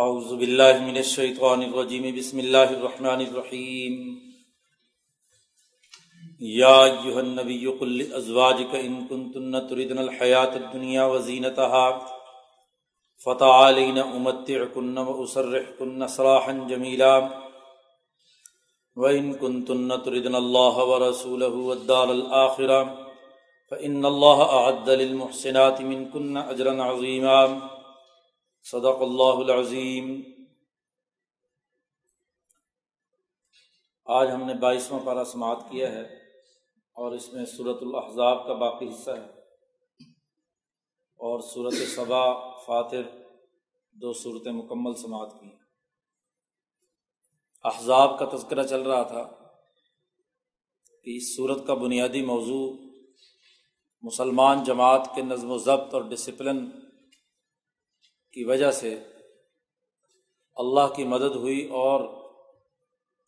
اعوذ باللہ من الشیطان الرجیم بسم اللہ الرحمن الرحیم یا ایوہ النبی قل لازواجک ان کنتن تردن الحیات الدنیا وزینتها فتعالین امتعکن و اسرحکن صراحا جمیلا وَإِن كُنتُنَّ تُرِدْنَ اللَّهَ وَرَسُولَهُ وَالدَّارَ الْآخِرَةَ فَإِنَّ اللَّهَ أَعَدَّ لِلْمُحْسِنَاتِ مِنكُنَّ أَجْرًا عَظِيمًا. صدق اللہ العظیم۔ آج ہم نے بائیسواں پارہ سماعت کیا ہے اور اس میں صورت الاحزاب کا باقی حصہ ہے۔ اور صورت صبا فاتر، دو صورتیں مکمل سماعت کی احزاب کا تذکرہ چل رہا تھا کہ اس صورت کا بنیادی موضوع مسلمان جماعت کے نظم و ضبط اور ڈسپلن کی وجہ سے اللہ کی مدد ہوئی اور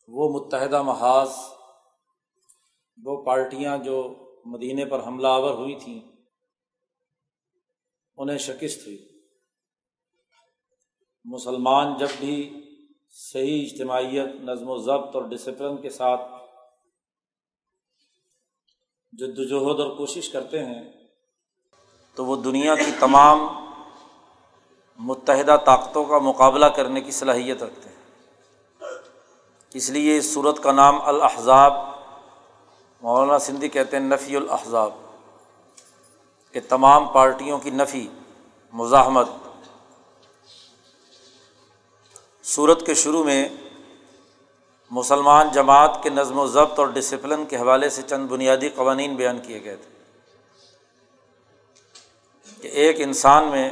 وہ متحدہ محاذ، وہ پارٹیاں جو مدینے پر حملہ آور ہوئی تھیں، انہیں شکست ہوئی۔ مسلمان جب بھی صحیح اجتماعیت، نظم و ضبط اور ڈسپلن کے ساتھ جد وجہد اور کوشش کرتے ہیں، تو وہ دنیا کی تمام متحدہ طاقتوں کا مقابلہ کرنے کی صلاحیت رکھتے ہیں۔ اس لیے اس صورت کا نام الحضاب مولانا سندھی کہتے ہیں نفی الحضاب کہ تمام پارٹیوں کی نفی، مزاحمت۔ صورت کے شروع میں مسلمان جماعت کے نظم و ضبط اور ڈسپلن کے حوالے سے چند بنیادی قوانین بیان کیے گئے تھے۔ کہ ایک انسان میں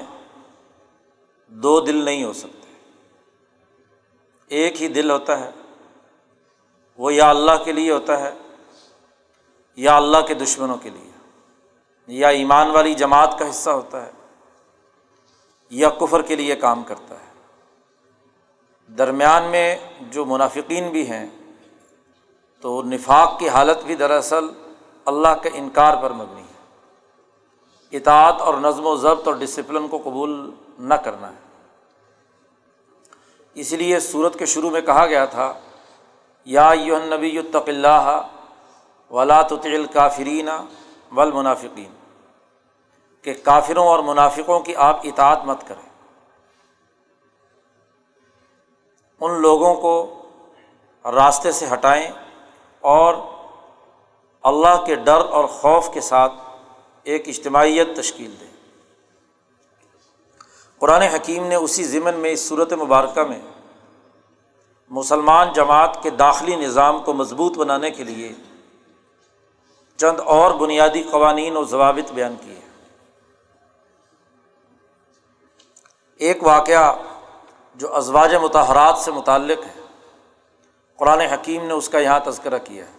دو دل نہیں ہو سکتے۔ ایک ہی دل ہوتا ہے۔ وہ یا اللہ کے لیے ہوتا ہے، یا اللہ کے دشمنوں کے لیے۔ یا ایمان والی جماعت کا حصہ ہوتا ہے، یا کفر کے لیے کام کرتا ہے۔ درمیان میں جو منافقین بھی ہیں، تو نفاق کی حالت بھی دراصل اللہ کے انکار پر مبنی ہے۔ اطاعت اور نظم و ضبط اور ڈسپلن کو قبول نہ کرنا ہے۔ اس لیے صورت کے شروع میں کہا گیا تھا، یا یو نبی الطق اللہ ولا تطل کافرین والمنافقین، کہ کافروں اور منافقوں کی آپ اطاعت مت کریں۔ ان لوگوں کو راستے سے ہٹائیں اور اللہ کے ڈر اور خوف کے ساتھ ایک اجتماعیت تشکیل دیں۔ قرآن حکیم نے اسی ضمن میں اس صورت مبارکہ میں مسلمان جماعت کے داخلی نظام کو مضبوط بنانے کے لیے چند اور بنیادی قوانین و ضوابط بیان کیے۔ ایک واقعہ جو ازواج متحرات سے متعلق ہے، قرآن حکیم نے اس کا یہاں تذکرہ کیا۔ ہے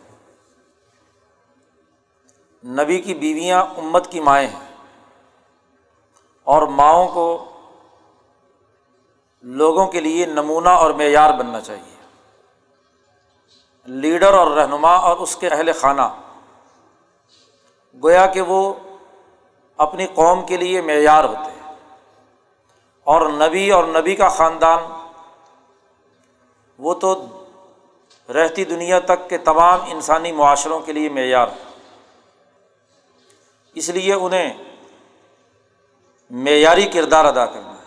نبی کی بیویاں امت کی مائیں ہیں اور ماؤں کو لوگوں کے لیے نمونہ اور معیار بننا چاہیے۔ لیڈر اور رہنما اور اس کے اہل خانہ۔ گویا کہ وہ اپنی قوم کے لیے معیار ہوتے ہیں۔ اور نبی اور نبی کا خاندان، وہ تو رہتی دنیا تک کے تمام انسانی معاشروں کے لیے معیار۔ اس لیے انہیں معیاری کردار ادا کرنا۔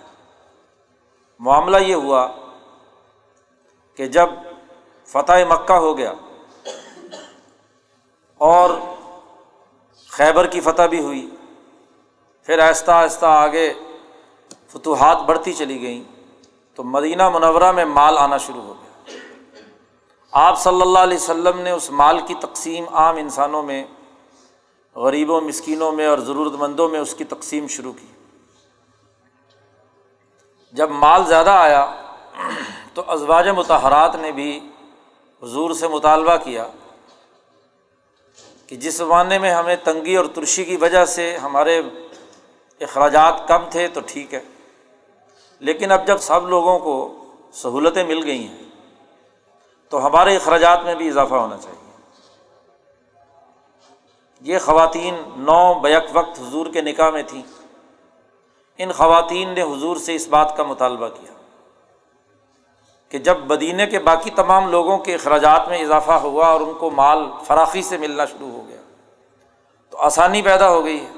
معاملہ یہ ہوا کہ جب فتح مکہ ہو گیا اور خیبر کی فتح بھی ہوئی، پھر آہستہ آہستہ آگے فتوحات بڑھتی چلی گئیں، تو مدینہ منورہ میں مال آنا شروع ہو گیا۔ آپ صلی اللہ علیہ وسلم نے اس مال کی تقسیم عام انسانوں میں، غریبوں، مسکینوں میں اور ضرورت مندوں میں اس کی تقسیم شروع کی۔ جب مال زیادہ آیا تو ازواج متحرات نے بھی حضور سے مطالبہ کیا کہ جس زمانے میں ہمیں تنگی اور ترشی کی وجہ سے ہمارے اخراجات کم تھے تو ٹھیک ہے۔ لیکن اب جب سب لوگوں کو سہولتیں مل گئی ہیں تو ہمارے اخراجات میں بھی اضافہ ہونا چاہیے۔ یہ خواتین نو بیک وقت حضور کے نکاح میں تھیں۔ ان خواتین نے حضور سے اس بات کا مطالبہ کیا کہ جب مدینے کے باقی تمام لوگوں کے اخراجات میں اضافہ ہوا اور ان کو مال فراخی سے ملنا شروع ہو گیا تو آسانی پیدا ہو گئی ہے۔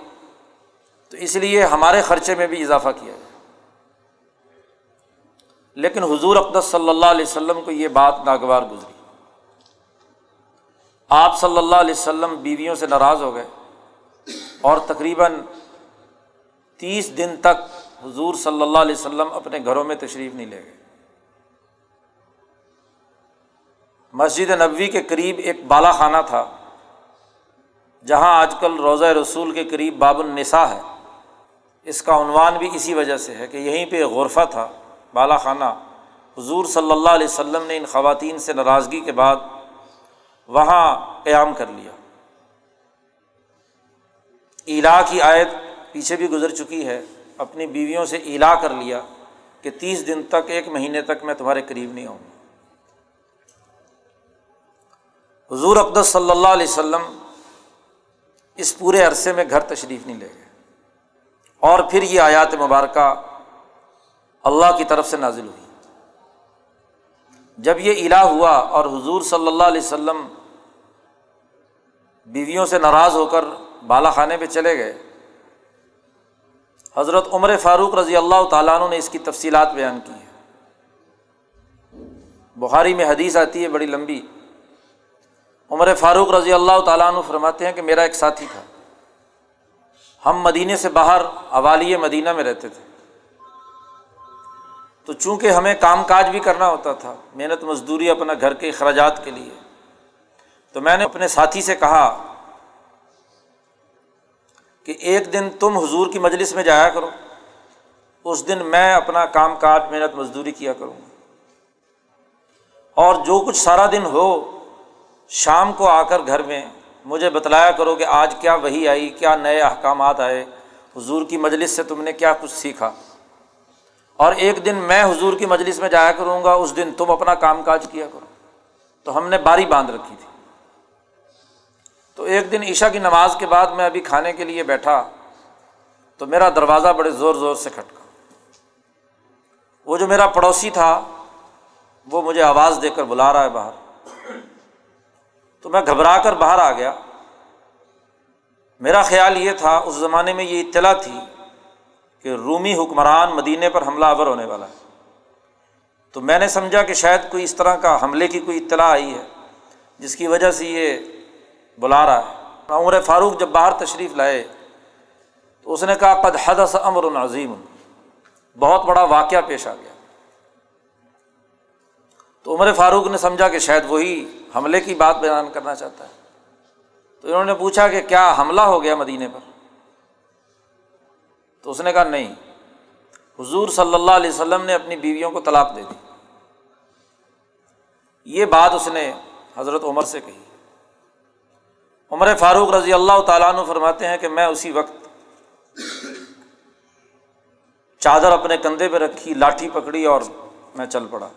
تو اس لیے ہمارے خرچے میں بھی اضافہ کیا گیا۔ لیکن حضور اقدس صلی اللہ علیہ وسلم کو یہ بات ناگوار گزری۔ آپ صلی اللہ علیہ وسلم بیویوں سے ناراض ہو گئے اور تقریباً تیس دن تک حضور صلی اللہ علیہ وسلم اپنے گھروں میں تشریف نہیں لے گئے۔ مسجد نبوی کے قریب ایک بالا خانہ تھا، جہاں آج کل روضہ رسول کے قریب باب النساء ہے۔ اس کا عنوان بھی اسی وجہ سے ہے کہ یہیں پہ غرفہ تھا، بالا خانہ۔ حضور صلی اللہ علیہ وسلم نے ان خواتین سے ناراضگی کے بعد وہاں قیام کر لیا۔ الا کی آیت پیچھے بھی گزر چکی ہے، اپنی بیویوں سے الا کر لیا کہ تیس دن تک، ایک مہینے تک میں تمہارے قریب نہیں آؤں حضور اقدس صلی اللہ علیہ وسلم اس پورے عرصے میں گھر تشریف نہیں لے گئے۔ اور پھر یہ آیات مبارکہ اللہ کی طرف سے نازل ہوئی۔ جب یہ الہ ہوا اور حضور صلی اللہ علیہ وسلم بیویوں سے ناراض ہو کر بالا خانے پہ چلے گئے حضرت عمر فاروق رضی اللہ تعالیٰ عنہ نے اس کی تفصیلات بیان کی ہیں۔ بخاری میں حدیث آتی ہے بڑی لمبی۔ عمر فاروق رضی اللہ تعالیٰ عنہ فرماتے ہیں کہ میرا ایک ساتھی تھا۔ ہم مدینے سے باہر اوالی مدینہ میں رہتے تھے۔ تو چونکہ ہمیں کام کاج بھی کرنا ہوتا تھا، محنت مزدوری اپنا گھر کے اخراجات کے لیے، تو میں نے اپنے ساتھی سے کہا کہ ایک دن تم حضور کی مجلس میں جایا کرو۔ اس دن میں اپنا کام کاج محنت مزدوری کیا کروں گا۔ اور جو کچھ سارا دن ہو، شام کو آ کر گھر میں مجھے بتلایا کرو کہ آج کیا وہی آئی، کیا نئے احکامات آئے، حضور کی مجلس سے تم نے کیا کچھ سیکھا۔ اور ایک دن میں حضور کی مجلس میں جایا کروں گا، اس دن تم اپنا کام کاج کیا کرو۔ تو ہم نے باری باندھ رکھی تھی۔ تو ایک دن عشا کی نماز کے بعد میں ابھی کھانے کے لیے بیٹھا تو میرا دروازہ بڑے زور زور سے کھٹکا۔ وہ جو میرا پڑوسی تھا، وہ مجھے آواز دے کر بلا رہا ہے باہر۔ تو میں گھبرا کر باہر آ گیا۔ میرا خیال یہ تھا، اس زمانے میں یہ اطلاع تھی کہ رومی حکمران مدینے پر حملہ آور ہونے والا ہے۔ تو میں نے سمجھا کہ شاید کوئی اس طرح کا حملے کی کوئی اطلاع آئی ہے، جس کی وجہ سے یہ بلا رہا ہے۔ عمر فاروق جب باہر تشریف لائے تو اس نے کہا، قد حدث امر عظیم. بہت بڑا واقعہ پیش آ گیا۔ تو عمر فاروق نے سمجھا کہ شاید وہی حملے کی بات بیان کرنا چاہتا ہے۔ تو انہوں نے پوچھا کہ کیا حملہ ہو گیا مدینے پر؟ تو اس نے کہا، نہیں، حضور صلی اللہ علیہ وسلم نے اپنی بیویوں کو طلاق دے دی۔ یہ بات اس نے حضرت عمر سے کہی۔ عمر فاروق رضی اللہ تعالیٰ عنہ فرماتے ہیں کہ میں اسی وقت چادر اپنے کندھے پہ رکھی، لاٹھی پکڑی اور میں چل پڑا۔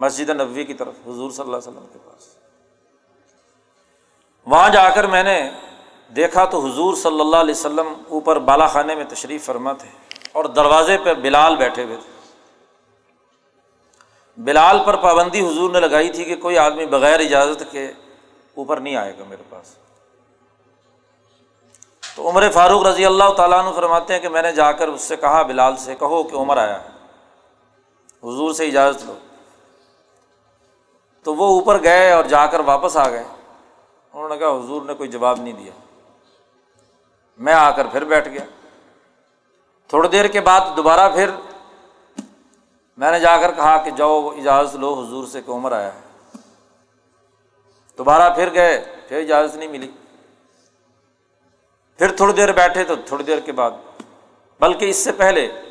مسجد نبوی کی طرف، حضور صلی اللہ علیہ وسلم کے پاس۔ وہاں جا کر میں نے دیکھا تو حضور صلی اللہ علیہ وسلم اوپر بالا خانے میں تشریف فرما تھے اور دروازے پہ بلال بیٹھے ہوئے تھے۔ بلال پر پابندی حضور نے لگائی تھی کہ کوئی آدمی بغیر اجازت کے اوپر نہیں آئے گا میرے پاس۔ تو عمر فاروق رضی اللہ تعالیٰ عنہ فرماتے ہیں کہ میں نے جا کر اس سے کہا، بلال سے کہو کہ عمر آیا ہے۔ حضور سے اجازت لو۔ تو وہ اوپر گئے اور جا کر واپس آ گئے۔ انہوں نے کہا، حضور نے کوئی جواب نہیں دیا۔ میں آ کر پھر بیٹھ گیا۔ تھوڑی دیر کے بعد دوبارہ پھر میں نے جا کر کہا کہ جاؤ، اجازت لو حضور سے کہ عمر آیا ہے۔ دوبارہ پھر گئے، پھر اجازت نہیں ملی۔ پھر تھوڑی دیر بیٹھے تو تھوڑی دیر کے بعد، بلکہ اس سے پہلے،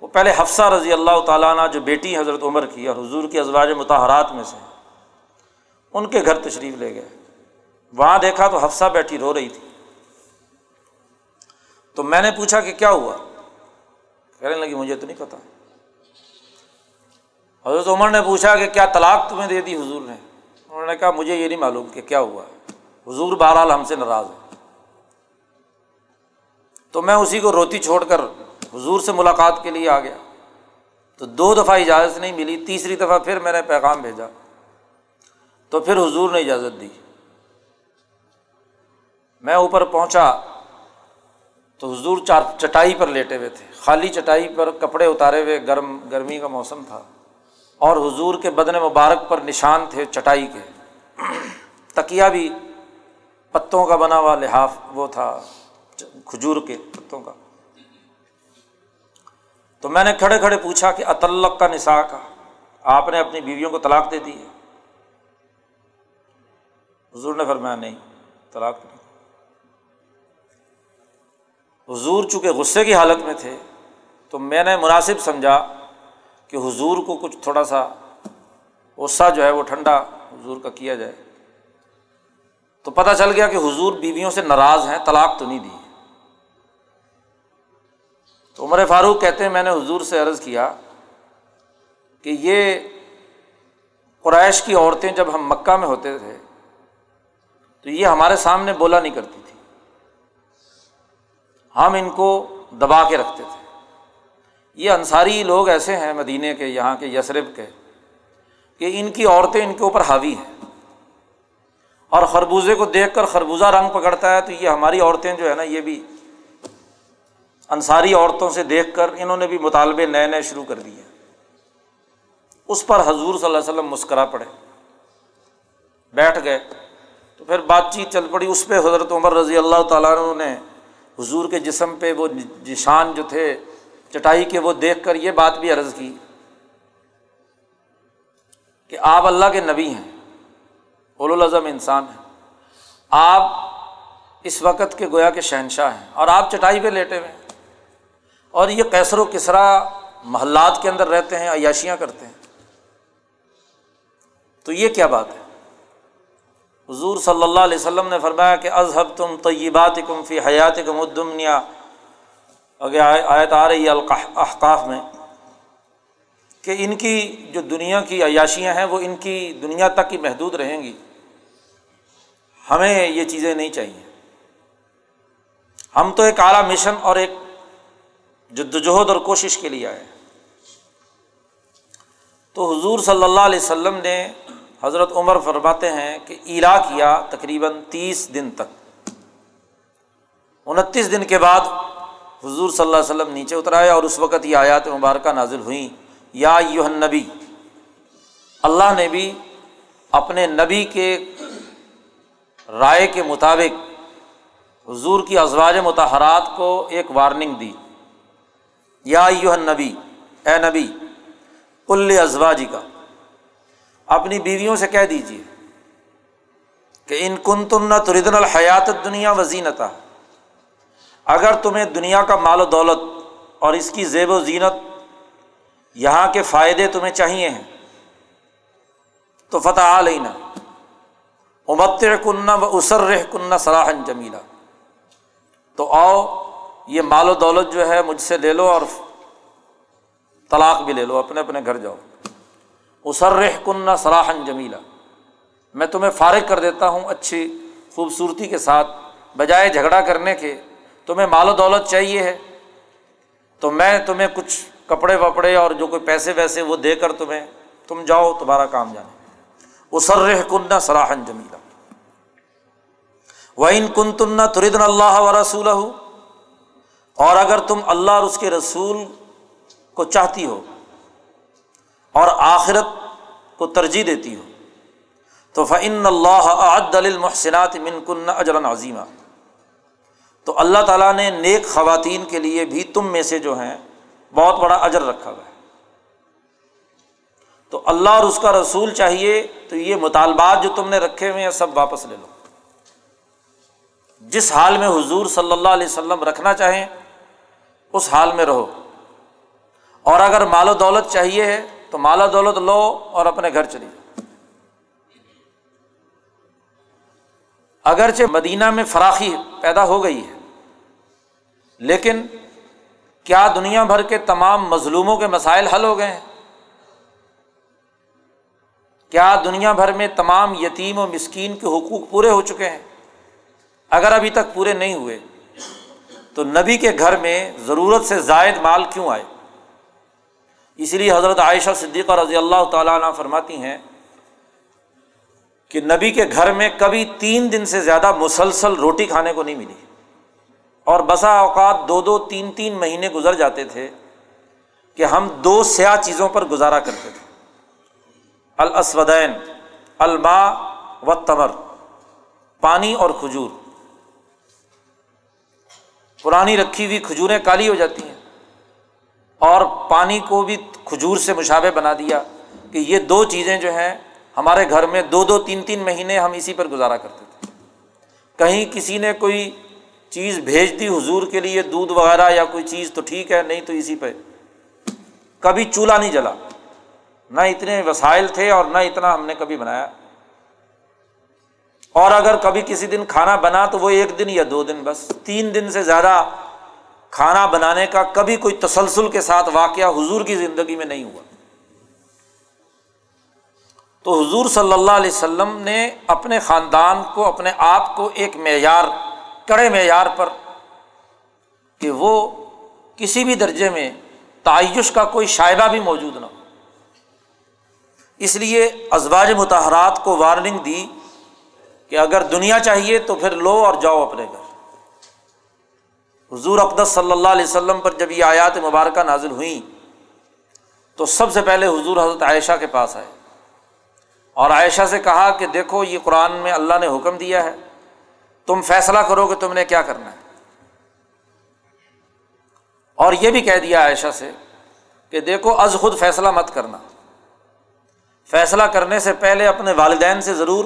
وہ پہلے حفصہ رضی اللہ تعالیٰ عنہ جو بیٹی حضرت عمر کی اور حضور کی ازواج متحرات میں سے، ان کے گھر تشریف لے گئے۔ وہاں دیکھا تو حفصہ بیٹھی رو رہی تھی۔ تو میں نے پوچھا کہ کیا ہوا؟ کہنے لگی، مجھے تو نہیں پتا۔ حضرت عمر نے پوچھا کہ کیا طلاق تمہیں دے دی حضور نے؟ انہوں نے کہا مجھے یہ نہیں معلوم کہ کیا ہوا۔ حضور بہرحال ہم سے ناراض ہے تو میں اسی کو روتی چھوڑ کر حضور سے ملاقات کے لیے آ گیا۔ تو دو دفعہ اجازت نہیں ملی، تیسری دفعہ پھر میں نے پیغام بھیجا۔ تو پھر حضور نے اجازت دی۔ میں اوپر پہنچا تو حضور چار چٹائی پر لیٹے ہوئے تھے۔ خالی چٹائی پر کپڑے اتارے ہوئے، گرم، گرمی کا موسم تھا۔ اور حضور کے بدن مبارک پر نشان تھے چٹائی کے۔ تکیا بھی پتوں کا بنا ہوا لحاف وہ تھا، کھجور کے پتوں کا۔ تو میں نے کھڑے کھڑے پوچھا کہ اطلق کا نسا کا؟ آپ نے اپنی بیویوں کو طلاق دے دی ہے؟ حضور نے فرمایا، نہیں، طلاق نہیں۔ حضور چونکہ غصے کی حالت میں تھے، تو میں نے مناسب سمجھا کہ حضور کو کچھ تھوڑا سا غصہ جو ہے وہ ٹھنڈا حضور کا کیا جائے۔ تو پتہ چل گیا کہ حضور بیویوں سے ناراض ہیں، طلاق تو نہیں دی۔ تو عمر فاروق کہتے ہیں، میں نے حضور سے عرض کیا کہ یہ قریش کی عورتیں جب ہم مکہ میں ہوتے تھے، تو یہ ہمارے سامنے بولا نہیں کرتی تھی۔ ہم ان کو دبا کے رکھتے تھے۔ یہ انصاری لوگ ایسے ہیں مدینے کے، یہاں کے یسرف کے، کہ ان کی عورتیں ان کے اوپر حاوی ہیں۔ اور خربوزے کو دیکھ کر خربوزہ رنگ پکڑتا ہے تو یہ ہماری عورتیں جو ہے نا، یہ بھی انصاری عورتوں سے دیکھ کر انہوں نے بھی مطالبے نئے نئے شروع کر دیے۔ اس پر حضور صلی اللہ علیہ وسلم مسکرا پڑے۔ بیٹھ گئے۔ تو پھر بات چیت چل پڑی۔ اس پہ حضرت عمر رضی اللہ تعالیٰ نے حضور کے جسم پہ وہ نشان جو تھے چٹائی کے وہ دیکھ کر یہ بات بھی عرض کی کہ آپ اللہ کے نبی ہیں اول الاظم انسان ہیں۔ آپ اس وقت کے گویا کے شہنشاہ ہیں اور آپ چٹائی پہ لیٹے ہوئے ہیں۔ اور یہ کیسر و کسرا محلات کے اندر رہتے ہیں، عیاشیاں کرتے ہیں۔ تو یہ کیا بات ہے؟ حضور صلی اللہ علیہ وسلم نے فرمایا کہ اذہب تم طیبات کم فی حیات کم اگر آیت آ رہی ہے احقاف میں کہ ان کی جو دنیا کی عیاشیاں ہیں وہ ان کی دنیا تک ہی محدود رہیں گی۔ ہمیں یہ چیزیں نہیں چاہیے۔ ہم تو ایک اعلیٰ مشن اور ایک جد وجہد اور کوشش کے لیے آئے۔ تو حضور صلی اللہ علیہ وسلم نے حضرت عمر فرماتے ہیں کہ ایرا کیا تقریباً تیس دن تک۔ انتیس دن کے بعد حضور صلی اللہ علیہ وسلم نیچے اترائے اور اس وقت یہ آیات مبارکہ نازل ہوئیں۔ یا یوہن نبی اللہ نے بھی اپنے نبی کے رائے کے مطابق حضور کی ازواج متحرات کو ایک وارننگ دی۔ یا یوہن نبی اے نبی کل ازواجی کا اپنی بیویوں سے کہہ دیجیے کہ ان کن تم نہ تردن الحیات دنیا وزینتا۔ اگر تمہیں دنیا کا مال و دولت اور اس کی زیب و زینت یہاں کے فائدے تمہیں چاہیے ہیں، تو فتح علینا امت کنہ و اسر رہ کنہ صلاحن جمیلا۔ تو آؤ، یہ مال و دولت جو ہے مجھ سے لے لو اور طلاق بھی لے لو، اپنے اپنے گھر جاؤ۔ اسر رہ کنہ صلاحن جمیلا۔ میں تمہیں فارغ کر دیتا ہوں اچھی خوبصورتی کے ساتھ، بجائے جھگڑا کرنے کے۔ تمہیں مال و دولت چاہیے ہے۔ تو میں تمہیں کچھ کپڑے وپڑے اور جو کوئی پیسے ویسے وہ دے کر تمہیں، تم جاؤ، تمہارا کام جانے۔ اسر کنہ سراہن جمیلا و ان کن تن تردن اللہ و رسول اور اگر تم اللہ اور اس کے رسول کو چاہتی ہو اور آخرت کو ترجیح دیتی ہو، تو فعن اللہ عد المحسنات من کن اجرن عظیمہ تو اللہ تعالیٰ نے نیک خواتین کے لیے بھی تم میں سے جو ہیں بہت بڑا اجر رکھا ہوا ہے۔ تو اللہ اور اس کا رسول چاہیے تو یہ مطالبات جو تم نے رکھے ہوئے ہیں سب واپس لے لو۔ جس حال میں حضور صلی اللہ علیہ وسلم رکھنا چاہیں، اس حال میں رہو۔ اور اگر مال و دولت چاہیے تو مال و دولت لو اور اپنے گھر چلی جاؤ۔ اگرچہ مدینہ میں فراخی پیدا ہو گئی ہے لیکن کیا دنیا بھر کے تمام مظلوموں کے مسائل حل ہو گئے ہیں؟ کیا دنیا بھر میں تمام یتیم و مسکین کے حقوق پورے ہو چکے ہیں؟ اگر ابھی تک پورے نہیں ہوئے، تو نبی کے گھر میں ضرورت سے زائد مال کیوں آئے؟ اسی لیے حضرت عائشہ صدیقہ رضی اللہ تعالیٰ عنہ فرماتی ہیں کہ نبی کے گھر میں کبھی تین دن سے زیادہ مسلسل روٹی کھانے کو نہیں ملی۔ اور بسا اوقات دو دو تین تین مہینے گزر جاتے تھے کہ ہم دو سیاہ چیزوں پر گزارا کرتے تھے۔ الاسودین الما و تمر پانی اور کھجور۔ پرانی رکھی ہوئی کھجوریں کالی ہو جاتی ہیں اور پانی کو بھی کھجور سے مشابے بنا دیا کہ یہ دو چیزیں جو ہیں ہمارے گھر میں دو دو تین تین مہینے ہم اسی پر گزارا کرتے تھے۔ کہیں کسی نے کوئی چیز بھیج دی حضور کے لیے دودھ وغیرہ یا کوئی چیز تو ٹھیک ہے، نہیں تو اسی پہ۔ کبھی چولہا نہیں جلا۔ نہ اتنے وسائل تھے اور نہ اتنا ہم نے کبھی بنایا۔ اور اگر کبھی کسی دن کھانا بنا تو وہ ایک دن یا دو دن بس۔ تین دن سے زیادہ کھانا بنانے کا کبھی کوئی تسلسل کے ساتھ واقعہ حضور کی زندگی میں نہیں ہوا۔ تو حضور صلی اللہ علیہ وسلم نے اپنے خاندان کو، اپنے آپ کو ایک معیار کڑے معیار پر کہ وہ کسی بھی درجے میں تعیش کا کوئی شائبہ بھی موجود نہ ہو۔ اس لیے ازواج متحرات کو وارننگ دی کہ اگر دنیا چاہیے تو پھر لو اور جاؤ اپنے گھر۔ حضور اقدس صلی اللہ علیہ وسلم پر جب یہ آیات مبارکہ نازل ہوئیں، تو سب سے پہلے حضور حضرت عائشہ کے پاس آئے اور عائشہ سے کہا کہ دیکھو، یہ قرآن میں اللہ نے حکم دیا ہے۔ تم فیصلہ کرو کہ تم نے کیا کرنا ہے۔ اور یہ بھی کہہ دیا عائشہ سے کہ دیکھو، از خود فیصلہ مت کرنا۔ فیصلہ کرنے سے پہلے اپنے والدین سے ضرور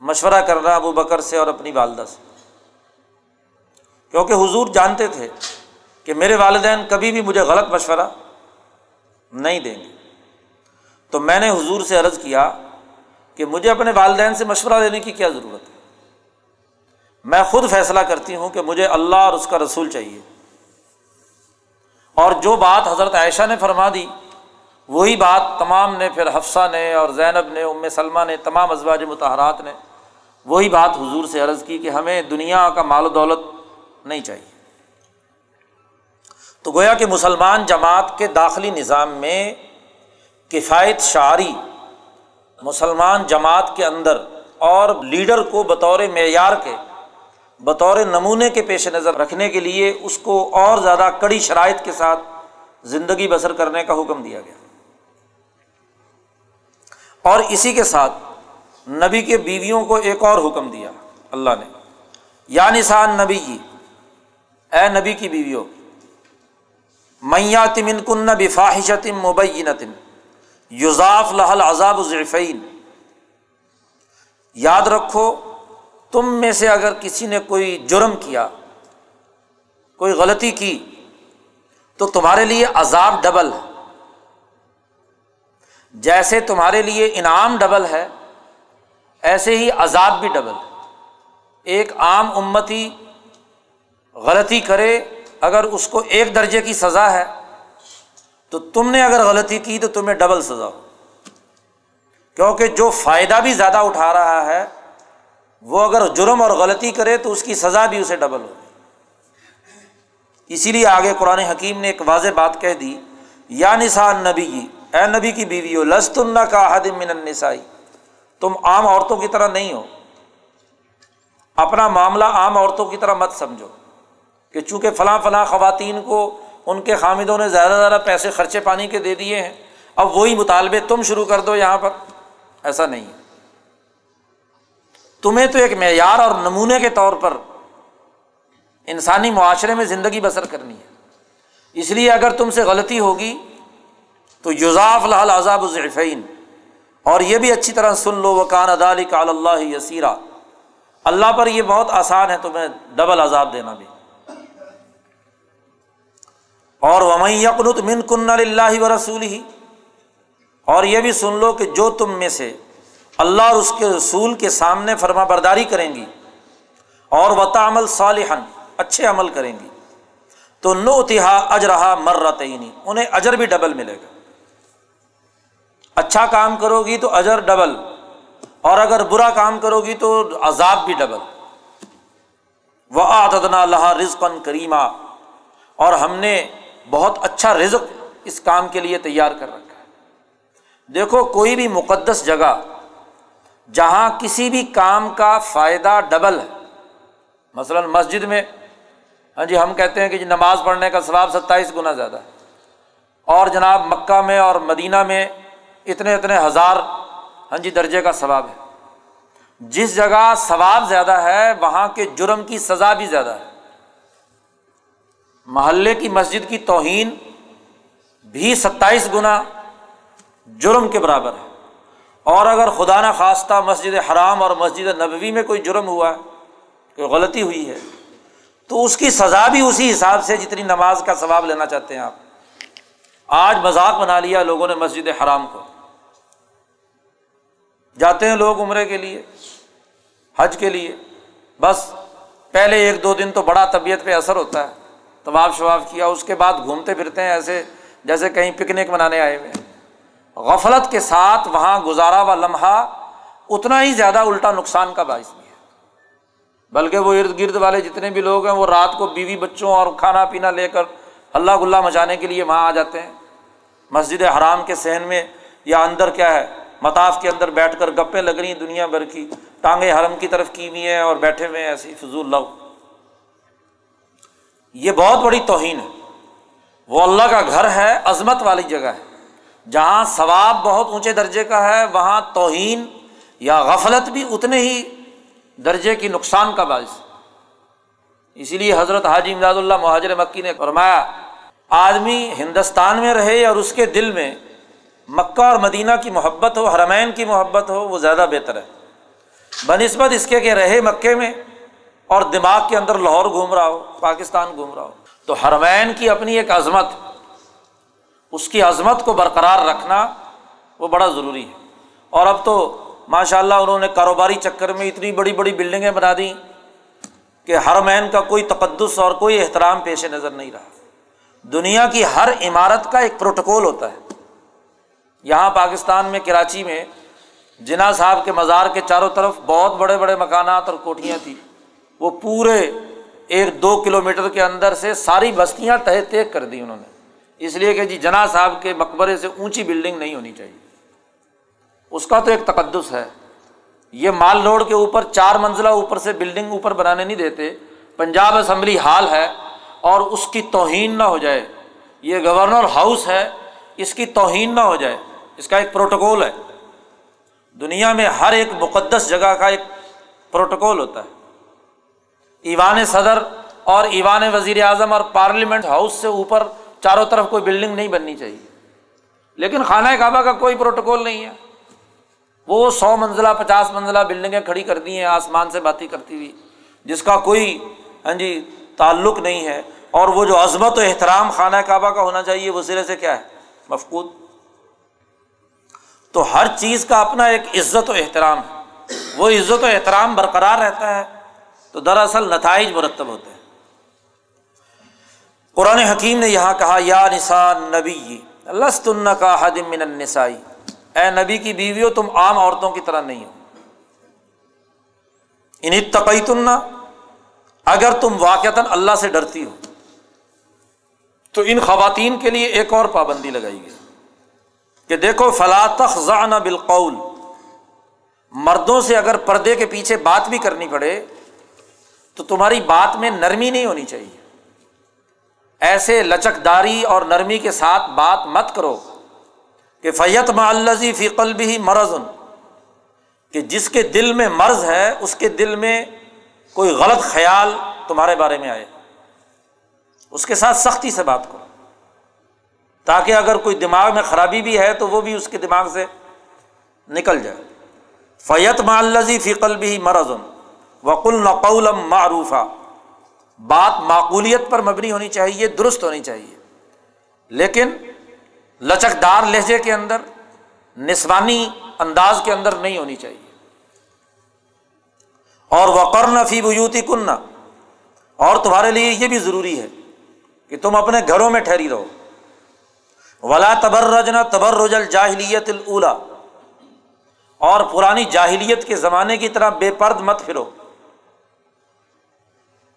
مشورہ کرنا ابو بکر سے اور اپنی والدہ سے۔ کیونکہ حضور جانتے تھے کہ میرے والدین کبھی بھی مجھے غلط مشورہ نہیں دیں گے۔ تو میں نے حضور سے عرض کیا کہ مجھے اپنے والدین سے مشورہ دینے کی کیا ضرورت ہے؟ میں خود فیصلہ کرتی ہوں کہ مجھے اللہ اور اس کا رسول چاہیے۔ اور جو بات حضرت عائشہ نے فرما دی، وہی بات تمام نے، پھر حفصہ نے اور زینب نے، ام سلمہ نے، تمام ازواج متحرات نے، وہی بات حضور سے عرض کی کہ ہمیں دنیا کا مال و دولت نہیں چاہیے۔ تو گویا کہ مسلمان جماعت کے داخلی نظام میں کفایت شعری مسلمان جماعت کے اندر اور لیڈر کو بطور معیار کے بطور نمونے کے پیش نظر رکھنے کے لیے اس کو اور زیادہ کڑی شرائط کے ساتھ زندگی بسر کرنے کا حکم دیا گیا۔ اور اسی کے ساتھ نبی کے بیویوں کو ایک اور حکم دیا اللہ نے۔ یا نسان نبی جی اے نبی کی بیویوں میاں تمن کن بفاحشتم مبینتن یوزاف لہل عذاب ضعفین۔ یاد رکھو تم میں سے اگر کسی نے کوئی جرم کیا، کوئی غلطی کی، تو تمہارے لیے عذاب ڈبل ہے۔ جیسے تمہارے لیے انعام ڈبل ہے، ایسے ہی عذاب بھی ڈبل ہے۔ ایک عام امتی غلطی کرے، اگر اس کو ایک درجے کی سزا ہے، تو تم نے اگر غلطی کی، تو تمہیں ڈبل سزا ہو۔ کیونکہ جو فائدہ بھی زیادہ اٹھا رہا ہے وہ اگر جرم اور غلطی کرے تو اس کی سزا بھی اسے ڈبل ہو اسی لیے آگے قرآن حکیم نے ایک واضح بات کہہ دی، یا نسان نبی اے نبی کی بیوی ہو لست اللہ کا حدم من النسائی تم عام عورتوں کی طرح نہیں ہو۔ اپنا معاملہ عام عورتوں کی طرح مت سمجھو کہ چونکہ فلاں فلاں خواتین کو ان کے خامدوں نے زیادہ زیادہ پیسے خرچے پانی کے دے دیے ہیں، اب وہی مطالبے تم شروع کر دو یہاں پر۔ ایسا نہیں۔ ہے تمہیں تو ایک معیار اور نمونے کے طور پر انسانی معاشرے میں زندگی بسر کرنی ہے۔ اس لیے اگر تم سے غلطی ہوگی تو یوزاف لحل عذاب الضعفین۔ اور یہ بھی اچھی طرح سن لو، وکان ادالی کا اللہ یسیرا۔ اللہ پر یہ بہت آسان ہے، تمہیں ڈبل عذاب دینا بھی۔ اور ومت من کن اللہ و رسول ہی اور یہ بھی سن لو کہ جو تم میں سے اللہ اور اس کے رسول کے سامنے فرما برداری کریں گی اور وطا عمل صالحن اچھے عمل کریں گی۔ تو نو تہا اجرہا مرتعینی انہیں اجر بھی ڈبل ملے گا۔ اچھا کام کرو گی تو اجر ڈبل، اور اگر برا کام کرو گی تو عذاب بھی ڈبل۔ وہ آتدنا اللہ رزق کریمہ اور ہم نے بہت اچھا رزق اس کام کے لیے تیار کر رکھا ہے۔ دیکھو، کوئی بھی مقدس جگہ جہاں کسی بھی کام کا فائدہ ڈبل ہے۔ مثلاً مسجد میں ہاں جی ہم کہتے ہیں کہ جی نماز پڑھنے کا ثواب ستائیس گنا زیادہ ہے۔ اور جناب مکہ میں اور مدینہ میں اتنے اتنے ہزار ہاں جی درجے کا ثواب ہے۔ جس جگہ ثواب زیادہ ہے، وہاں کے جرم کی سزا بھی زیادہ ہے۔ محلے کی مسجد کی توہین بھی ستائیس گنا جرم کے برابر ہے۔ اور اگر خدا نخواستہ مسجد حرام اور مسجد نبوی میں کوئی جرم ہوا ہے کوئی غلطی ہوئی ہے، تو اس کی سزا بھی اسی حساب سے جتنی نماز کا ثواب لینا چاہتے ہیں آپ۔ آج مذاق بنا لیا لوگوں نے مسجد حرام کو۔ جاتے ہیں لوگ عمرے کے لیے، حج کے لیے۔ بس پہلے ایک دو دن تو بڑا طبیعت پہ اثر ہوتا ہے۔ طواف شواف کیا، اس کے بعد گھومتے پھرتے ہیں ایسے جیسے کہیں پکنک منانے آئے ہوئے ہیں۔ غفلت کے ساتھ وہاں گزارا ہوا لمحہ اتنا ہی زیادہ الٹا نقصان کا باعث بھی ہے۔ بلکہ وہ ارد گرد والے جتنے بھی لوگ ہیں، وہ رات کو بیوی بچوں اور کھانا پینا لے کر اللہ گلہ مچانے کے لیے وہاں آ جاتے ہیں۔ مسجد حرام کے صحن میں یا اندر کیا ہے، مطاف کے اندر بیٹھ کر گپے لگ رہی ہیں دنیا بھر کی۔ ٹانگیں حرم کی طرف کی ہوئی ہیں اور بیٹھے ہوئے ہیں ایسی فضول لو۔ یہ بہت بڑی توہین ہے۔ وہ اللہ کا گھر ہے، عظمت والی جگہ ہے۔ جہاں ثواب بہت اونچے درجے کا ہے، وہاں توہین یا غفلت بھی اتنے ہی درجے کی نقصان کا باعث اسی لیے حضرت حاجی امداد اللہ مہاجر مکی نے فرمایا، آدمی ہندوستان میں رہے اور اس کے دل میں مکہ اور مدینہ کی محبت ہو، حرمین کی محبت ہو، وہ زیادہ بہتر ہے۔ بہ نسبت اس کے کہ رہے مکے میں اور دماغ کے اندر لاہور گھوم رہا ہو، پاکستان گھوم رہا ہو، تو حرمین کی اپنی ایک عظمت اس کی عظمت کو برقرار رکھنا وہ بڑا ضروری ہے۔ اور اب تو ماشاء اللہ انہوں نے کاروباری چکر میں اتنی بڑی بڑی بلڈنگیں بنا دیں کہ ہر مین کا کوئی تقدس اور کوئی احترام پیش نظر نہیں رہا۔ دنیا کی ہر عمارت کا ایک پروٹوکول ہوتا ہے۔ یہاں پاکستان میں کراچی میں جناح صاحب کے مزار کے چاروں طرف بہت بڑے بڑے مکانات اور کوٹیاں تھیں۔ وہ پورے ایک دو کلو میٹر کے اندر سے ساری بستیاں تہ تیک کر دی انہوں نے۔ اس لیے کہ جی جناح صاحب کے مقبرے سے اونچی بلڈنگ نہیں ہونی چاہیے۔ اس کا تو ایک تقدس ہے۔ یہ مال روڈ کے اوپر چار منزلہ اوپر سے بلڈنگ اوپر بنانے نہیں دیتے۔ پنجاب اسمبلی ہال ہے اور اس کی توہین نہ ہو جائے۔ یہ گورنر ہاؤس ہے، اس کی توہین نہ ہو جائے۔ اس کا ایک پروٹوکول ہے۔ دنیا میں ہر ایک مقدس جگہ کا ایک پروٹوکول ہوتا ہے۔ ایوان صدر اور ایوان وزیر اعظم اور پارلیمنٹ ہاؤس سے اوپر چاروں طرف کوئی بلڈنگ نہیں بننی چاہیے۔ لیکن خانہ کعبہ کا کوئی پروٹوکول نہیں ہے۔ وہ سو منزلہ، پچاس منزلہ بلڈنگیں کھڑی کر دی ہیں، آسمان سے باتیں کرتی ہوئی، جس کا کوئی ہاں جی تعلق نہیں ہے۔ اور وہ جو عظمت و احترام خانہ کعبہ کا ہونا چاہیے، وہ سرے سے کیا ہے؟ مفقود۔ تو ہر چیز کا اپنا ایک عزت و احترام ہے۔ وہ عزت و احترام برقرار رہتا ہے تو دراصل نتائج مرتب ہوتے ہیں۔ قرآن حکیم نے یہاں کہا، یا نسان نبی لست کا حدم من النسائی اے نبی کی بیوی ہو تم عام عورتوں کی طرح نہیں ہو۔ انہیں تقئی تننا اگر تم واقعات اللہ سے ڈرتی ہو، تو ان خواتین کے لیے ایک اور پابندی لگائی گئی۔ کہ دیکھو فلاطخ زان بالقول۔ مردوں سے اگر پردے کے پیچھے بات بھی کرنی پڑے، تو تمہاری بات میں نرمی نہیں ہونی چاہیے۔ ایسے لچکداری اور نرمی کے ساتھ بات مت کرو کہ فیت معلزی فی قلبی ہی مرض، کہ جس کے دل میں مرض ہے، اس کے دل میں کوئی غلط خیال تمہارے بارے میں آئے۔ اس کے ساتھ سختی سے بات کرو۔ تاکہ اگر کوئی دماغ میں خرابی بھی ہے، تو وہ بھی اس کے دماغ سے نکل جائے۔ فیت معلزی فی قلبی ہی مرض وقل نقولم معروفہ بات معقولیت پر مبنی ہونی چاہیے، درست ہونی چاہیے۔ لیکن لچک دار لہجے کے اندر، نسوانی انداز کے اندر نہیں ہونی چاہیے۔ اور وقرن فی بیوتی کننا اور تمہارے لیے یہ بھی ضروری ہے کہ تم اپنے گھروں میں ٹھہری رہو۔ ولا تبر رجنا تبر رجل جاہلیت الا اور پرانی جاہلیت کے زمانے کی طرح بے پرد مت پھرو۔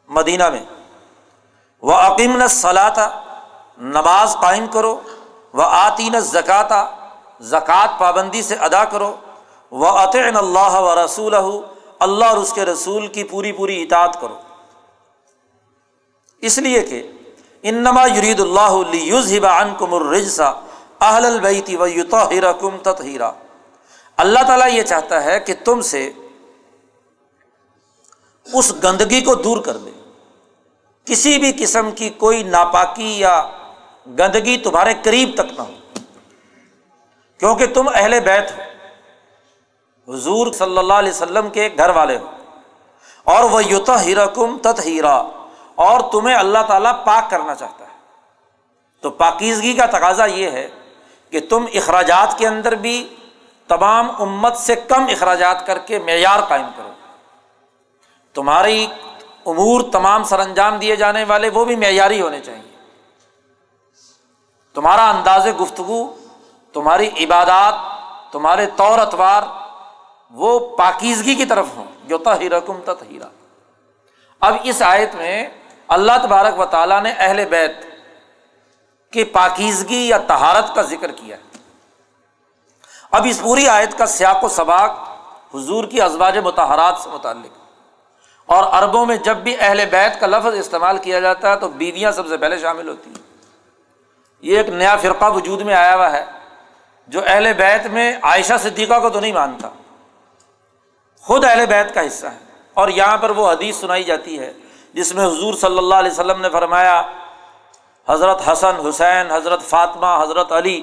مدینہ میں۔ وہ عقیم نے نماز قائم کرو۔ وہ آتین زکاتہ زکوٰۃ پابندی سے ادا کرو۔ وہ عطن اللہ و رسول اللہ اور اس کے رسول کی پوری پوری اطاعت کرو۔ اس لیے کہ انما یرید اللہ کم الرجسا اہل البیتی و یوتا کم تطہیرا۔ اللہ تعالیٰ یہ چاہتا ہے کہ تم سے اس گندگی کو دور کر دے۔ کسی بھی قسم کی کوئی ناپاکی یا گندگی تمہارے قریب تک نہ ہو۔ کیونکہ تم اہل بیت ہو۔ حضور صلی اللہ علیہ وسلم کے گھر والے ہو۔ اور وہ یوتا ہیرا کم تت ہیرا اور تمہیں اللہ تعالیٰ پاک کرنا چاہتا ہے۔ تو پاکیزگی کا تقاضا یہ ہے کہ تم اخراجات کے اندر بھی تمام امت سے کم اخراجات کر کے معیار قائم کرو۔ تمہاری امور تمام سر انجام دیے جانے والے وہ بھی معیاری ہونے چاہیے۔ تمہارا انداز گفتگو، تمہاری عبادات، تمہارے طور اتوار وہ پاکیزگی کی طرف ہوں۔ جو تہرکم تہیرا اب اس آیت میں اللہ تبارک و تعالیٰ نے اہل بیت کی پاکیزگی یا تہارت کا ذکر کیا ہے۔ اب اس پوری آیت کا سیاق و سباق حضور کی ازواج متحرات سے متعلق۔ اور عربوں میں جب بھی اہل بیت کا لفظ استعمال کیا جاتا ہے تو بیویاں سب سے پہلے شامل ہوتی ہیں۔ یہ ایک نیا فرقہ وجود میں آیا ہوا ہے جو اہل بیت میں عائشہ صدیقہ کو تو نہیں مانتا۔ خود اہل بیت کا حصہ ہے اور یہاں پر وہ حدیث سنائی جاتی ہے جس میں حضور صلی اللہ علیہ وسلم نے فرمایا، حضرت حسن، حسین، حضرت فاطمہ، حضرت علی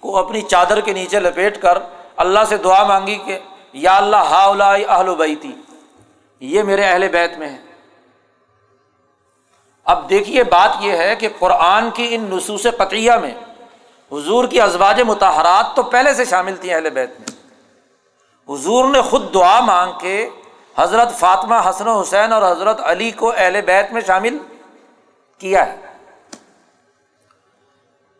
کو اپنی چادر کے نیچے لپیٹ کر اللہ سے دعا مانگی کہ یا اللہ ہا اہل و بیتی یہ میرے اہل بیت میں ہے۔ اب دیکھیے، بات یہ ہے کہ قرآن کی ان نصوص قطعیہ میں حضور کی ازواج متحرات تو پہلے سے شامل تھیں اہل بیت میں۔ حضور نے خود دعا مانگ کے حضرت فاطمہ حسن و حسین اور حضرت علی کو اہل بیت میں شامل کیا ہے۔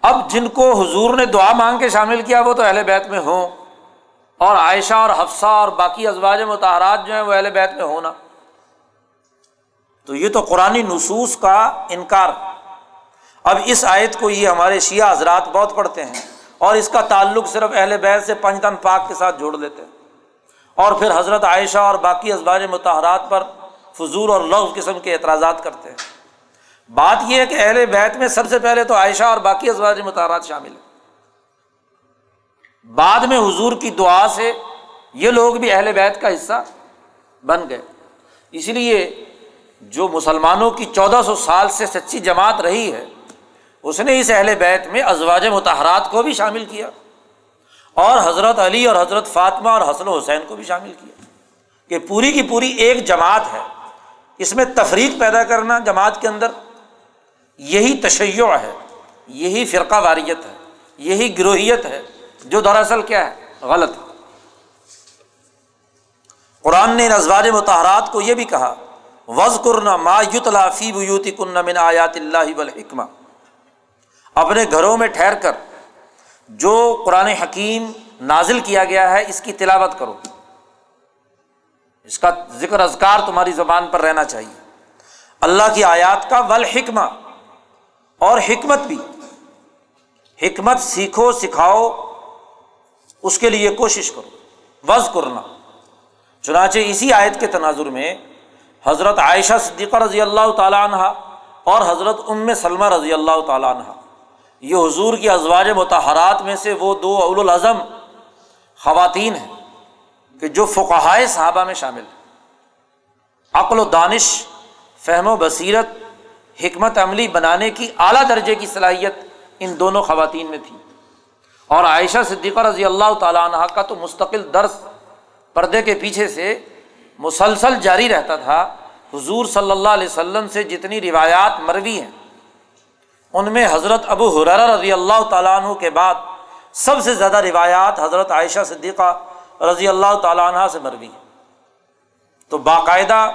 اب جن کو حضور نے دعا مانگ کے شامل کیا، وہ تو اہل بیت میں ہوں۔ اور عائشہ اور حفصہ اور باقی ازواج متحرات جو ہیں وہ اہل بیت میں ہونا تو یہ تو قرآن نصوص کا انکار۔ اب اس آیت کو یہ ہمارے شیعہ حضرات بہت پڑھتے ہیں اور اس کا تعلق صرف اہل بیت سے پنجتن پاک کے ساتھ جوڑ لیتے ہیں۔ اور پھر حضرت عائشہ اور باقی ازباج متحرات پر فضول اور لغ قسم کے اعتراضات کرتے ہیں۔ بات یہ ہے کہ اہل بیت میں سب سے پہلے تو عائشہ اور باقی ازواج متحرات شامل ہیں۔ بعد میں حضور کی دعا سے یہ لوگ بھی اہل بیت کا حصہ بن گئے۔ اس لیے جو مسلمانوں کی چودہ سو سال سے سچی جماعت رہی ہے، اس نے اس اہل بیت میں ازواج متحرات کو بھی شامل کیا اور حضرت علی اور حضرت فاطمہ اور حسن و حسین کو بھی شامل کیا کہ پوری کی پوری ایک جماعت ہے۔ اس میں تفریق پیدا کرنا جماعت کے اندر یہی تشیع ہے، یہی فرقہ واریت ہے، یہی گروہیت ہے۔ جو دراصل کیا ہے، غلط قرآن نے ازواج متحرات کو یہ بھی کہا وز کرنا ما یوتلا فی بیوتی کن من آیات اللہ والحکمہ اپنے گھروں میں ٹھہر کر، جو قرآن حکیم نازل کیا گیا ہے، اس کی تلاوت کرو۔ اس کا ذکر ازکار تمہاری زبان پر رہنا چاہیے۔ اللہ کی آیات کا ول حکمہ اور حکمت بھی۔ حکمت سیکھو، سکھاؤ اس کے لیے کوشش کرو وز کرنا۔ چنانچہ اسی آیت کے تناظر میں حضرت عائشہ صدیقہ رضی اللہ تعالیٰ عنہ اور حضرت ام سلمہ رضی اللہ تعالیٰ عنہ، یہ حضور کی ازواج متحرات میں سے وہ دو اول الاظم خواتین ہیں کہ جو فقہائے صحابہ میں شامل ہیں۔ عقل و دانش، فہم و بصیرت، حکمت عملی بنانے کی اعلیٰ درجے کی صلاحیت ان دونوں خواتین میں تھی۔ اور عائشہ صدیقہ رضی اللہ تعالیٰ عنہ کا تو مستقل درس پردے کے پیچھے سے مسلسل جاری رہتا تھا۔ حضور صلی اللہ علیہ وسلم سے جتنی روایات مروی ہیں، ان میں حضرت ابو حرار رضی اللہ تعالیٰ عنہ کے بعد سب سے زیادہ روایات حضرت عائشہ صدیقہ رضی اللہ تعالیٰ عنہ سے مروی ہیں۔ تو باقاعدہ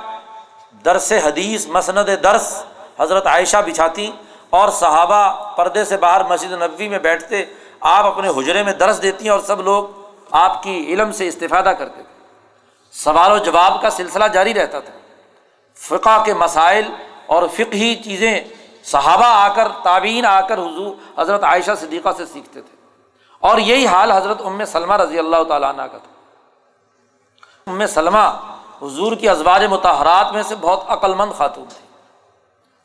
درس حدیث، مسند درس حضرت عائشہ بچھاتی اور صحابہ پردے سے باہر مسجد نبوی میں بیٹھتے آپ اپنے حجرے میں درس دیتی ہیں اور سب لوگ آپ کی علم سے استفادہ کرتے تھے۔ سوال و جواب کا سلسلہ جاری رہتا تھا۔ فقہ کے مسائل اور فقہی چیزیں صحابہ آ کر تعبین آ کر حضور حضرت عائشہ صدیقہ سے سیکھتے تھے۔ اور یہی حال حضرت ام سلمہ رضی اللہ تعالیٰ عنہ کا تھا۔ ام سلمہ حضور کی ازواج متحرات میں سے بہت عقلمند خاتون تھی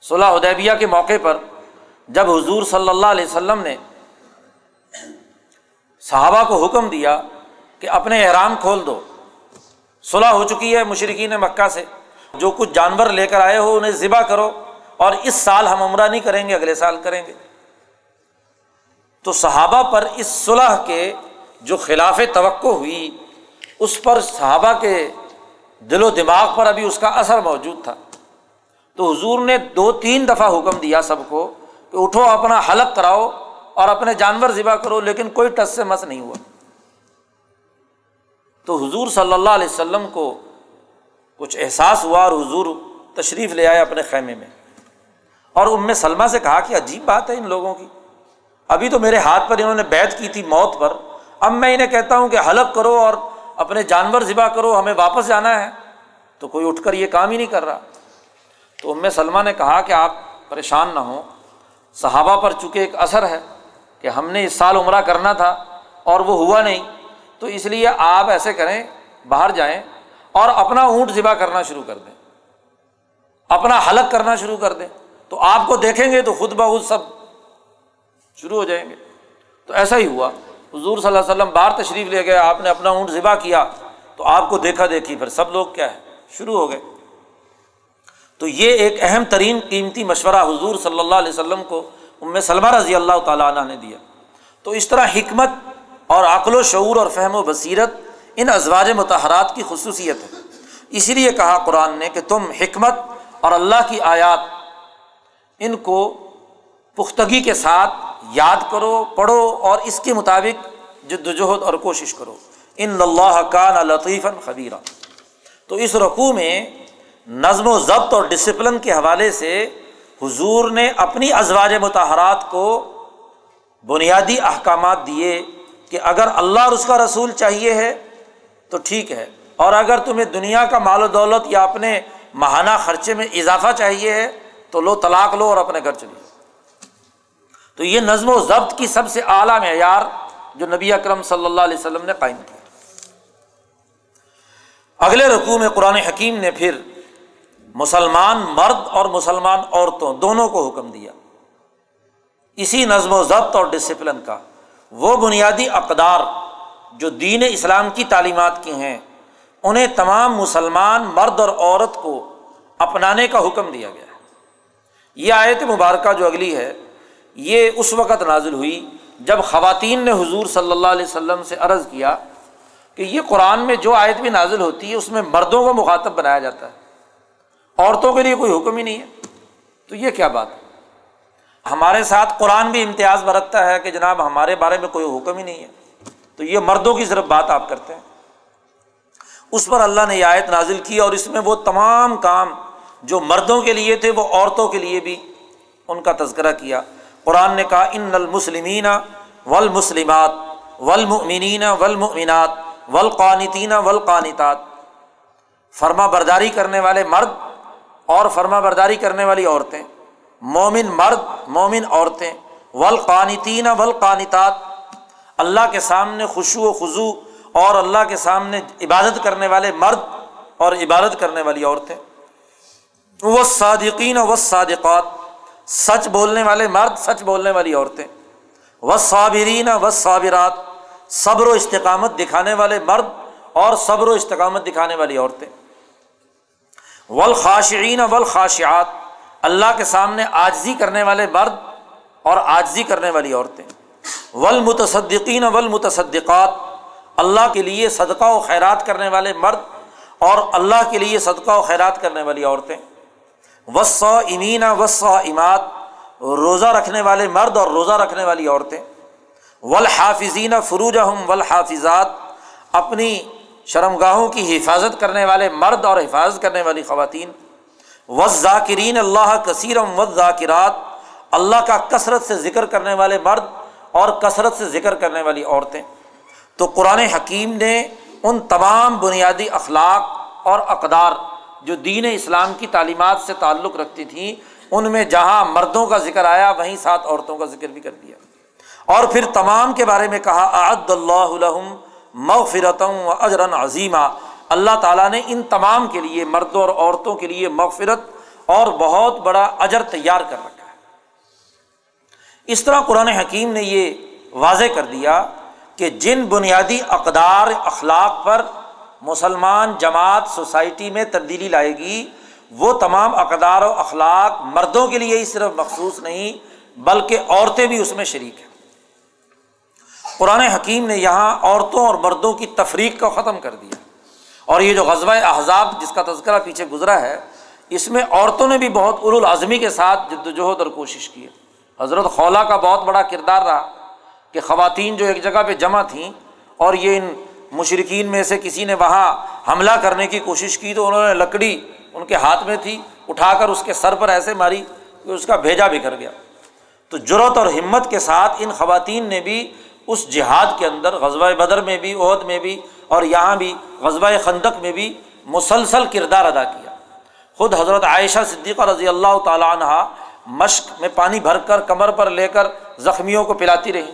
صلاح ادیبیہ کے موقع پر جب حضور صلی اللہ علیہ وسلم نے صحابہ کو حکم دیا کہ اپنے احرام کھول دو۔ صلاح ہو چکی ہے مشرقین مکہ سے۔ جو کچھ جانور لے کر آئے ہو انہیں ذبح کرو اور اس سال ہم عمرہ نہیں کریں گے، اگلے سال کریں گے۔ تو صحابہ پر اس صلح کے جو خلاف توقع ہوئی، اس پر صحابہ کے دل و دماغ پر ابھی اس کا اثر موجود تھا۔ تو حضور نے دو تین دفعہ حکم دیا سب کو کہ اٹھو اپنا حلق کراؤ۔ اور اپنے جانور ذبح کرو، لیکن کوئی ٹس سے مس نہیں ہوا۔ تو حضور صلی اللہ علیہ وسلم کو کچھ احساس ہوا اور حضور تشریف لے آئے اپنے خیمے میں۔ اور ام سلمہ سے کہا کہ عجیب بات ہے ان لوگوں کی۔ ابھی تو میرے ہاتھ پر انہوں نے بیت کی تھی موت پر۔ اب میں انہیں کہتا ہوں کہ حلق کرو اور اپنے جانور ذبح کرو، ہمیں واپس جانا ہے۔ تو کوئی اٹھ کر یہ کام ہی نہیں کر رہا۔ تو ام سلمہ نے کہا کہ آپ پریشان نہ ہوں۔ صحابہ پر چونکہ ایک اثر ہے کہ ہم نے اس سال عمرہ کرنا تھا اور وہ ہوا نہیں، تو اس لیے آپ ایسے کریں، باہر جائیں اور اپنا اونٹ ذبح کرنا شروع کر دیں۔ اپنا حلق کرنا شروع کر دیں۔ تو آپ کو دیکھیں گے تو خود بخود سب شروع ہو جائیں گے۔ تو ایسا ہی ہوا۔ حضور صلی اللہ علیہ وسلم باہر تشریف لے گئے، آپ نے اپنا اونٹ ذبح کیا، تو آپ کو دیکھا دیکھی، پھر سب لوگ کیا ہے، شروع ہو گئے۔ تو یہ ایک اہم ترین قیمتی مشورہ حضور صلی اللہ علیہ وسلم کو ام سلمہ رضی اللہ تعالیٰ عنہ نے دیا۔ تو اس طرح حکمت اور عقل و شعور اور فہم و بصیرت ان ازواج متحرات کی خصوصیت ہے۔ اسی لیے کہا قرآن نے کہ تم حکمت اور اللہ کی آیات ان کو پختگی کے ساتھ یاد کرو، پڑھو اور اس کے مطابق جد وجہد اور کوشش کرو۔ ان اللہ کا نہ لطیف خبیرہ تو اس رقوع میں نظم و ضبط اور ڈسپلن کے حوالے سے حضور نے اپنی ازواج متحرات کو بنیادی احکامات دیے کہ اگر اللہ اور اس کا رسول چاہیے ہے تو ٹھیک ہے، اور اگر تمہیں دنیا کا مال و دولت یا اپنے ماہانہ خرچے میں اضافہ چاہیے ہے تو لو، طلاق لو اور اپنے گھر چلیے تو یہ نظم و ضبط کی سب سے اعلیٰ معیار جو نبی اکرم صلی اللہ علیہ وسلم نے قائم کیا۔ اگلے رقوع میں قرآن حکیم نے پھر مسلمان مرد اور مسلمان عورتوں دونوں کو حکم دیا۔ اسی نظم و ضبط اور ڈسپلن کا وہ بنیادی اقدار جو دین اسلام کی تعلیمات کی ہیں، انہیں تمام مسلمان مرد اور عورت کو اپنانے کا حکم دیا گیا۔ ہے یہ آیت مبارکہ جو اگلی ہے، یہ اس وقت نازل ہوئی جب خواتین نے حضور صلی اللہ علیہ وسلم سے عرض کیا کہ یہ قرآن میں جو آیت بھی نازل ہوتی ہے، اس میں مردوں کو مخاطب بنایا جاتا ہے۔ عورتوں کے لیے کوئی حکم ہی نہیں ہے۔ تو یہ کیا بات ہے؟ ہمارے ساتھ قرآن بھی امتیاز برتتا ہے کہ جناب ہمارے بارے میں کوئی حکم ہی نہیں ہے۔ تو یہ مردوں کی صرف بات آپ کرتے ہیں۔ اس پر اللہ نے یہ آیت نازل کی اور اس میں وہ تمام کام جو مردوں کے لیے تھے، وہ عورتوں کے لیے بھی ان کا تذکرہ کیا۔ قرآن نے کہا، ان المسلمین ولمسلمات ولمنین ولمنات ولقانتین ولقانتات فرما برداری کرنے والے مرد اور فرما برداری کرنے والی عورتیں، مومن مرد، مومن عورتیں ولقانتین ولقانتات اللہ کے سامنے خوشو و خضو اور اللہ کے سامنے عبادت کرنے والے مرد اور عبادت کرنے والی عورتیں۔ وہ صادقین و صادقات سچ بولنے والے مرد، سچ بولنے والی عورتیں۔ و صابرین و صابرات صبر و استقامت دکھانے والے مرد اور صبر و استقامت دکھانے والی عورتیں۔ ولخاشعین ولخاشعات اللہ کے سامنے آجزی کرنے والے مرد اور آجزی کرنے والی عورتیں۔ ولمتصدقین ولمتصدقات اللہ کے لیے صدقہ و خیرات کرنے والے مرد اور اللہ کے لیے صدقہ و خیرات کرنے والی عورتیں۔ وسا امین وسا امات روزہ رکھنے والے مرد اور روزہ رکھنے والی عورتیں۔ ولحافظین فروج ہم ولحافظات اپنی شرمگاہوں کی حفاظت کرنے والے مرد اور حفاظت کرنے والی خواتین۔ و ذاکرین اللہ کثیرم و ذاکرات اللہ کا کثرت سے ذکر کرنے والے مرد اور کثرت سے ذکر کرنے والی عورتیں۔ تو قرآن حکیم نے ان تمام بنیادی اخلاق اور اقدار جو دین اسلام کی تعلیمات سے تعلق رکھتی تھیں، ان میں جہاں مردوں کا ذکر آیا، وہیں سات عورتوں کا ذکر بھی کر دیا۔ اور پھر تمام کے بارے میں کہا عد اللہ مغفرتم و اجرن عظیمہ اللہ تعالیٰ نے ان تمام کے لیے مردوں اور عورتوں کے لیے مغفرت اور بہت بڑا اجر تیار کر رکھا ہے۔ اس طرح قرآن حکیم نے یہ واضح کر دیا کہ جن بنیادی اقدار اخلاق پر مسلمان جماعت سوسائٹی میں تبدیلی لائے گی، وہ تمام اقدار و اخلاق مردوں کے لیے ہی صرف مخصوص نہیں، بلکہ عورتیں بھی اس میں شریک ہیں۔ قرآن حکیم نے یہاں عورتوں اور مردوں کی تفریق کو ختم کر دیا۔ اور یہ جو غزبۂ احزاب جس کا تذکرہ پیچھے گزرا ہے، اس میں عورتوں نے بھی بہت الاظمی کے ساتھ جد وجہد اور کوشش کی۔ حضرت خولا کا بہت بڑا کردار رہا کہ خواتین جو ایک جگہ پہ جمع تھیں اور یہ ان مشرقین میں سے کسی نے وہاں حملہ کرنے کی کوشش کی تو انہوں نے لکڑی ان کے ہاتھ میں تھی، اٹھا کر اس کے سر پر ایسے ماری کہ اس کا بھیجا بکھر گیا۔ تو جرت اور ہمت کے ساتھ ان خواتین نے بھی اس جہاد کے اندر غزبۂ بدر میں بھی، عہد میں بھی، اور یہاں بھی غزبۂ خندق میں بھی مسلسل کردار ادا کیا۔ خود حضرت عائشہ صدیقہ رضی اللہ تعالیٰ عنہ مشق میں پانی بھر کر، کمر پر لے کر زخمیوں کو پلاتی رہیں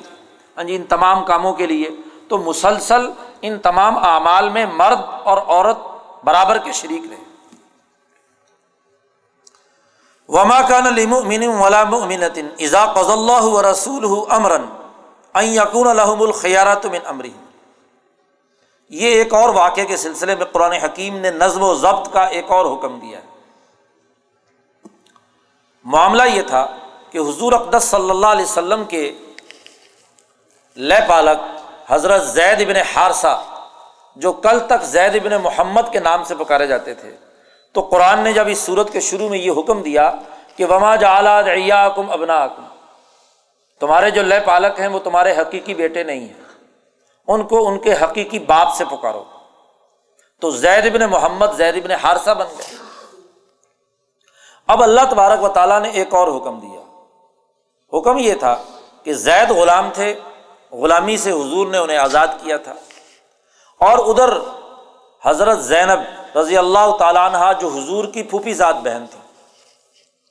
ہاں جی ان تمام کاموں کے لیے۔ تو مسلسل ان تمام اعمال میں مرد اور عورت برابر کے شریک رہے۔ وما کا نمن ولا مؤمنۃ اذا قض اللہ و رسول امرن یقون الحم الخیارات من امری یہ ایک اور واقعے کے سلسلے میں قرآن حکیم نے نظم و ضبط کا ایک اور حکم دیا ہے۔ معاملہ یہ تھا کہ حضور اقدس صلی اللہ علیہ وسلم کے لے پالک حضرت زید ابن حارثہ، جو کل تک زید ابن محمد کے نام سے پکارے جاتے تھے، تو قرآن نے جب اس صورت کے شروع میں یہ حکم دیا کہ وما جالاد کم ابنا کم تمہارے جو لے پالک ہیں وہ تمہارے حقیقی بیٹے نہیں ہیں۔ ان کو ان کے حقیقی باپ سے پکارو۔ تو زید ابن محمد زید ابن حارثہ بن گئے۔ اب اللہ تبارک و تعالیٰ نے ایک اور حکم دیا۔ حکم یہ تھا کہ زید غلام تھے، غلامی سے حضور نے انہیں آزاد کیا تھا۔ اور ادھر حضرت زینب رضی اللہ تعالیٰ عنہ جو حضور کی پھوپھی ذات بہن تھی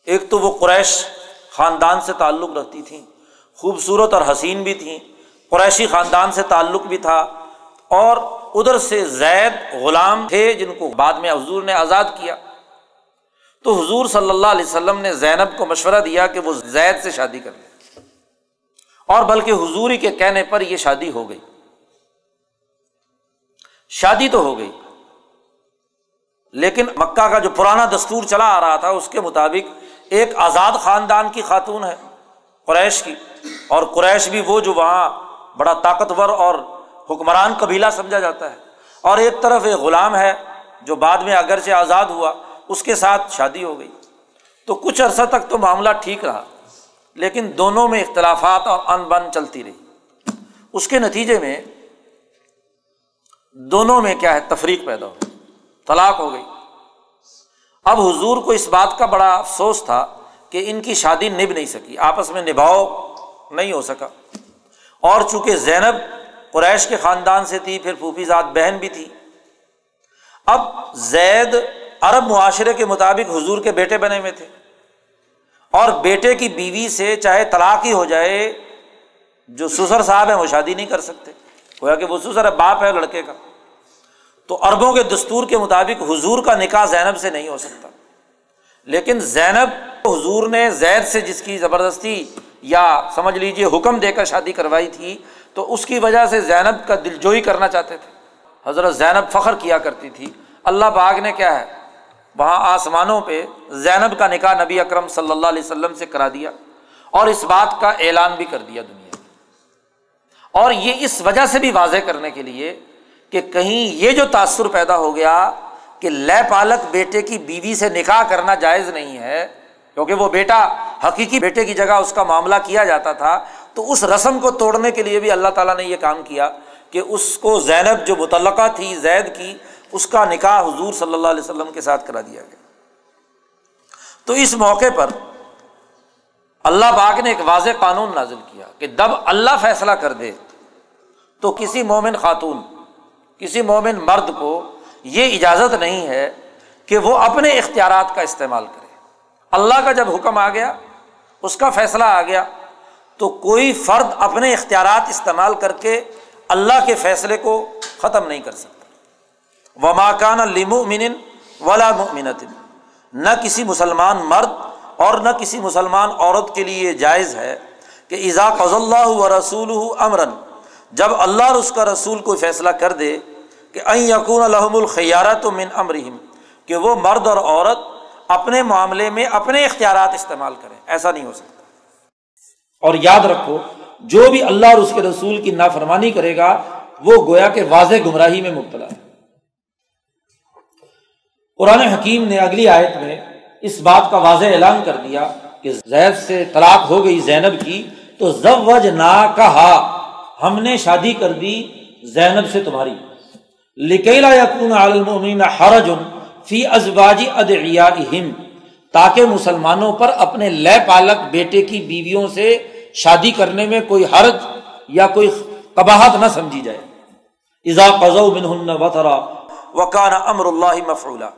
ایک تو وہ قریش خاندان سے تعلق رکھتی تھیں۔ خوبصورت اور حسین بھی تھیں، قریشی خاندان سے تعلق بھی تھا، اور ادھر سے زید غلام تھے جن کو بعد میں حضور نے آزاد کیا۔ تو حضور صلی اللہ علیہ وسلم نے زینب کو مشورہ دیا کہ وہ زید سے شادی کر لے۔ اور بلکہ حضوری کے کہنے پر یہ شادی ہو گئی۔ شادی تو ہو گئی، لیکن مکہ کا جو پرانا دستور چلا آ رہا تھا، اس کے مطابق ایک آزاد خاندان کی خاتون ہے، قریش کی۔ اور قریش بھی وہ جو وہاں بڑا طاقتور اور حکمران قبیلہ سمجھا جاتا ہے۔ اور ایک طرف ایک غلام ہے جو بعد میں اگرچہ آزاد ہوا، اس کے ساتھ شادی ہو گئی۔ تو کچھ عرصہ تک تو معاملہ ٹھیک رہا، لیکن دونوں میں اختلافات اور ان بن چلتی رہی۔ اس کے نتیجے میں دونوں میں کیا ہے، تفریق پیدا ہو طلاق ہو گئی۔ اب حضور کو اس بات کا بڑا افسوس تھا کہ ان کی شادی نبھ نہیں سکی، آپس میں نبھاؤ نہیں ہو سکا۔ اور چونکہ زینب قریش کے خاندان سے تھی، پھر پھوپھی ذات بہن بھی تھی۔ اب زید عرب معاشرے کے مطابق حضور کے بیٹے بنے ہوئے تھے۔ اور بیٹے کی بیوی سے چاہے طلاق ہی ہو جائے، جو سسر صاحب ہیں وہ شادی نہیں کر سکتے۔ ہوا کہ وہ سسر باپ ہے لڑکے کا۔ تو اربوں کے دستور کے مطابق حضور کا نکاح زینب سے نہیں ہو سکتا۔ لیکن زینب حضور نے زید سے جس کی زبردستی یا سمجھ لیجیے حکم دے کر شادی کروائی تھی، تو اس کی وجہ سے زینب کا دل جوئی کرنا چاہتے تھے۔ حضرت زینب فخر کیا کرتی تھی۔ اللہ باغ نے کیا ہے؟ وہاں آسمانوں پہ زینب کا نکاح نبی اکرم صلی اللہ علیہ وسلم سے کرا دیا اور اس بات کا اعلان بھی کر دیا دنیا اور یہ اس وجہ سے بھی واضح کرنے کے لیے کہ کہیں یہ جو تاثر پیدا ہو گیا کہ لے پالک بیٹے کی بیوی سے نکاح کرنا جائز نہیں ہے کیونکہ وہ بیٹا حقیقی بیٹے کی جگہ اس کا معاملہ کیا جاتا تھا، تو اس رسم کو توڑنے کے لیے بھی اللہ تعالیٰ نے یہ کام کیا کہ اس کو زینب جو متعلقہ تھی، زید کی، اس کا نکاح حضور صلی اللہ علیہ وسلم کے ساتھ کرا دیا گیا۔ تو اس موقع پر اللہ باغ نے ایک واضح قانون نازل کیا کہ جب اللہ فیصلہ کر دے تو کسی مومن خاتون، کسی مومن مرد کو یہ اجازت نہیں ہے کہ وہ اپنے اختیارات کا استعمال کرے۔ اللہ کا جب حکم آ گیا، اس کا فیصلہ آ گیا، تو کوئی فرد اپنے اختیارات استعمال کر کے اللہ کے فیصلے کو ختم نہیں کر سکتا۔ و ماکانہ لمن ولا مؤمنت نہ کسی مسلمان مرد اور نہ کسی مسلمان عورت کے لیے جائز ہے کہ ایزا قض اللہ و رسول امراً جب اللہ اور اس کا رسول کوئی فیصلہ کر دے کہ این یقون الحم الخیارت و من امرحم کہ وہ مرد اور عورت اپنے معاملے میں اپنے اختیارات استعمال کریں۔ ایسا نہیں ہو سکتا۔ اور یاد رکھو، جو بھی اللہ اور اس کے رسول کی نافرمانی کرے گا، وہ گویا کہ واضح گمراہی میں مبتلا ہے۔ قرآن حکیم نے اگلی آیت میں اس بات کا واضح اعلان کر دیا کہ زید سے طلاق ہو گئی زینب کی، تو زوج نا کہا ہم نے شادی کر دی زینب سے تمہاری۔ لکیلا یقون عالمین حرج فی ازواجی ادعیاءہم تاکہ مسلمانوں پر اپنے لے پالک بیٹے کی بیویوں سے شادی کرنے میں کوئی حرج یا کوئی قباہت نہ سمجھی جائے۔ اذا قزو منہن وطرا، وکان امر اللہ مفعولا۔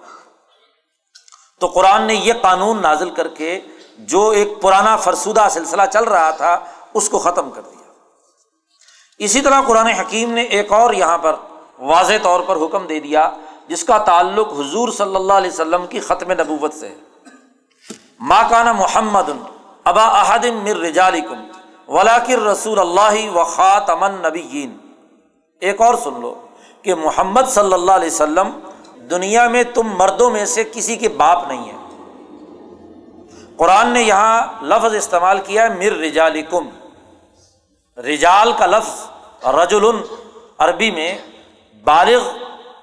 تو قرآن نے یہ قانون نازل کر کے جو ایک پرانا فرسودہ سلسلہ چل رہا تھا، اس کو ختم کر دیا۔ اسی طرح قرآن حکیم نے ایک اور یہاں پر واضح طور پر حکم دے دیا۔ جس کا تعلق حضور صلی اللہ علیہ وسلم کی ختم نبوت سے ہے۔ ماں کانا محمد ابا احد مر رجالکم ولاکر رسول اللہ و خاتمن نبی ایک اور سن لو کہ محمد صلی اللہ علیہ وسلم دنیا میں تم مردوں میں سے کسی کے باپ نہیں ہے قرآن نے یہاں لفظ استعمال کیا ہے مر رجالکم۔ رجال کا لفظ رجل عربی میں بالغ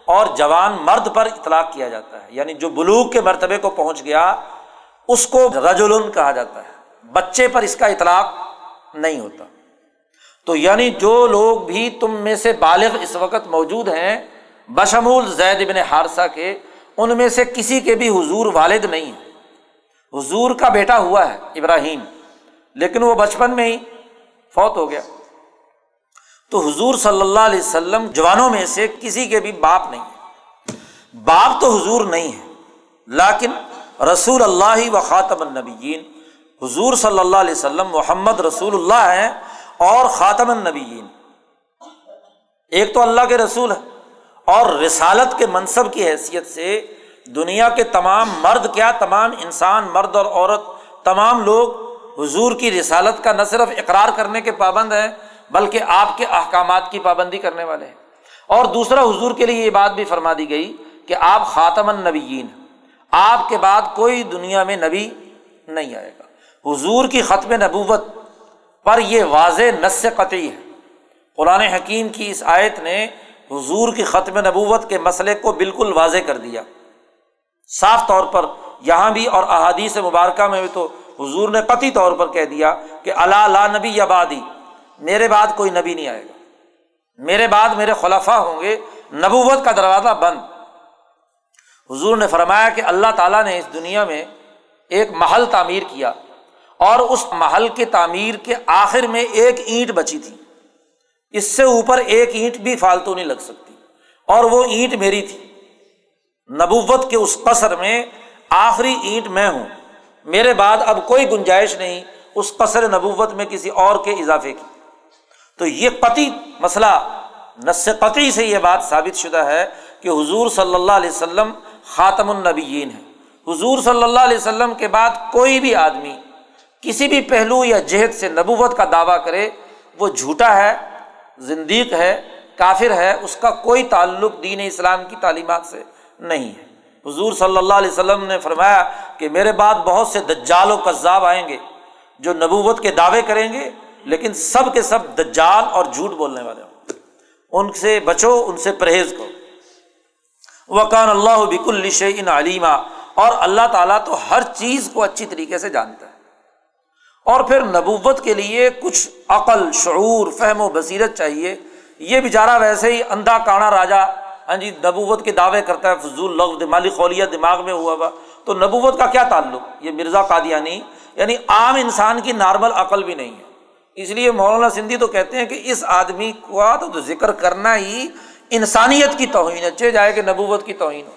اور جوان مرد پر اطلاق کیا جاتا ہے۔ یعنی جو بلوک کے مرتبے کو پہنچ گیا، اس کو رجل کہا جاتا ہے۔ بچے پر اس کا اطلاق نہیں ہوتا۔ تو یعنی جو لوگ بھی تم میں سے بالغ اس وقت موجود ہیں، بشمول زید ابن حارثہ کے، ان میں سے کسی کے بھی حضور والد نہیں ہے حضور کا بیٹا ہوا ہے، ابراہیم۔ لیکن وہ بچپن میں ہی فوت ہو گیا۔ تو حضور صلی اللہ علیہ وسلم جوانوں میں سے کسی کے بھی باپ نہیں ہے باپ تو حضور نہیں ہے لیکن رسول اللہ و خاطم النبیین، حضور صلی اللہ علیہ وسلم محمد رسول اللہ ہیں اور خاتم النبیین۔ ایک تو اللہ کے رسول ہے اور رسالت کے منصب کی حیثیت سے دنیا کے تمام مرد، کیا تمام انسان، مرد اور عورت، تمام لوگ حضور کی رسالت کا نہ صرف اقرار کرنے کے پابند ہیں بلکہ آپ کے احکامات کی پابندی کرنے والے ہیں۔ اور دوسرا، حضور کے لیے یہ بات بھی فرما دی گئی کہ آپ خاتم النبیین آپ کے بعد کوئی دنیا میں نبی نہیں آئے گا۔ حضور کی ختم نبوت پر یہ واضح نس قطعی ہے۔ قرآن حکیم کی اس آیت نے حضور کی ختم نبوت کے مسئلے کو بالکل واضح کر دیا۔ صاف طور پر یہاں بھی اور احادیث مبارکہ میں بھی تو حضور نے قطعی طور پر کہہ دیا کہ اللہ لا نبی یا بادی میرے بعد کوئی نبی نہیں آئے گا۔ میرے بعد میرے خلفہ ہوں گے۔ نبوت کا دروازہ بند۔ حضور نے فرمایا کہ اللہ تعالیٰ نے اس دنیا میں ایک محل تعمیر کیا اور اس محل کے تعمیر کے آخر میں ایک اینٹ بچی تھی۔ اس سے اوپر ایک اینٹ بھی فالتو نہیں لگ سکتی اور وہ اینٹ میری تھی۔ نبوت کے اس قصر میں آخری اینٹ میں ہوں۔ میرے بعد اب کوئی گنجائش نہیں۔ اس قصر نبوت میں کسی اور کے اضافے کی۔ تو یہ قطعی مسئلہ نس قطعی سے یہ بات ثابت شدہ ہے کہ حضور صلی اللہ علیہ وسلم خاتم النبیین ہے حضور صلی اللہ علیہ وسلم کے بعد کوئی بھی آدمی کسی بھی پہلو یا جہد سے نبوت کا دعویٰ کرے، وہ جھوٹا ہے، زندیق ہے، کافر ہے، اس کا کوئی تعلق دین اسلام کی تعلیمات سے نہیں ہے۔ حضور صلی اللہ علیہ وسلم نے فرمایا کہ میرے بعد بہت سے دجال و قذاب آئیں گے جو نبوت کے دعوے کریں گے لیکن سب کے سب دجال اور جھوٹ بولنے والے ہوں۔ ان سے بچو، ان سے پرہیز کرو۔ وکان اللہ بک الشعین علیمہ اور اللہ تعالیٰ تو ہر چیز کو اچھی طریقے سے جانتا ہے۔ اور پھر نبوت کے لیے کچھ عقل، شعور، فہم و بصیرت چاہیے۔ یہ بیچارہ ویسے ہی اندھا کانا راجا ہاں جی نبوت کے دعوے کرتا ہے، فضول لفظ مالی خولیا دماغ میں ہوا ہوا۔ تو نبوت کا کیا تعلق؟ یہ مرزا قادیانی یعنی عام انسان کی نارمل عقل بھی نہیں ہے۔ اس لیے مولانا سندھی تو کہتے ہیں کہ اس آدمی کو تو ذکر کرنا ہی انسانیت کی توہین اچھے جائے کہ نبوت کی توہین ہو۔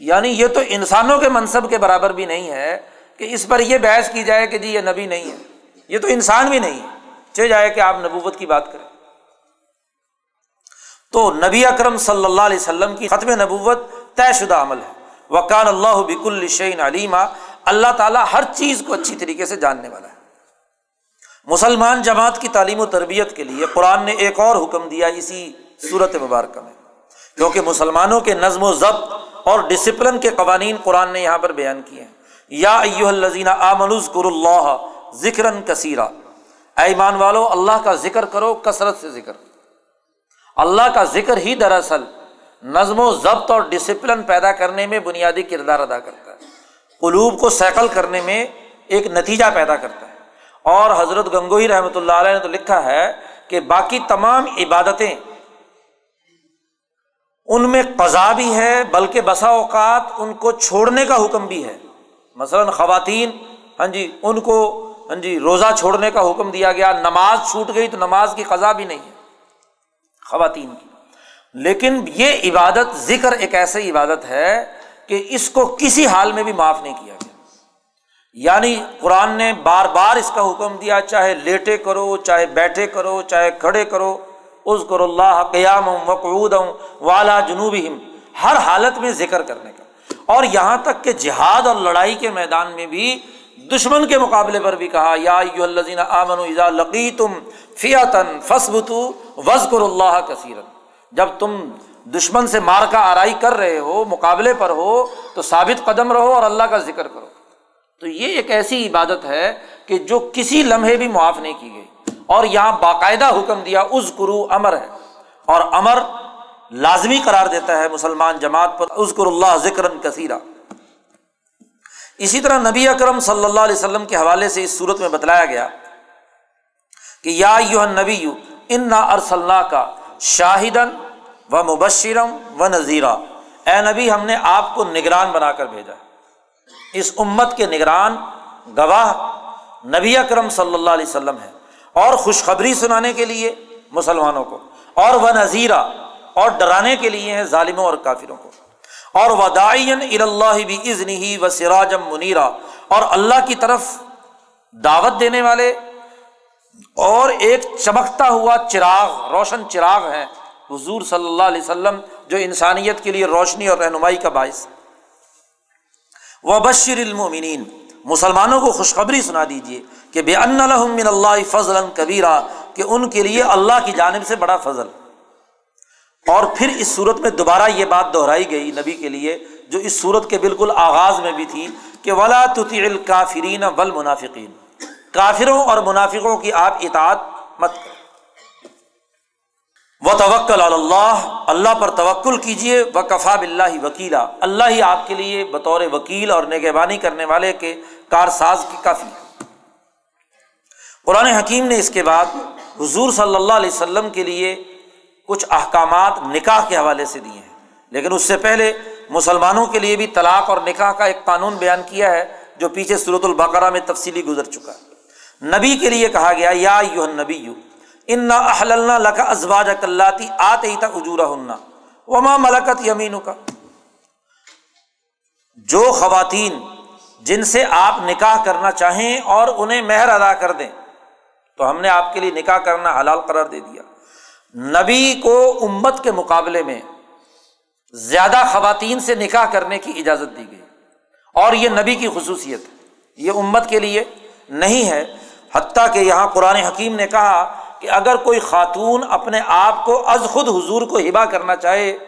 یعنی یہ تو انسانوں کے منصب کے برابر بھی نہیں ہے کہ اس پر یہ بحث کی جائے کہ جی یہ نبی نہیں ہے۔ یہ تو انسان بھی نہیں ہے چل جائے کہ آپ نبوت کی بات کریں۔ تو نبی اکرم صلی اللہ علیہ وسلم کی ختم نبوت طے شدہ عمل ہے۔ وکان اللہ بک الشعین علیمہ اللہ تعالیٰ ہر چیز کو اچھی طریقے سے جاننے والا ہے۔ مسلمان جماعت کی تعلیم و تربیت کے لیے قرآن نے ایک اور حکم دیا اسی صورت مبارکہ میں، کیونکہ مسلمانوں کے نظم و ضبط اور ڈسپلن کے قوانین قرآن نے یہاں پر بیان کیے ہیں۔ یا ایو الزین آمنز کر اللہ ذکر کثیرہ ایمان والو، اللہ کا ذکر کرو، کثرت سے ذکر۔ اللہ کا ذکر ہی دراصل نظم و ضبط اور ڈسپلن پیدا کرنے میں بنیادی کردار ادا کرتا ہے۔ قلوب کو سیکل کرنے میں ایک نتیجہ پیدا کرتا ہے۔ اور حضرت گنگوئی رحمۃ اللہ علیہ نے تو لکھا ہے کہ باقی تمام عبادتیں ان میں قضا بھی ہے، بلکہ بسا اوقات ان کو چھوڑنے کا حکم بھی ہے۔ مثلاً خواتین ہاں جی ان کو ہاں جی روزہ چھوڑنے کا حکم دیا گیا، نماز چھوٹ گئی تو نماز کی قضا بھی نہیں ہے۔ خواتین کی۔ لیکن یہ عبادت، ذکر ایک ایسی عبادت ہے کہ اس کو کسی حال میں بھی معاف نہیں کیا یعنی قرآن نے بار بار اس کا حکم دیا، چاہے لیٹے کرو، چاہے بیٹھے کرو، چاہے کھڑے کرو از کر اللہ قیام وقعود والا جنوب ہر حالت میں ذکر کرنے کا۔ اور یہاں تک کہ جہاد اور لڑائی کے میدان میں بھی دشمن کے مقابلے پر بھی کہا، یا الزین آمن لقی تم فیاتن فسبتو وز اللہ کثیرن جب تم دشمن سے مار کا آرائی کر رہے ہو، مقابلے پر ہو، تو ثابت قدم رہو اور اللہ کا ذکر کرو۔ تو یہ ایک ایسی عبادت ہے کہ جو کسی لمحے بھی معاف نہیں کی گئی۔ اور یہاں باقاعدہ حکم دیا از کرو امر ہے۔ اور امر لازمی قرار دیتا ہے مسلمان جماعت پر ازکر اللہ ذکر کثیرہ اسی طرح نبی اکرم صلی اللہ علیہ وسلم کے حوالے سے اس صورت میں بتلایا گیا کہ یا یو نبی یو ان نہ ارسلہ کا شاہدن و مبشرم و نذیرہ اے نبی، ہم نے آپ کو نگران بنا کر بھیجا۔ اس امت کے نگران گواہ نبی اکرم صلی اللہ علیہ وسلم ہے اور خوشخبری سنانے کے لیے مسلمانوں کو، اور وہ نذیرہ اور ڈرانے کے لیے ہیں ظالموں اور کافروں کو۔ اور ودائین اللہ بھی عزن ہی و سراجم منیرا۔ اور اللہ کی طرف دعوت دینے والے اور ایک چمکتا ہوا چراغ، روشن چراغ ہے حضور صلی اللہ علیہ وسلم جو انسانیت کے لیے روشنی اور رہنمائی کا باعث۔ وہ بشر المومنین مسلمانوں کو خوشخبری سنا دیجیے کہ بے ان من اللہ فضل کبیرہ کہ ان کے لیے اللہ کی جانب سے بڑا فضل۔ اور پھر اس صورت میں دوبارہ یہ بات دہرائی گئی نبی کے لیے، جو اس صورت کے بالکل آغاز میں بھی تھی کہ ولا تطیع الکافرین ول منافقین کافروں اور منافقوں کی آپ اطاعت مت کریں وہ توکل اللہ اللہ پر توکل کیجیے و کفا بلّہ وکیلا۔ اللہ ہی آپ کے لیے بطور وکیل اور نگہبانی کرنے والے کے کارساز کی کافی قرآن حکیم نے اس کے بعد حضور صلی اللہ علیہ وسلم کے لیے کچھ احکامات نکاح کے حوالے سے دیے ہیں۔ لیکن اس سے پہلے مسلمانوں کے لیے بھی طلاق اور نکاح کا ایک قانون بیان کیا ہے، جو پیچھے صورت البقرہ میں تفصیلی گزر چکا ہے۔ نبی کے لیے کہا گیا، یا یو نبی یو ان نہ احل لکا ازواج کلاتی آتے ہی تک اجورا ہننا وما ملکت یمین کا جو خواتین جن سے آپ نکاح کرنا چاہیں اور انہیں مہر ادا کر دیں، تو ہم نے آپ کے لیے نکاح کرنا حلال قرار دے دیا۔ نبی کو امت کے مقابلے میں زیادہ خواتین سے نکاح کرنے کی اجازت دی گئی۔ اور یہ نبی کی خصوصیت ہے۔ یہ امت کے لیے نہیں ہے، حتیٰ کہ یہاں قرآن حکیم نے کہا کہ اگر کوئی خاتون اپنے آپ کو از خود حضور کو ہبا کرنا چاہے،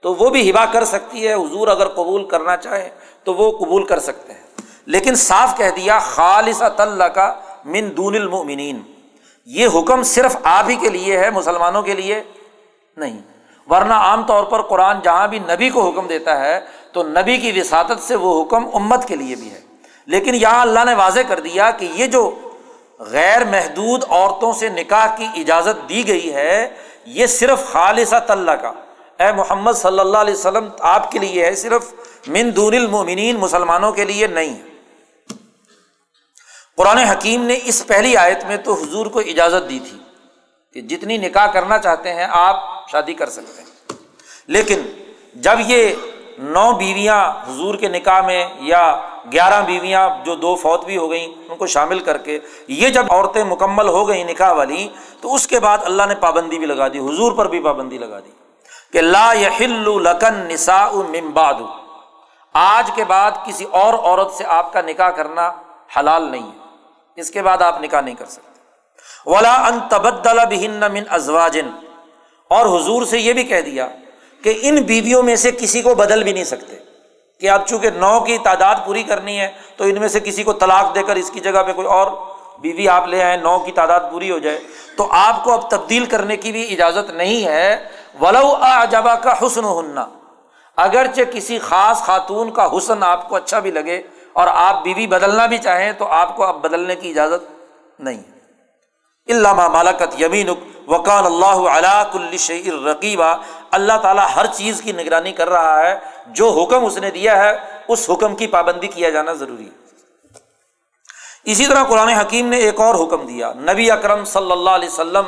تو وہ بھی ہبا کر سکتی ہے۔ حضور اگر قبول کرنا چاہے، تو وہ قبول کر سکتے ہیں۔ لیکن صاف کہہ دیا خالص اللہ کا من دون المؤمنین۔ یہ حکم صرف آپ ہی کے لیے ہے، مسلمانوں کے لیے نہیں۔ ورنہ عام طور پر قرآن جہاں بھی نبی کو حکم دیتا ہے، تو نبی کی وساطت سے وہ حکم امت کے لیے بھی ہے۔ لیکن یہاں اللہ نے واضح کر دیا کہ یہ جو غیر محدود عورتوں سے نکاح کی اجازت دی گئی ہے، یہ صرف خالصہ طلّہ کا۔ اے محمد صلی اللہ علیہ وسلم، آپ کے لیے ہے صرف من دون المومنین مسلمانوں کے لیے نہیں۔ ہے قرآن حکیم نے اس پہلی آیت میں تو حضور کو اجازت دی تھی کہ جتنی نکاح کرنا چاہتے ہیں، آپ شادی کر سکتے ہیں۔ لیکن جب یہ نو بیویاں حضور کے نکاح میں یا گیارہ بیویاں جو دو فوت بھی ہو گئیں، ان کو شامل کر کے یہ جب عورتیں مکمل ہو گئیں نکاح والی، تو اس کے بعد اللہ نے پابندی بھی لگا دی، حضور پر بھی پابندی لگا دی کہ لا لکن نسا ممباد آج کے بعد کسی اور عورت سے آپ کا نکاح کرنا حلال نہیں ہے۔ اس کے بعد آپ نکاح نہیں کر سکتے۔ ولا ان تبدل بہن من ازواجن اور حضور سے یہ بھی کہہ دیا کہ ان بیویوں میں سے کسی کو بدل بھی نہیں سکتے۔ کہ آپ چونکہ نو کی تعداد پوری کرنی ہے، تو ان میں سے کسی کو طلاق دے کر اس کی جگہ پہ کوئی اور بیوی آپ لے آئیں، نو کی تعداد پوری ہو جائے۔ تو آپ کو اب تبدیل کرنے کی بھی اجازت نہیں ہے۔ ولو اجبا کا حسن ہننا اگرچہ کسی خاص خاتون کا حسن آپ کو اچھا بھی لگے اور آپ بیوی بدلنا بھی چاہیں، تو آپ کو اب بدلنے کی اجازت نہیں۔ علامہ مالکت یمین وکال اللہ علاء رقیبہ اللہ تعالیٰ ہر چیز کی نگرانی کر رہا ہے، جو حکم اس نے دیا ہے، اس حکم کی پابندی کیا جانا ضروری ہے۔ اسی طرح قرآن حکیم نے ایک اور حکم دیا، نبی اکرم صلی اللہ علیہ وسلم،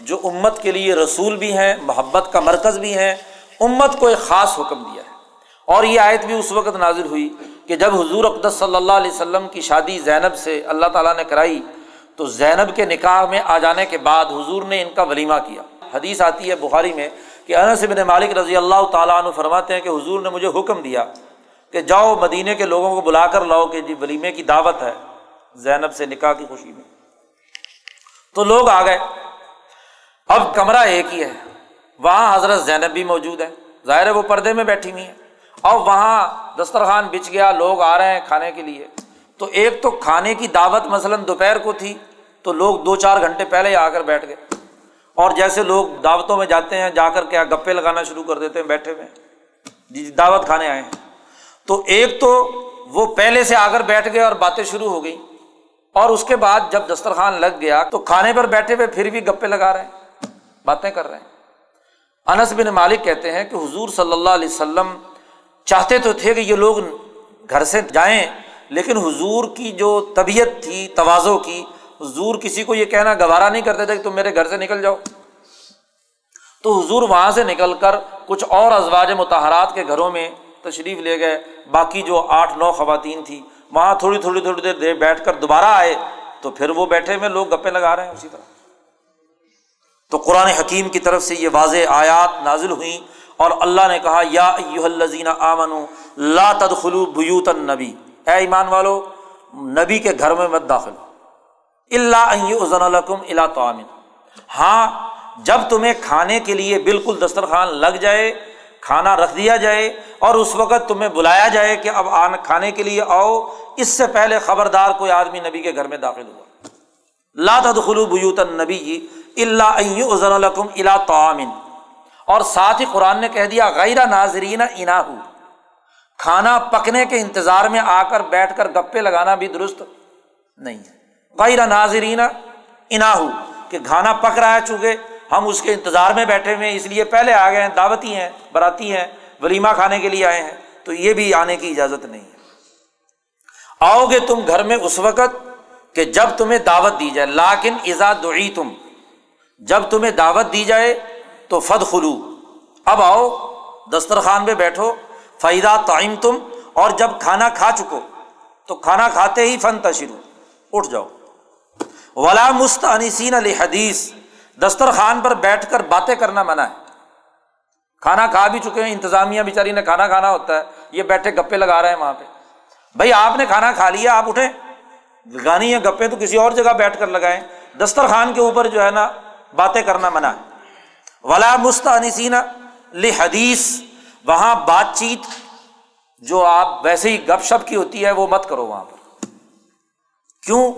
جو امت کے لیے رسول بھی ہیں، محبت کا مرکز بھی ہیں، امت کو ایک خاص حکم دیا ہے۔ اور یہ آیت بھی اس وقت نازر ہوئی کہ جب حضور اقدس صلی اللہ علیہ وسلم کی شادی زینب سے اللہ تعالیٰ نے کرائی تو زینب کے نکاح میں آ جانے کے بعد حضور نے ان کا ولیمہ کیا۔ حدیث آتی ہے بخاری میں کہ انس بن مالک رضی اللہ تعالیٰ عنہ فرماتے ہیں کہ حضور نے مجھے حکم دیا کہ جاؤ مدینے کے لوگوں کو بلا کر لاؤ کہ جی ولیمے کی دعوت ہے زینب سے نکاح کی خوشی میں۔ تو لوگ آ گئے۔ اب کمرہ ایک ہی ہے۔ وہاں حضرت زینب بھی موجود ہے ظاہر ہے وہ پردے میں بیٹھی ہوئی ہیں۔ اور وہاں دسترخوان بچ گیا۔ لوگ آ رہے ہیں کھانے کے لیے۔ تو ایک تو کھانے کی دعوت مثلاً دوپہر کو تھی تو لوگ دو چار گھنٹے پہلے ہی آ کر بیٹھ گئے۔ اور جیسے لوگ دعوتوں میں جاتے ہیں، جا کر کیا گپے لگانا شروع کر دیتے ہیں بیٹھے ہوئے۔ جی, جی، دعوت کھانے آئے ہیں۔ تو ایک تو وہ پہلے سے آ کر بیٹھ گئے اور باتیں شروع ہو گئی اور اس کے بعد جب دسترخوان لگ گیا تو کھانے پر بیٹھے ہوئے پھر بھی گپے لگا رہے ہیں، باتیں کر رہے ہیں۔ انس بن مالک کہتے ہیں کہ حضور صلی اللہ علیہ وسلم چاہتے تو تھے کہ یہ لوگ گھر سے جائیں لیکن حضور کی جو طبیعت تھی توازوں کی، حضور کسی کو یہ کہنا گوارا نہیں کرتے تھے کہ تم میرے گھر سے نکل جاؤ۔ تو حضور وہاں سے نکل کر کچھ اور ازواج متحرات کے گھروں میں تشریف لے گئے۔ باقی جو آٹھ، نو خواتین تھی وہاں تھوڑی تھوڑی تھوڑی دیر دیر بیٹھ کر دوبارہ آئے۔ تو پھر وہ بیٹھے میں لوگ گپے لگا رہے ہیں اسی طرح۔ تو قرآن حکیم کی طرف سے یہ واضح آیات نازل ہوئی اور اللہ نے کہا، یا الزین آمن لا تدخلو بیوت النبی۔ اے ایمان والو، نبی کے گھر میں مت داخل اللہ الکم اللہ تعمن ہاں جب تمہیں کھانے کے لیے بالکل دسترخوان لگ جائے، کھانا رکھ دیا جائے اور اس وقت تمہیں بلایا جائے کہ اب آن کھانے کے لیے آؤ، اس سے پہلے خبردار کوئی آدمی نبی کے گھر میں داخل ہوا۔ لا تدخلو بیوت النبی اللہ عزن الکم اللہ تعمن اور ساتھ ہی قرآن نے کہہ دیا، غیر ناظرین انا کھانا پکنے کے انتظار میں آ کر بیٹھ کر گپے لگانا بھی درست نہیں ہے۔ غیر ناظرین انا کہ کھانا پک رہا ہے چونکہ ہم اس کے انتظار میں بیٹھے ہوئے ہیں، اس لیے پہلے آ گئے ہیں، دعوتی ہیں، براتی ہیں، ولیمہ کھانے کے لیے آئے ہیں۔ تو یہ بھی آنے کی اجازت نہیں ہے۔ آؤ گے تم گھر میں اس وقت کہ جب تمہیں دعوت دی جائے۔ لاکن ازا دعی تم جب تمہیں دعوت دی جائے تو فد خلو اب آؤ، دسترخوان پہ بیٹھو۔ فائدہ تعیم تم اور جب کھانا کھا چکو، تو کھانا کھاتے ہی فن تشرو اٹھ جاؤ۔ ولا مستانسین علی حدیث دسترخوان پر بیٹھ کر باتیں کرنا منع ہے۔ کھانا کھا بھی چکے ہیں، انتظامیہ بیچاری نے کھانا کھانا ہوتا ہے، یہ بیٹھے گپے لگا رہے ہیں وہاں پہ۔ بھائی، آپ نے کھانا کھا لیا، آپ اٹھیں۔ لگانی ہے گپے، تو کسی اور جگہ بیٹھ کر لگائیں۔ دسترخوان کے اوپر جو ہے نا، باتیں کرنا منع ہے۔ ولا مستانسین لحدیث وہاں بات چیت جو آپ ویسے ہی گپ شپ کی ہوتی ہے، وہ مت کرو وہاں پر۔ کیوں؟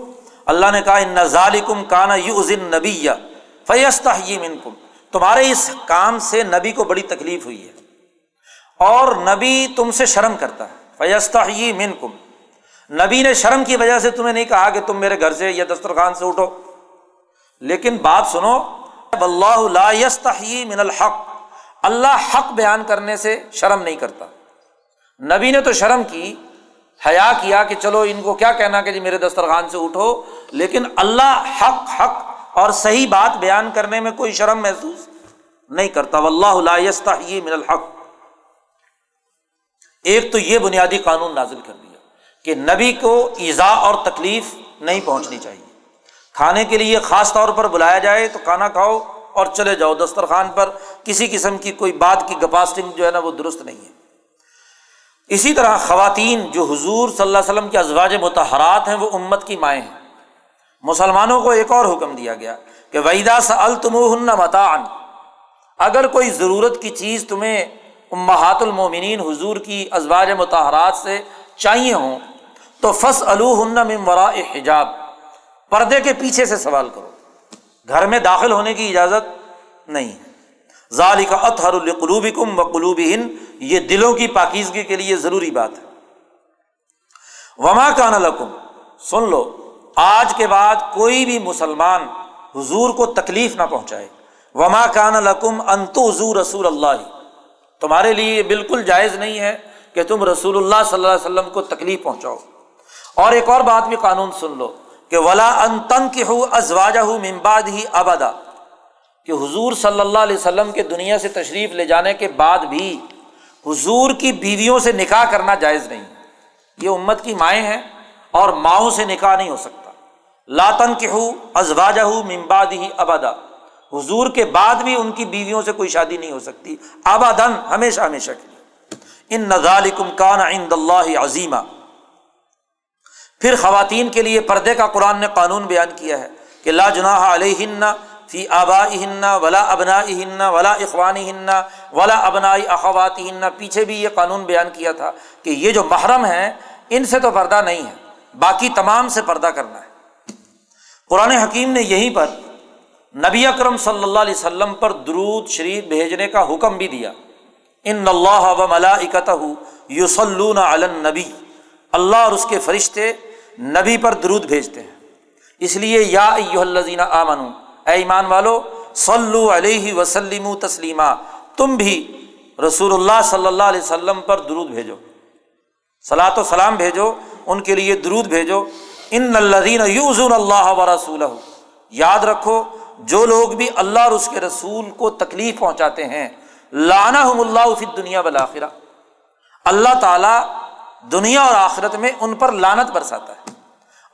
اللہ نے کہا، ان ظالکم کانا یو نبی یا کم تمہارے اس کام سے نبی کو بڑی تکلیف ہوئی ہے۔ اور نبی تم سے شرم کرتا ہے۔ فیست من کم نبی نے شرم کی وجہ سے تمہیں نہیں کہا کہ تم میرے گھر سے یا دسترخوان سے اٹھو۔ لیکن بات سنو اللہ من الحق اللہ حق بیان کرنے سے شرم نہیں کرتا۔ نبی نے تو شرم کی، حیا کیا کہ چلو ان کو کیا کہنا کہ جی میرے دسترخوان سے اٹھو، لیکن اللہ حق حق اور صحیح بات بیان کرنے میں کوئی شرم محسوس نہیں کرتا۔ من الحق۔ ایک تو یہ بنیادی قانون نازل کر دیا کہ نبی کو ایزا اور تکلیف نہیں پہنچنی چاہیے۔ کھانے کے لیے خاص طور پر بلایا جائے تو کھانا کھاؤ۔ اور چلے جاؤ دسترخوان پر، کسی قسم کی کوئی بات کی گپاسٹنگ جو ہے نا وہ درست نہیں ہے۔ اسی طرح خواتین جو حضور صلی اللہ علیہ وسلم کے ازواج متحرات ہیں، وہ امت کی مائیں ہیں۔ مسلمانوں کو ایک اور حکم دیا گیا کہ ویدا سا التم متان اگر کوئی ضرورت کی چیز تمہیں امہات المومنین حضور کی ازواج متحرات سے چاہیے ہوں، تو فص الورا حجاب۔ پردے کے پیچھے سے سوال کرو۔ گھر میں داخل ہونے کی اجازت نہیں۔ ہے ظال کا اطہر القلوب کم و قلوب ہند یہ دلوں کی پاکیزگی کے لیے ضروری بات ہے۔ وما کان لکم، سن لو، آج کے بعد کوئی بھی مسلمان حضور کو تکلیف نہ پہنچائے۔ وما کان لکم انتو حضور رسول اللہ۔ تمہارے لیے یہ بالکل جائز نہیں ہے کہ تم رسول اللہ صلی اللہ علیہ وسلم کو تکلیف پہنچاؤ۔ اور ایک اور بات بھی قانون سن لو۔ کہ ولا ان تن کے ہو ازواجہ ممباد ہی ابدا کہ حضور صلی اللہ علیہ وسلم کے دنیا سے تشریف لے جانے کے بعد بھی حضور کی بیویوں سے نکاح کرنا جائز نہیں۔ یہ امت کی مائیں ہیں اور ماؤں سے نکاح نہیں ہو سکتا۔ لاتن کے ہو ازواجہ ممباد ہی ابدا حضور کے بعد بھی ان کی بیویوں سے کوئی شادی نہیں ہو سکتی۔ آبادن ہمیشہ ہمیشہ کے لیے۔ ان نظال کان عند اللہ عظیمہ پھر خواتین کے لیے پردے کا قرآن نے قانون بیان کیا ہے کہ لا جناح علیہ فی آبا ہن ولا ابنا ہن ولا اخوانی ہن ولا ابنائی اخواتی ہن پیچھے بھی یہ قانون بیان کیا تھا کہ یہ جو محرم ہیں، ان سے تو پردہ نہیں ہے، باقی تمام سے پردہ کرنا ہے۔ قرآن حکیم نے یہیں پر نبی اکرم صلی اللہ علیہ وسلم پر درود شریف بھیجنے کا حکم بھی دیا۔ ان اللہ و ملا یوسلون النبی۔ اللہ اور اس کے فرشتے نبی پر درود بھیجتے ہیں۔ اس لیے یا الزین آمن اے ایمان والو صلو علیہ وسلم تسلیمہ تم بھی رسول اللہ صلی اللہ علیہ وسلم پر درود بھیجو۔ صلاۃ و سلام بھیجو، ان کے لیے درود بھیجو۔ ان الدین یوزن اللہ و رسول یاد رکھو، جو لوگ بھی اللہ اور اس کے رسول کو تکلیف پہنچاتے ہیں لانا اللہ فی دنیا بلاخرہ اللہ تعالیٰ دنیا اور آخرت میں ان پر لانت برساتا ہے۔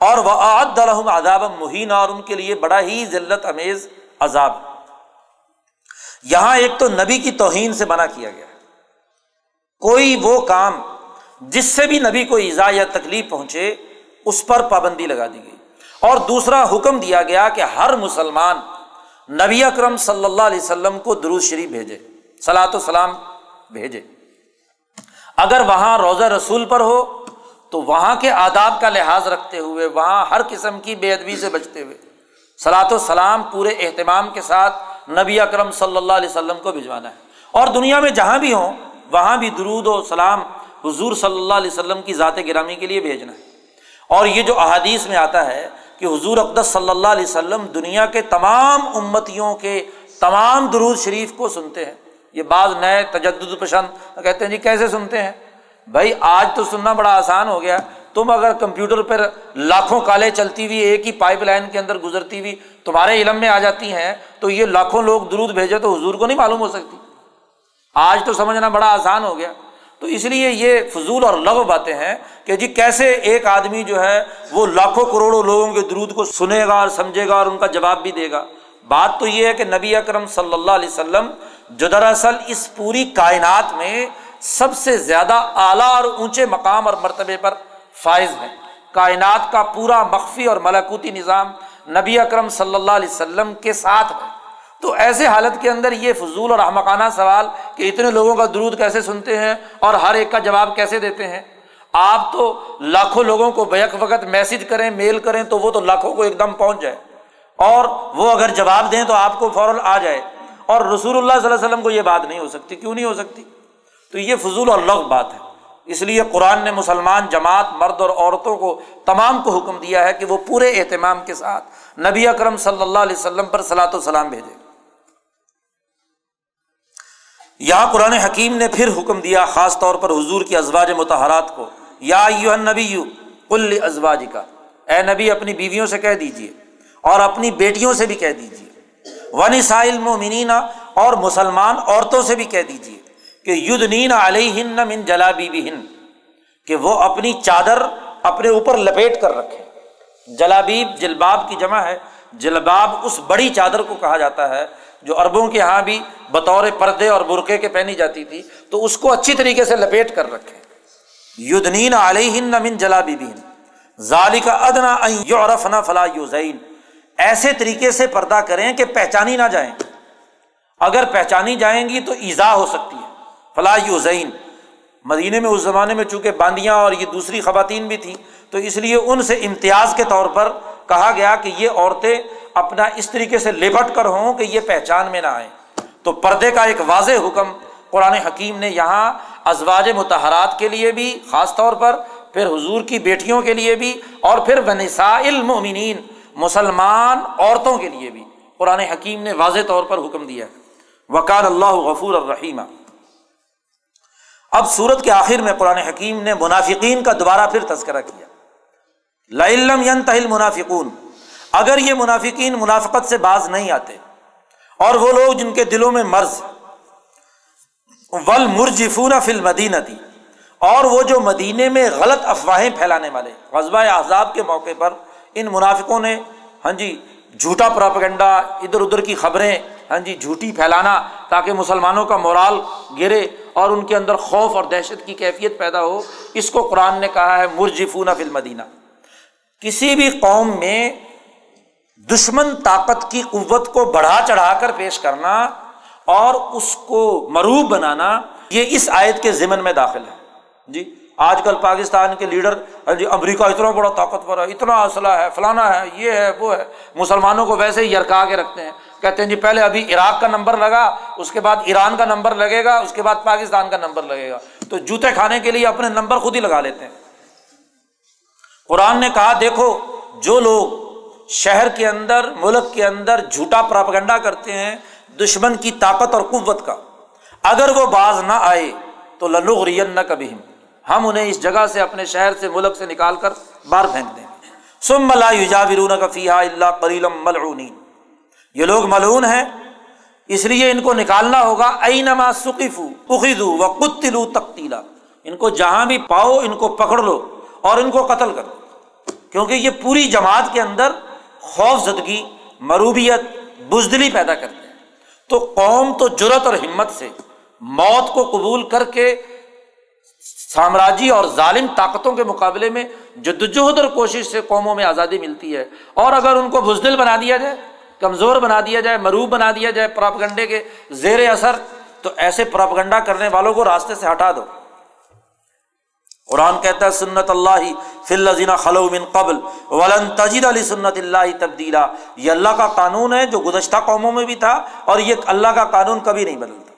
اور وہ عدالحم عذاب مہین اور ان کے لیے بڑا ہی ذلت امیز عذاب یہاں ایک تو نبی کی توہین سے منع کیا گیا۔ کوئی وہ کام جس سے بھی نبی کو ایزا یا تکلیف پہنچے، اس پر پابندی لگا دی گئی۔ اور دوسرا حکم دیا گیا کہ ہر مسلمان نبی اکرم صلی اللہ علیہ وسلم کو درود شریف بھیجے سلاۃ و سلام بھیجے۔ اگر وہاں روزہ رسول پر ہو تو وہاں کے آداب کا لحاظ رکھتے ہوئے، وہاں ہر قسم کی بے ادبی سے بچتے ہوئے سلاۃ و سلام پورے اہتمام کے ساتھ نبی اکرم صلی اللہ علیہ وسلم کو بھجوانا ہے۔ اور دنیا میں جہاں بھی ہوں، وہاں بھی درود و سلام حضور صلی اللہ علیہ وسلم کی ذات گرامی کے لیے بھیجنا ہے۔ اور یہ جو احادیث میں آتا ہے کہ حضور اقدس صلی اللہ علیہ وسلم دنیا کے تمام امتیوں کے تمام درود شریف کو سنتے ہیں۔ یہ بعض نئے تجدد پسند کہتے ہیں جی کیسے سنتے ہیں؟ بھائی، آج تو سننا بڑا آسان ہو گیا۔ تم اگر کمپیوٹر پر لاکھوں کالیں چلتی ہوئی ایک ہی پائپ لائن کے اندر گزرتی ہوئی تمہارے علم میں آ جاتی ہیں، تو یہ لاکھوں لوگ درود بھیجے تو حضور کو نہیں معلوم ہو سکتی۔ آج تو سمجھنا بڑا آسان ہو گیا۔ تو اس لیے یہ فضول اور لغ باتیں ہیں کہ جی کیسے ایک آدمی جو ہے وہ لاکھوں کروڑوں لوگوں کے درود کو سنے گا اور سمجھے گا اور ان کا جواب بھی دے گا۔ بات تو یہ ہے کہ نبی اکرم صلی اللہ علیہ وسلم جو دراصل اس پوری کائنات میں سب سے زیادہ اعلیٰ اور اونچے مقام اور مرتبے پر فائز ہے کائنات کا پورا مخفی اور ملاکوتی نظام نبی اکرم صلی اللہ علیہ وسلم کے ساتھ ہے۔ تو ایسے حالت کے اندر یہ فضول اور احمقانہ سوال کہ اتنے لوگوں کا درود کیسے سنتے ہیں اور ہر ایک کا جواب کیسے دیتے ہیں؟ آپ تو لاکھوں لوگوں کو بیک وقت میسج کریں، میل کریں تو وہ تو لاکھوں کو ایک دم پہنچ جائے۔ اور وہ اگر جواب دیں تو آپ کو فوراً آ جائے۔ اور رسول اللہ صلی اللہ علیہ وسلم کو یہ بات نہیں ہو سکتی۔ کیوں نہیں ہو سکتی؟ تو یہ فضول اور لغ بات ہے۔ اس لیے قرآن نے مسلمان، جماعت، مرد اور عورتوں کو تمام کو حکم دیا ہے کہ وہ پورے اہتمام کے ساتھ نبی اکرم صلی اللہ علیہ وسلم پر صلاۃ و سلام بھیجے یہاں قرآن حکیم نے پھر حکم دیا خاص طور پر حضور کی ازواج متحرات کو۔ یا یو نبی یو کل ازواج کا اے نبی، اپنی بیویوں سے کہہ دیجیے اور اپنی بیٹیوں سے بھی کہہ دیجیے ونی سائل مومنینا اور مسلمان عورتوں سے بھی کہہ دیجیے کہ ید نین علیہ من جلابی بھی ہند کہ وہ اپنی چادر اپنے اوپر لپیٹ کر رکھے جلابیب جلباب کی جمع ہے۔ جلباب اس بڑی چادر کو کہا جاتا ہے جو اربوں کے یہاں بھی بطور پردے اور برقعے کے پہنی جاتی تھی، تو اس کو اچھی طریقے سے لپیٹ کر رکھے یدنین علیہ من جلابی بین ظالی کا ادنا یورف نہ فلاں یوزین۔ ایسے طریقے سے پردہ کریں کہ پہچانی نہ جائیں۔ اگر پہچانی جائیں گی تو ایزا ہو سکتی ہے۔ فلاں یوزین۔ مدینے میں اس زمانے میں چونکہ باندیاں اور یہ دوسری خواتین بھی تھیں، تو اس لیے ان سے امتیاز کے طور پر کہا گیا کہ یہ عورتیں اپنا اس طریقے سے لپٹ کر ہوں کہ یہ پہچان میں نہ آئیں۔ تو پردے کا ایک واضح حکم قرآن حکیم نے یہاں ازواج متحرات کے لیے بھی، خاص طور پر پھر حضور کی بیٹیوں کے لیے بھی، اور پھر بنسا المومنین مسلمان عورتوں کے لیے بھی۔ قرآن حکیم نے واضح طور پر حکم دیا وکال اللہ غفور الرحیم اب سورت کے آخر میں قرآن حکیم نے منافقین کا دوبارہ پھر تذکرہ کیا۔ لم ین تہل منافقون اگر یہ منافقین منافقت سے باز نہیں آتے، اور وہ لوگ جن کے دلوں میں مرض ول مرجفون فل مدینہ تھی اور وہ جو مدینے میں غلط افواہیں پھیلانے والے غزبۂ اعضاب کے موقع پر ان منافقوں نے ہاں جی جھوٹا پراپگنڈا ادھر ادھر کی خبریں ہاں جی جھوٹی پھیلانا تاکہ مسلمانوں کا مورال گرے۔ اور ان کے اندر خوف اور دہشت کی کیفیت پیدا ہو، اس کو قرآن نے کہا ہے، مرجفون فل مدینہ کسی بھی قوم میں دشمن طاقت کی قوت کو بڑھا چڑھا کر پیش کرنا اور اس کو مروب بنانا، یہ اس آیت کے ضمن میں داخل ہے۔ جی آج کل پاکستان کے لیڈر ہاں جی امریکہ اتنا بڑا طاقتور ہے، اتنا اسلحہ ہے، فلانا ہے، یہ ہے، وہ ہے۔ مسلمانوں کو ویسے ہی یرکا کے رکھتے ہیں۔ کہتے ہیں جی پہلے ابھی عراق کا نمبر لگا، اس کے بعد ایران کا نمبر لگے گا، اس کے بعد پاکستان کا نمبر لگے گا۔ تو جوتے کھانے کے لیے اپنے نمبر خود ہی لگا لیتے ہیں۔ قرآن نے کہا، دیکھو، جو لوگ شہر کے اندر، ملک کے اندر جھوٹا پراپگنڈا کرتے ہیں، دشمن کی طاقت اور قوت کا، اگر وہ باز نہ آئے، تو لنغ رین نہ کبھی ہم انہیں اس جگہ سے، اپنے شہر سے، ملک سے نکال کر باہر پھینک دیں گے۔ سم ملا یوجاورون کا فیحا اللہ کریلم ملعونی یہ لوگ ملعون ہیں، اس لیے ان کو نکالنا ہوگا۔ اینما سقیف اخیدو و قتلو تقتیلا۔ ان کو جہاں بھی پاؤ، ان کو پکڑ لو اور ان کو قتل کرو کیونکہ یہ پوری جماعت کے اندر خوف زدگی، مروبیت، بزدلی پیدا کرتے ہیں۔ تو قوم تو جرت اور ہمت سے موت کو قبول کر کے سامراجی اور ظالم طاقتوں کے مقابلے میں جدوجہد اور کوشش سے قوموں میں آزادی ملتی ہے۔ اور اگر ان کو بزدل بنا دیا جائے کمزور بنا دیا جائے، مروب بنا دیا جائے پراپگنڈے کے زیر اثر، تو ایسے پراپگنڈا کرنے والوں کو راستے سے ہٹا دو۔ قرآن کہتا ہے، سنت اللہ فلزین خلو من قبل، ولن تجید علی سنت اللہ تبدیلا۔ یہ اللہ کا قانون ہے جو گزشتہ قوموں میں بھی تھا اور یہ اللہ کا قانون کبھی نہیں بدلتا۔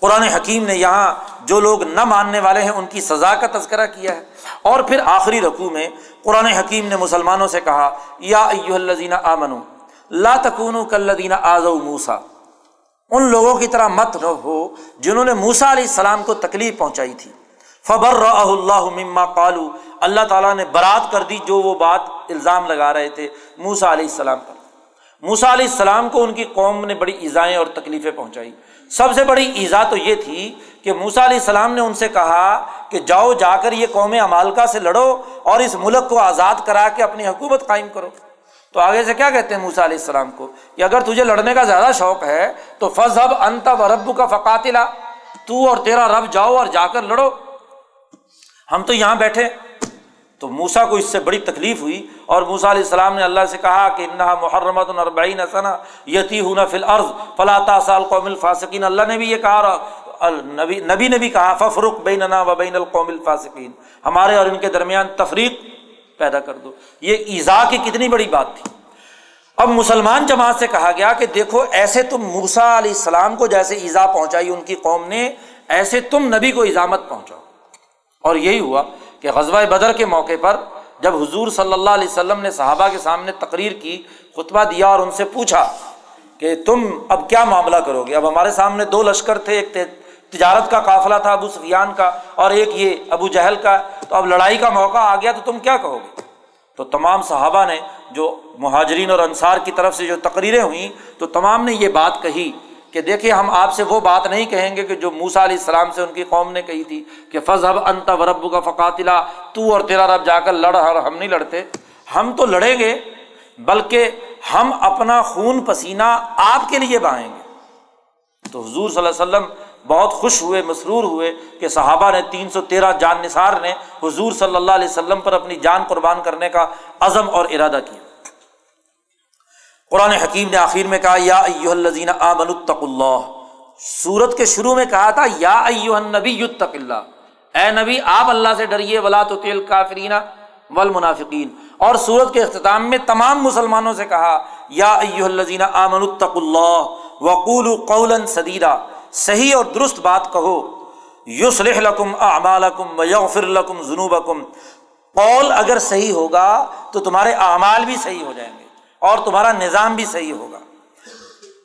قرآن حکیم نے یہاں جو لوگ نہ ماننے والے ہیں، ان کی سزا کا تذکرہ کیا ہے۔ اور پھر آخری رقو میں قرآن حکیم نے مسلمانوں سے کہا، یا الزین آمن لا تکون کلدین آز موسا ان لوگوں کی طرح مت ہو جنہوں نے موسا علیہ السلام کو تکلیف پہنچائی تھی۔ فبر اللہ مما قالو۔ اللہ تعالیٰ نے برات کر دی جو وہ بات الزام لگا رہے تھے موسا علیہ السلام پر۔ موسا علیہ السلام کو ان کی قوم نے بڑی ایزائیں اور تکلیفیں پہنچائی۔ سب سے بڑی ایزا تو یہ تھی کہ موسا علیہ السلام نے ان سے کہا کہ جاؤ جا کر یہ قوم امالکا سے لڑو اور اس ملک کو آزاد کرا کے اپنی حکومت قائم کرو۔ تو آگے سے کیا کہتے ہیں موسا علیہ السلام کو؟ کہ اگر تجھے لڑنے کا زیادہ شوق ہے تو فضب انت و رب کا فقاتلا، تو اور تیرا رب جاؤ اور جا کر لڑو۔ ہم تو یہاں بیٹھے۔ تو موسا کو اس سے بڑی تکلیف ہوئی اور موسا علیہ السلام نے اللہ سے کہا کہ انہا محرمت الربعین ثنا یتی ہوں فل عرض فلاں سال قوم الفاسقین۔ اللہ نے بھی یہ کہا نبی نبی نے بھی کہا، ففرق بین و بین القوم الفاسقین ہمارے اور ان کے درمیان تفریق پیدا کر دو۔ یہ ایزا کی کتنی بڑی بات تھی۔ اب مسلمان جماعت سے کہا گیا کہ دیکھو، ایسے تم موسا علیہ السلام کو جیسے ایزا پہنچائی ان کی قوم نے، ایسے تم نبی کو ایزامت پہنچاؤ۔ اور یہی ہوا کہ غزوہ بدر کے موقع پر جب حضور صلی اللہ علیہ وسلم نے صحابہ کے سامنے تقریر کی، خطبہ دیا اور ان سے پوچھا کہ تم اب کیا معاملہ کرو گے؟ اب ہمارے سامنے دو لشکر تھے، ایک تجارت کا قافلہ تھا، ابو سفیان کا اور ایک یہ ابو جہل کا۔ تو اب لڑائی کا موقع آ گیا تو تم کیا کہو گے؟ تو تمام صحابہ نے جو مہاجرین اور انصار کی طرف سے جو تقریریں ہوئیں، تو تمام نے یہ بات کہی کہ دیکھیے ہم آپ سے وہ بات نہیں کہیں گے کہ جو موسا علیہ السلام سے ان کی قوم نے کہی تھی کہ فضب انت و رب کا فقاتلا، تو اور تیرا رب جا کر لڑ ہر ہم نہیں لڑتے۔ ہم تو لڑیں گے، بلکہ ہم اپنا خون پسینہ آپ کے لیے بہائیں گے۔ تو حضور صلی اللہ علیہ وسلم بہت خوش ہوئے، مسرور ہوئے کہ صحابہ نے تین سو تیرہ جان نثار نے حضور صلی اللہ علیہ وسلم پر اپنی جان قربان کرنے کا عزم اور ارادہ کیا۔ قرآن حکیم نے آخر میں کہا، یا الزین آمن التق اللہ۔ سورت کے شروع میں کہا تھا، یا نبی یتق اللہ۔ اے نبی، آپ اللہ سے ڈریے، ولا تو تیل کافرینہ ول منافقین اور سورت کے اختتام میں تمام مسلمانوں سے کہا، یا الزین آمن التق اللہ وقول قول سدیرہ صحیح اور درست بات کہو۔ یوسلح لکم اعمالکم ویغفر لکم ذنوبکم۔ قول اگر صحیح ہوگا تو تمہارے اعمال بھی صحیح ہو جائیں گے اور تمہارا نظام بھی صحیح ہوگا۔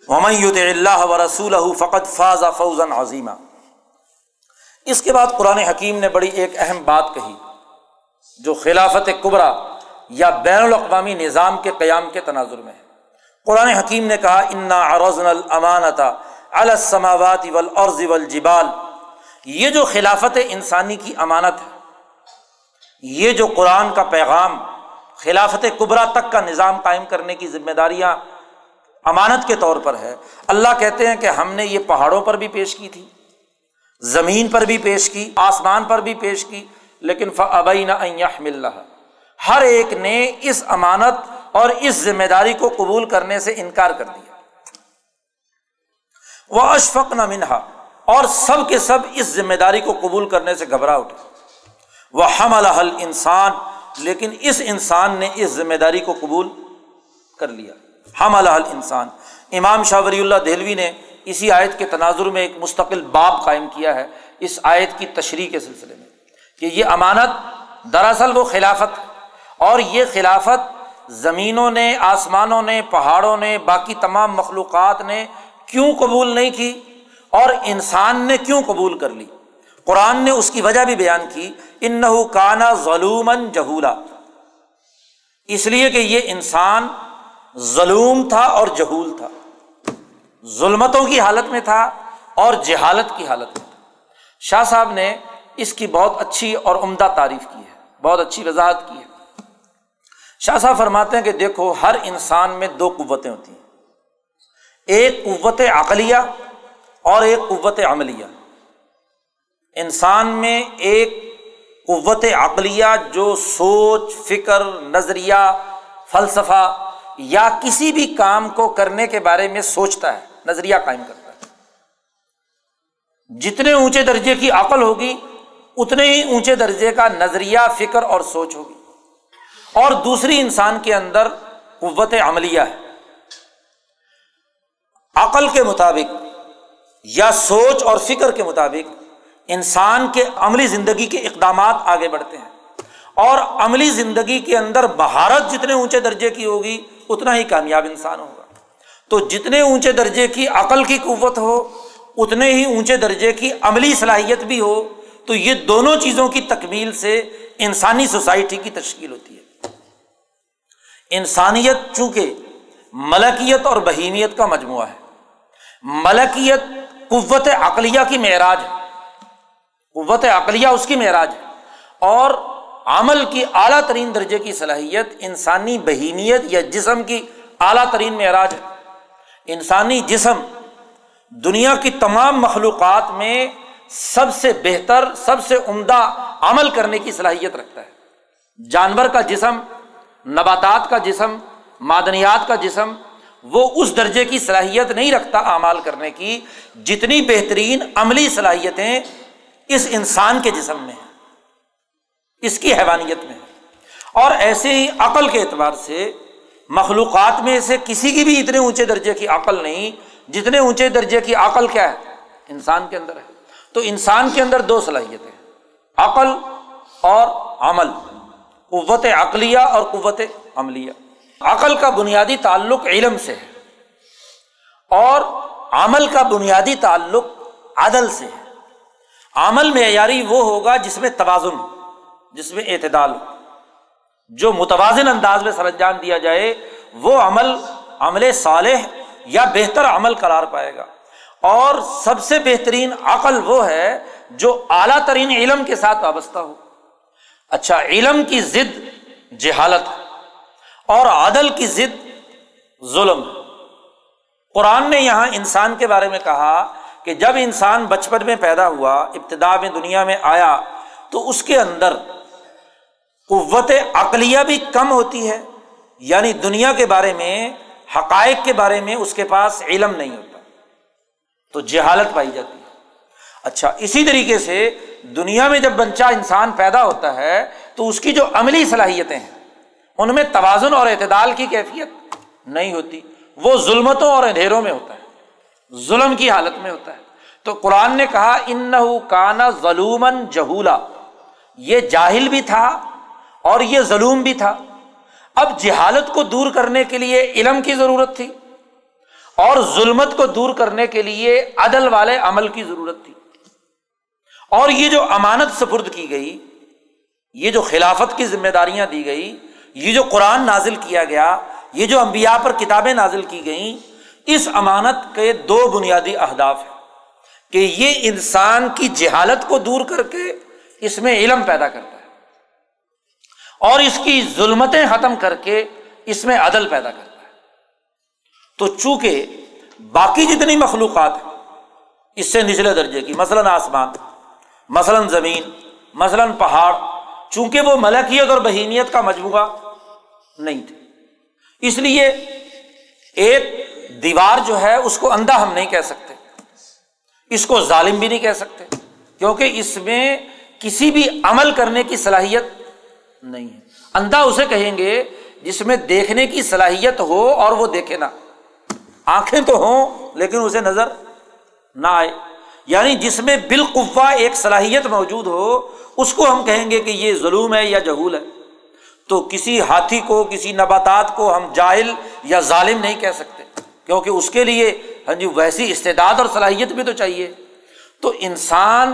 ومت اللہ و رسول فقط فاض فوزن عظیمہ اس کے بعد قرآن حکیم نے بڑی ایک اہم بات کہی، جو خلافت قبرا یا بین الاقوامی نظام کے قیام کے تناظر میں ہے۔ قرآن حکیم نے کہا، انا اروزن المانتا السماوات والارض والجبال۔ یہ جو خلافت انسانی کی امانت ہے، یہ جو قرآن کا پیغام، خلافت قبرا تک کا نظام قائم کرنے کی ذمہ داریاں امانت کے طور پر ہے۔ اللہ کہتے ہیں کہ ہم نے یہ پہاڑوں پر بھی پیش کی تھی، زمین پر بھی پیش کی، آسمان پر بھی پیش کی، لیکن فبین مل ہر ایک نے اس امانت اور اس ذمہ داری کو قبول کرنے سے انکار کر دیا۔ وہ اشفق نہ منہا اور سب کے سب اس ذمہ داری کو قبول کرنے سے گھبرا اٹھے۔ وہ ہم الحل انسان لیکن اس انسان نے اس ذمہ داری کو قبول کر لیا۔ ہم الحل انسان امام شاہ ولی اللہ دہلوی نے اسی آیت کے تناظر میں ایک مستقل باب قائم کیا ہے۔ اس آیت کی تشریح کے سلسلے میں کہ یہ امانت دراصل وہ خلافت اور یہ خلافت زمینوں نے، آسمانوں نے، پہاڑوں نے، باقی تمام مخلوقات نے کیوں قبول نہیں کی اور انسان نے کیوں قبول کر لی؟ قرآن نے اس کی وجہ بھی بیان کی ان کانا ظلم جہولا۔ اس لیے کہ یہ انسان ظلم تھا اور جہول تھا۔ ظلمتوں کی حالت میں تھا اور جہالت کی حالت میں تھا۔ شاہ صاحب نے اس کی بہت اچھی اور عمدہ تعریف کی ہے، بہت اچھی وضاحت کی ہے۔ شاہ صاحب فرماتے ہیں کہ دیکھو، ہر انسان میں دو قوتیں ہوتی ہیں۔ ایک قوت عقلیہ اور ایک قوت عملیہ۔ انسان میں ایک قوت عقلیہ جو سوچ، فکر، نظریہ، فلسفہ یا کسی بھی کام کو کرنے کے بارے میں سوچتا ہے، نظریہ قائم کرتا ہے۔ جتنے اونچے درجے کی عقل ہوگی، اتنے ہی اونچے درجے کا نظریہ، فکر اور سوچ ہوگی۔ اور دوسری انسان کے اندر قوت عملیہ ہے۔ عقل کے مطابق یا سوچ اور فکر کے مطابق انسان کے عملی زندگی کے اقدامات آگے بڑھتے ہیں۔ اور عملی زندگی کے اندر بہارت جتنے اونچے درجے کی ہوگی، اتنا ہی کامیاب انسان ہوگا۔ تو جتنے اونچے درجے کی عقل کی قوت ہو، اتنے ہی اونچے درجے کی عملی صلاحیت بھی ہو، تو یہ دونوں چیزوں کی تکمیل سے انسانی سوسائٹی کی تشکیل ہوتی ہے۔ انسانیت چونکہ ملکیت اور بہیمیت کا مجموعہ ہے۔ ملکیت قوت عقلیہ کی معراج ہے۔ قوت عقلیہ اس کی معراج ہے۔ اور عمل کی اعلیٰ ترین درجے کی صلاحیت انسانی بہیمیت یا جسم کی اعلیٰ ترین معراج ہے۔ انسانی جسم دنیا کی تمام مخلوقات میں سب سے بہتر، سب سے عمدہ عمل کرنے کی صلاحیت رکھتا ہے۔ جانور کا جسم، نباتات کا جسم، معدنیات کا جسم وہ اس درجے کی صلاحیت نہیں رکھتا اعمال کرنے کی جتنی بہترین عملی صلاحیتیں اس انسان کے جسم میں ہیں، اس کی حیوانیت میں اور ایسے ہی عقل کے اعتبار سے مخلوقات میں سے کسی کی بھی اتنے اونچے درجے کی عقل نہیں، جتنے اونچے درجے کی عقل کیا ہے؟ انسان کے اندر ہے۔ تو انسان کے اندر دو صلاحیتیں عقل اور عمل، قوت عقلیہ اور قوت عملیہ۔ عقل کا بنیادی تعلق علم سے ہے اور عمل کا بنیادی تعلق عدل سے ہے۔ عمل معیاری وہ ہوگا جس میں توازن جس میں اعتدال ہو۔ جو متوازن انداز میں سر انجام دیا جائے، وہ عمل عمل صالح یا بہتر عمل قرار پائے گا۔ اور سب سے بہترین عقل وہ ہے جو اعلیٰ ترین علم کے ساتھ وابستہ ہو۔ اچھا علم کی ضد جہالت اور عدل کی ضد ظلم۔ قرآن نے یہاں انسان کے بارے میں کہا کہ جب انسان بچپن میں پیدا ہوا ابتدا میں دنیا میں آیا، تو اس کے اندر قوت عقلیہ بھی کم ہوتی ہے۔ یعنی دنیا کے بارے میں، حقائق کے بارے میں اس کے پاس علم نہیں ہوتا۔ تو جہالت پائی جاتی ہے۔ اچھا اسی طریقے سے دنیا میں جب بچہ انسان پیدا ہوتا ہے، تو اس کی جو عملی صلاحیتیں ہیں ان میں توازن اور اعتدال کی کیفیت نہیں ہوتی۔ وہ ظلمتوں اور اندھیروں میں ہوتا ہے۔ ظلم کی حالت میں ہوتا ہے۔ تو قرآن نے کہا ان کانا ظلومن جہولا۔ یہ جاہل بھی تھا اور یہ ظلم بھی تھا۔ اب جہالت کو دور کرنے کے لیے علم کی ضرورت تھی اور ظلمت کو دور کرنے کے لیے عدل والے عمل کی ضرورت تھی۔ اور یہ جو امانت سپرد کی گئی، یہ جو خلافت کی ذمہ داریاں دی گئی یہ جو قرآن نازل کیا گیا، یہ جو انبیاء پر کتابیں نازل کی گئیں، اس امانت کے دو بنیادی اہداف ہیں۔ کہ یہ انسان کی جہالت کو دور کر کے اس میں علم پیدا کرتا ہے اور اس کی ظلمتیں ختم کر کے اس میں عدل پیدا کرتا ہے۔ تو چونکہ باقی جتنی مخلوقات ہیں، اس سے نچلے درجے کی، مثلاً آسمان، مثلاً زمین، مثلاً پہاڑ، چونکہ وہ ملکیت اور بہیمیت کا مجموعہ نہیں تھے اس لیے ایک دیوار جو ہے، اس کو اندھا ہم نہیں کہہ سکتے۔ اس کو ظالم بھی نہیں کہہ سکتے۔ کیونکہ اس میں کسی بھی عمل کرنے کی صلاحیت نہیں ہے۔ اندھا اسے کہیں گے جس میں دیکھنے کی صلاحیت ہو اور وہ دیکھے نہ۔ آنکھیں تو ہوں، لیکن اسے نظر نہ آئے۔ یعنی جس میں بالقوا ایک صلاحیت موجود ہو، اس کو ہم کہیں گے کہ یہ ظلم ہے یا جہول ہے۔ تو کسی ہاتھی کو، کسی نباتات کو ہم جاہل یا ظالم نہیں کہہ سکتے، کیونکہ اس کے لیے ہاں جی ویسی استعداد اور صلاحیت بھی تو چاہیے۔ تو انسان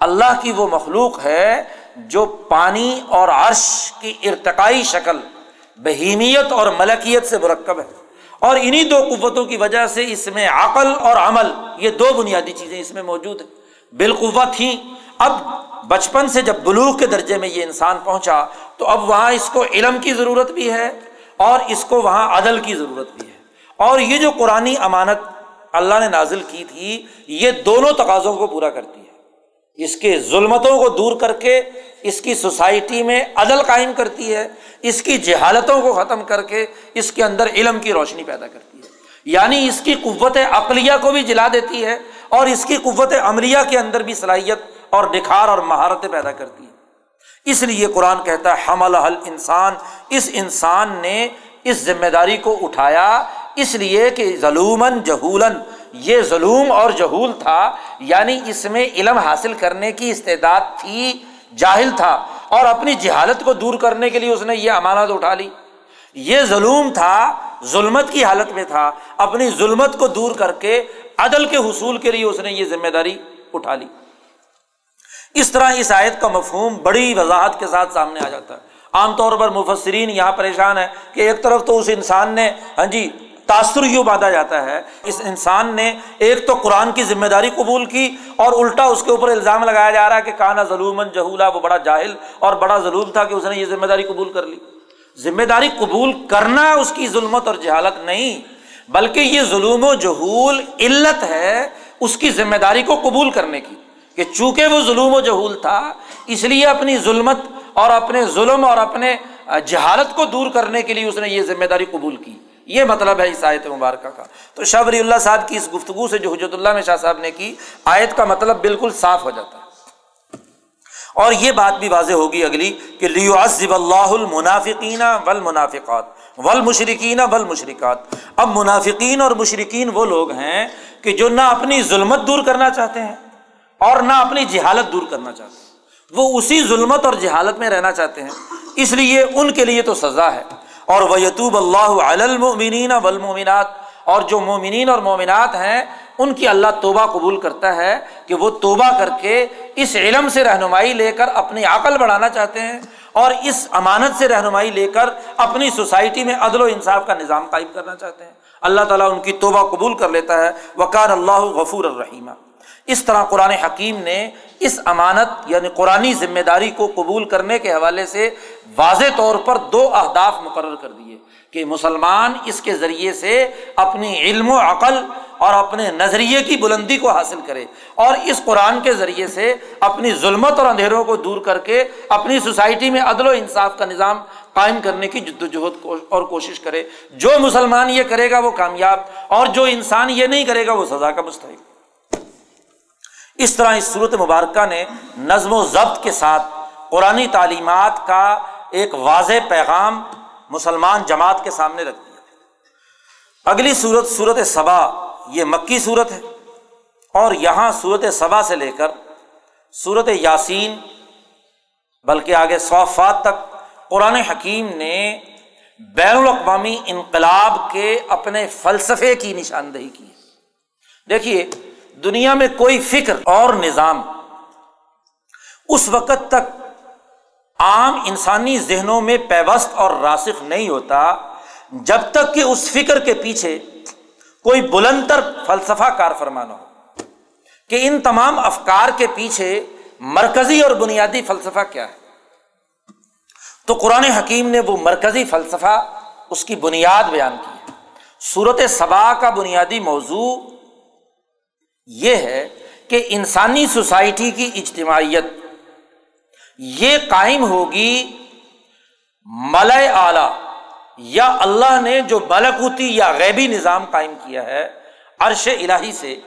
اللہ کی وہ مخلوق ہے جو پانی اور عرش کی ارتقائی شکل، بہیمیت اور ملکیت سے مرکب ہے۔ اور انہیں دو قوتوں کی وجہ سے اس میں عقل اور عمل، یہ دو بنیادی چیزیں اس میں موجود ہیں۔ بالقوت تھیں اب بچپن سے جب بلوغ کے درجے میں یہ انسان پہنچا تو اب وہاں اس کو علم کی ضرورت بھی ہے اور اس کو وہاں عدل کی ضرورت بھی ہے۔ اور یہ جو قرآن امانت اللہ نے نازل کی تھی، یہ دونوں تقاضوں کو پورا کرتی ہے۔ اس کے ظلمتوں کو دور کر کے، اس کی سوسائٹی میں عدل قائم کرتی ہے، اس کی جہالتوں کو ختم کر کے اس کے اندر علم کی روشنی پیدا کرتی ہے۔ یعنی اس کی قوت عقلیہ کو بھی جلا دیتی ہے اور اس کی قوت عملیہ کے اندر بھی صلاحیت اور نکھار اور مہارتیں پیدا کرتی ہے۔ اس لیے قرآن کہتا ہے حمل حل انسان اس انسان نے اس ذمہ داری کو اٹھایا، اس لیے کہ ظلومن جہولن یہ ظلم اور جہول تھا یعنی اس میں علم حاصل کرنے کی استعداد تھی، جاہل تھا، اور اپنی جہالت کو دور کرنے کے لیے اس نے یہ امانت اٹھا لی۔ یہ ظلم تھا، ظلمت کی حالت میں تھا، اپنی ظلمت کو دور کر کے، عدل کے حصول کے لیے اس نے یہ ذمہ داری اٹھا لی۔ اس طرح اس آیت کا مفہوم بڑی وضاحت کے ساتھ سامنے آ جاتا ہے۔ عام طور پر مفسرین یہاں پریشان ہے کہ ایک طرف تو اس انسان نے ہاں جی تاثر یوں باندھا جاتا ہے۔ اس انسان نے ایک تو قرآن کی ذمہ داری قبول کی اور الٹا اس کے اوپر الزام لگایا جا رہا ہے کہ کانا ظلم جہولا، وہ بڑا جاہل اور بڑا ظلم تھا کہ اس نے یہ ذمہ داری قبول کر لی۔ ذمہ داری قبول کرنا اس کی ظلمت اور جہالت نہیں، بلکہ یہ ظلم و جہول، علت ہے اس کی ذمہ داری کو قبول کرنے کی۔ کہ چونکہ وہ ظلم و جہول تھا، اس لیے اپنی ظلمت اور اپنے ظلم اور اپنے جہالت کو دور کرنے کے لیے اس نے یہ ذمہ داری قبول کی۔ یہ مطلب ہے اس آیت مبارکہ کا۔ تو شاہ ولی اللہ صاحب کی اس گفتگو سے جو حجرت اللہ میں شاہ صاحب نے کی، آیت کا مطلب بالکل صاف ہو جاتا۔ ہے اور یہ بات بھی واضح ہوگی اگلی کہ لیو عزب اللہ المنافقین ول منافقات ول مشرقین ول مشرقات اب منافقین اور مشرقین وہ لوگ ہیں کہ جو نہ اپنی ظلمت دور کرنا چاہتے ہیں اور نہ اپنی جہالت دور کرنا چاہتے ہیں۔ وہ اسی ظلمت اور جہالت میں رہنا چاہتے ہیں۔ اس لیے ان کے لیے تو سزا ہے۔ اور وہ یتوب اللہ المنین ولمومنات اور جو مومنین اور مومنات ہیں، ان کی اللہ توبہ قبول کرتا ہے کہ وہ توبہ کر کے اس علم سے رہنمائی لے کر اپنی عقل بڑھانا چاہتے ہیں اور اس امانت سے رہنمائی لے کر اپنی سوسائٹی میں عدل و انصاف کا نظام قائم کرنا چاہتے ہیں۔ اللہ تعالیٰ ان کی توبہ قبول کر لیتا ہے۔ وقار اللہ غفور الرحیمہ اس طرح قرآن حکیم نے اس امانت یعنی قرآن ذمہ داری کو قبول کرنے کے حوالے سے واضح طور پر دو اہداف مقرر کر دیے کہ مسلمان اس کے ذریعے سے اپنی علم و عقل اور اپنے نظریے کی بلندی کو حاصل کرے اور اس قرآن کے ذریعے سے اپنی ظلمت اور اندھیروں کو دور کر کے اپنی سوسائٹی میں عدل و انصاف کا نظام قائم کرنے کی جد وجہد اور کوشش کرے۔ جو مسلمان یہ کرے گا وہ کامیاب اور جو انسان یہ نہیں کرے گا وہ سزا کا مستحق۔ اس طرح اس صورت مبارکہ نے نظم و ضبط کے ساتھ قرآن تعلیمات کا ایک واضح پیغام مسلمان جماعت کے سامنے رکھ دیا اگلی صورت صورت صبا، یہ مکی صورت ہے۔ اور یہاں صورت صبا سے لے کر صورت یاسین، بلکہ آگے صوفات تک، قرآن حکیم نے بین الاقوامی انقلاب کے اپنے فلسفے کی نشاندہی کی۔ دیکھیے دنیا میں کوئی فکر اور نظام اس وقت تک عام انسانی ذہنوں میں پیوست اور راسخ نہیں ہوتا جب تک کہ اس فکر کے پیچھے کوئی بلند تر فلسفہ کار فرمان ہو کہ ان تمام افکار کے پیچھے مرکزی اور بنیادی فلسفہ کیا ہے۔ تو قرآن حکیم نے وہ مرکزی فلسفہ اس کی بنیاد بیان کی ہے۔ صورت صبا کا بنیادی موضوع یہ ہے کہ انسانی سوسائٹی کی اجتماعیت یہ قائم ہوگی ملئے اعلی یا اللہ نے جو ملکوتی یا غیبی نظام قائم کیا ہے عرش الہی سے،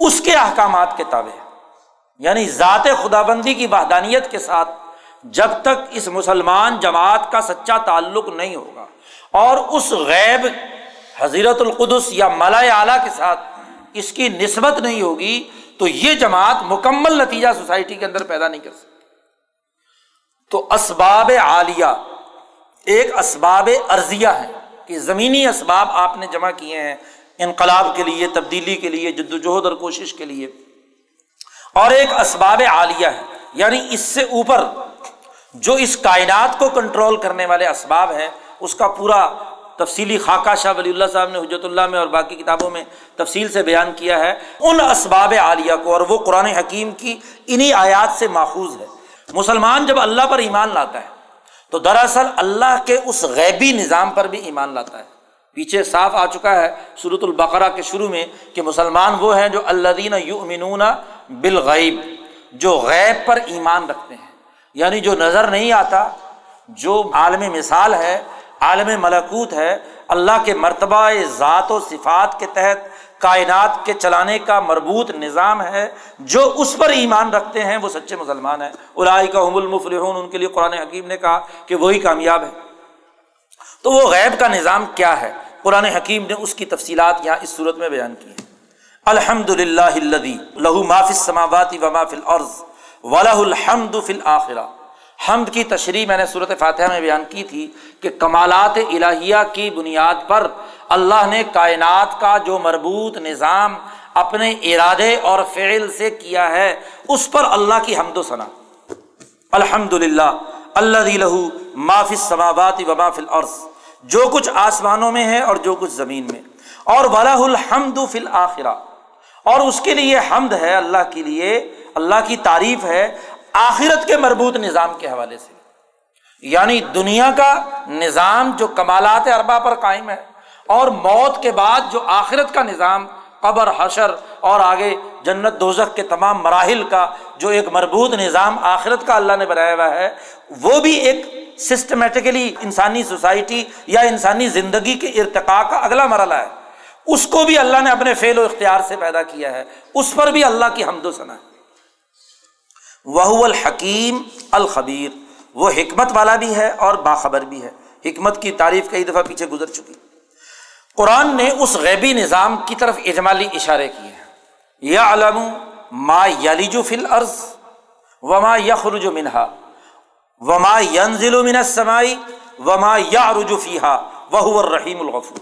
اس کے احکامات کے تابع یعنی ذات خدا بندی کی وحدانیت کے ساتھ جب تک اس مسلمان جماعت کا سچا تعلق نہیں ہوگا اور اس غیب حضیرت القدس یا ملائے اعلیٰ کے ساتھ اس کی نسبت نہیں ہوگی تو یہ جماعت مکمل نتیجہ سوسائٹی کے اندر پیدا نہیں کر سکتی۔ تو اسباب عالیہ، ایک اسباب ارضیہ ہے کہ زمینی اسباب آپ نے جمع کیے ہیں انقلاب کے لیے، تبدیلی کے لیے جد وجہد اور کوشش کے لیے۔ اور ایک اسباب عالیہ ہے یعنی اس سے اوپر جو اس کائنات کو کنٹرول کرنے والے اسباب ہیں، اس کا پورا تفصیلی خاکہ شاہ ولی اللہ صاحب نے حجرت اللہ میں اور باقی کتابوں میں تفصیل سے بیان کیا ہے، ان اسباب عالیہ کو اور وہ قرآن حکیم کی انہیں آیات سے ماخوذ ہے۔ مسلمان جب اللہ پر ایمان لاتا ہے، تو دراصل اللہ کے اس غیبی نظام پر بھی ایمان لاتا ہے۔ پیچھے صاف آ چکا ہے سورت البقرا کے شروع میں کہ مسلمان وہ ہیں جو اللہ دین یؤمنون بالغیب، جو غیب پر ایمان رکھتے ہیں۔ یعنی جو نظر نہیں آتا، جو عالم مثال ہے عالم ملکوت ہے، اللہ کے مرتبہ ذات و صفات کے تحت کائنات کے چلانے کا مربوط نظام ہے، جو اس پر ایمان رکھتے ہیں، وہ سچے مسلمان ہیں۔ الائی کا حم المفلحون، ان کے لیے قرآن حکیم نے کہا کہ وہی کامیاب ہے تو وہ غیب کا نظام کیا ہے؟ قرآن حکیم نے اس کی تفصیلات یہاں اس صورت میں بیان کی ہیں۔ الحمد للہ لہو مافِ سماواتی و مافل عرض ولاح الحمد فل آخرہ حمد کی تشریح میں نے صورت فاتحہ میں بیان کی تھی کہ کمالات الہیہ کی بنیاد پر اللہ نے کائنات کا جو مربوط نظام اپنے ارادے اور فعل سے کیا ہے، اس پر اللہ کی حمد و ثنا الحمد للہ اللہ لہو مافِ سماوات و مافل جو کچھ آسمانوں میں ہے اور جو کچھ زمین میں۔ اور ولاح الحمد فل آخرہ اور اس کے لیے حمد ہے، اللہ کے لیے، اللہ کی تعریف ہے آخرت کے مربوط نظام کے حوالے سے۔ یعنی دنیا کا نظام جو کمالات اربا پر قائم ہے اور موت کے بعد جو آخرت کا نظام، قبر، حشر اور آگے جنت دوزخ کے تمام مراحل کا جو ایک مربوط نظام آخرت کا اللہ نے بنایا ہوا ہے، وہ بھی ایک سسٹمیٹکلی انسانی سوسائٹی یا انسانی زندگی کے ارتقاء کا اگلا مرحلہ ہے۔ اس کو بھی اللہ نے اپنے فعل و اختیار سے پیدا کیا ہے۔ اس پر بھی اللہ کی حمد و ثنا ہے وہ الحکیم الخبیر۔ وہ حکمت والا بھی ہے اور باخبر بھی ہے۔ حکمت کی تعریف کئی دفعہ پیچھے گزر چکی۔ قرآن نے اس غیبی نظام کی طرف اجمالی اشارے کیے ہیں۔ یا علم ما یلیج فل عرض وما یخرج منہا وما ینزل من السمائی وما یا فیحا وہ الرحیم الغفور۔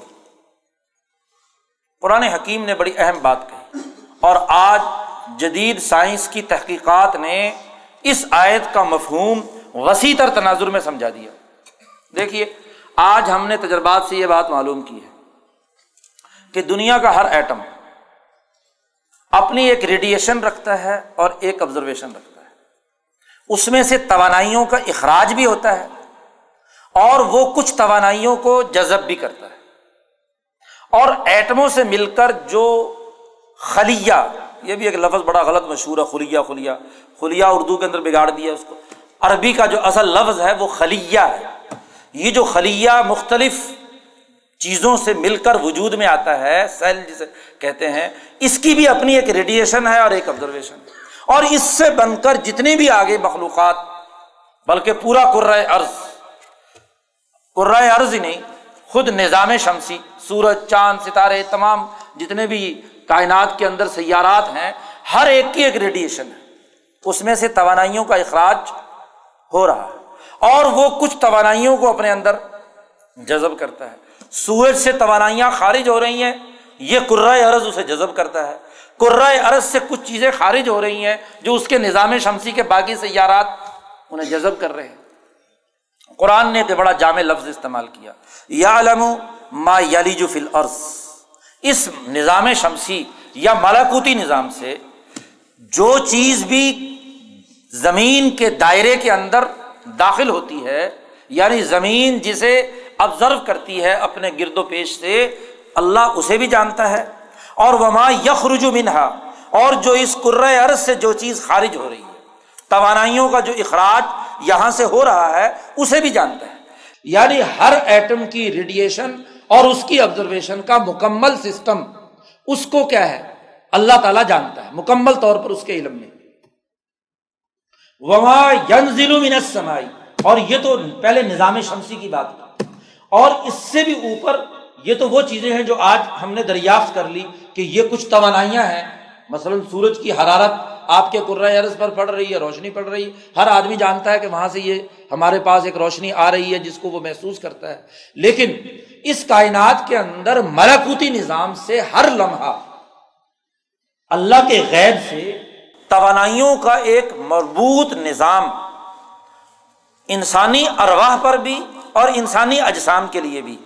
قرآن حکیم نے بڑی اہم بات کہی اور آج جدید سائنس کی تحقیقات نے اس آیت کا مفہوم وسیع تر تناظر میں سمجھا دیا۔ دیکھیے، آج ہم نے تجربات سے یہ بات معلوم کی ہے کہ دنیا کا ہر ایٹم اپنی ایک ریڈیشن رکھتا ہے اور ایک آبزرویشن رکھتا ہے۔ اس میں سے توانائیوں کا اخراج بھی ہوتا ہے اور وہ کچھ توانائیوں کو جذب بھی کرتا ہے۔ اور ایٹموں سے مل کر جو خلیہ یہ بھی ایک لفظ بڑا غلط مشہور ہے، خلیہ خلیہ۔ خلیہ اردو کے اندر بگاڑ دیا اس کو۔ عربی کا جو اصل لفظ ہے، وہ خلیہ ہے۔ یہ جو خلیہ مختلف چیزوں سے مل کر وجود میں آتا ہے، سیل جسے کہتے ہیں، اس کی بھی اپنی ایک ریڈیشن ہے اور ایک آبزرویشن اور اس سے بن کر جتنی بھی آگے مخلوقات، بلکہ پورا قرۂۂ ارض قرائے ارض ہی نہیں، خود نظام شمسی، سورج، چاند، ستارے، تمام جتنے بھی کائنات کے اندر سیارات ہیں، ہر ایک کی ایک ریڈیشن ہے۔ اس میں سے توانائیوں کا اخراج ہو رہا ہے۔ اور وہ کچھ توانائیوں کو اپنے اندر جذب کرتا ہے۔ سورج سے توانائیاں خارج ہو رہی ہیں، یہ قرۂۂ ارض اسے جذب کرتا ہے۔ قرۂۂ ارض سے کچھ چیزیں خارج ہو رہی ہیں جو اس کے نظام شمسی کے باقی سیارات انہیں جذب کر رہے ہیں۔ قرآن نے بڑا جامع لفظ استعمال کیا۔ یا علم ما یلی جو فل عرض اس نظام شمسی یا ملاکوتی نظام سے جو چیز بھی زمین کے دائرے کے اندر داخل ہوتی ہے یعنی زمین جسے آبزرو کرتی ہے اپنے گرد و پیش سے، اللہ اسے بھی جانتا ہے۔ اور وما یخرج منہا اور جو اس عرض سے جو چیز خارج ہو رہی ہے۔ توانائیوں کا جو اخراج یہاں سے ہو رہا ہے، اسے بھی جانتا ہے۔ یعنی ہر ایٹم کی ریڈیشن اور اس کی آبزرویشن کا مکمل سسٹم اس کو کیا ہے؟ اللہ تعالیٰ جانتا ہے، مکمل طور پر اس کے علم میں۔ وہاں سمائی اور یہ تو پہلے نظام شمسی کی بات اور اس سے بھی اوپر یہ تو وہ چیزیں ہیں جو آج ہم نے دریافت کر لی کہ یہ کچھ توانائیاں ہیں۔ مثلاً سورج کی حرارت آپ کے عرض پر پڑ رہی ہے، روشنی پڑ رہی۔ ہے ہر آدمی جانتا ہے کہ وہاں سے یہ ہمارے پاس ایک روشنی آ رہی ہے جس کو وہ محسوس کرتا ہے۔ لیکن اس کائنات کے اندر ملکوتی نظام سے ہر لمحہ اللہ کے غیب سے توانائیوں کا ایک مربوط نظام انسانی ارواہ پر بھی اور انسانی اجسام کے لیے بھی،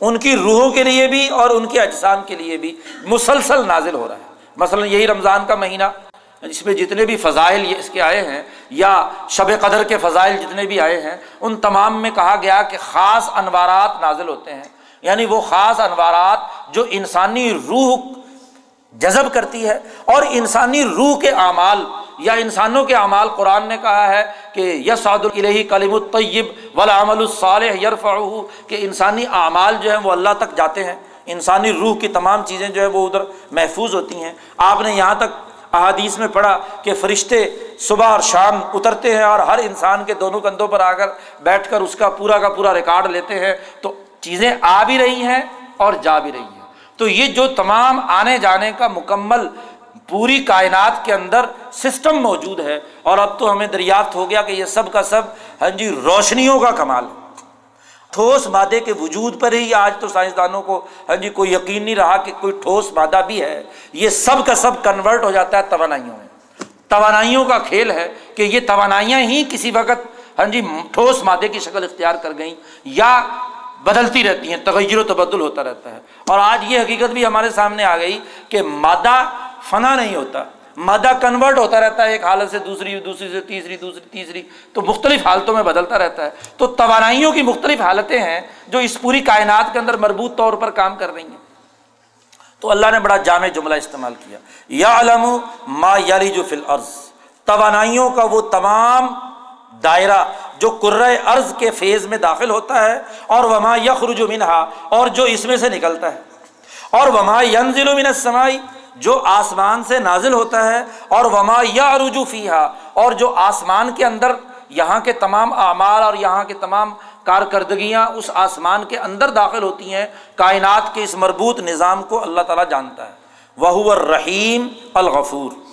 ان کی روحوں کے لیے بھی اور ان کے اجسام کے لیے بھی مسلسل نازل ہو رہا ہے۔ مثلاً یہی رمضان کا مہینہ، اس میں جتنے بھی فضائل اس کے آئے ہیں یا شب قدر کے فضائل جتنے بھی آئے ہیں، ان تمام میں کہا گیا کہ خاص انوارات نازل ہوتے ہیں۔ یعنی وہ خاص انوارات جو انسانی روح جذب کرتی ہے اور انسانی روح کے اعمال یا انسانوں کے اعمال قرآن نے کہا ہے کہ یس سعد الہی کلیم الطیب ولامل الصالح یرف کہ انسانی اعمال جو ہیں وہ اللہ تک جاتے ہیں، انسانی روح کی تمام چیزیں جو ہے وہ ادھر محفوظ ہوتی ہیں۔ آپ نے یہاں تک احادیث میں پڑھا کہ فرشتے صبح اور شام اترتے ہیں اور ہر انسان کے دونوں کندھوں پر آ کر بیٹھ کر اس کا پورا کا پورا ریکارڈ لیتے ہیں۔ تو چیزیں آ بھی رہی ہیں اور جا بھی رہی ہیں۔ تو یہ جو تمام آنے جانے کا مکمل پوری کائنات کے اندر سسٹم موجود ہے، اور اب تو ہمیں دریافت ہو گیا کہ یہ سب کا سب ہاں جی روشنیوں کا کمال ہے۔ ٹھوس مادے کے وجود پر ہی آج تو سائنسدانوں کو ہاں جی کوئی یقین نہیں رہا کہ کوئی ٹھوس مادہ بھی ہے۔ یہ سب کا سب کنورٹ ہو جاتا ہے توانائیوں میں۔ توانائیوں کا کھیل ہے کہ یہ توانائیاں ہی کسی وقت ہاں جی ٹھوس مادے کی شکل اختیار کر گئیں، یا بدلتی رہتی ہیں، تغیر و تبدل ہوتا رہتا ہے۔ اور آج یہ حقیقت بھی ہمارے سامنے آ گئی کہ مادہ فنا نہیں ہوتا، مادہ کنورٹ ہوتا رہتا ہے، ایک حالت سے دوسری دوسری سے تیسری، دوسری، تیسری، تو مختلف حالتوں میں بدلتا رہتا ہے۔ تو توانائیوں کی مختلف حالتیں ہیں جو اس پوری کائنات کے اندر مربوط طور پر کام کر رہی ہیں۔ تو اللہ نے بڑا جامع جملہ استعمال کیا۔ یا علم ما یاری جو فل عرض توانائیوں کا وہ تمام دائرہ جو ارض کے فیز میں داخل ہوتا ہے، اور وما یخرج منہا، اور جو اس میں سے نکلتا ہے۔ اور وما ینزل من السمائی جو آسمان سے نازل ہوتا ہے، اور وما یا رجو فیحا اور جو آسمان کے اندر، یہاں کے تمام اعمال اور یہاں کے تمام کارکردگیاں اس آسمان کے اندر داخل ہوتی ہیں۔ کائنات کے اس مربوط نظام کو اللہ تعالیٰ جانتا ہے۔ وہ الرحیم الغفور۔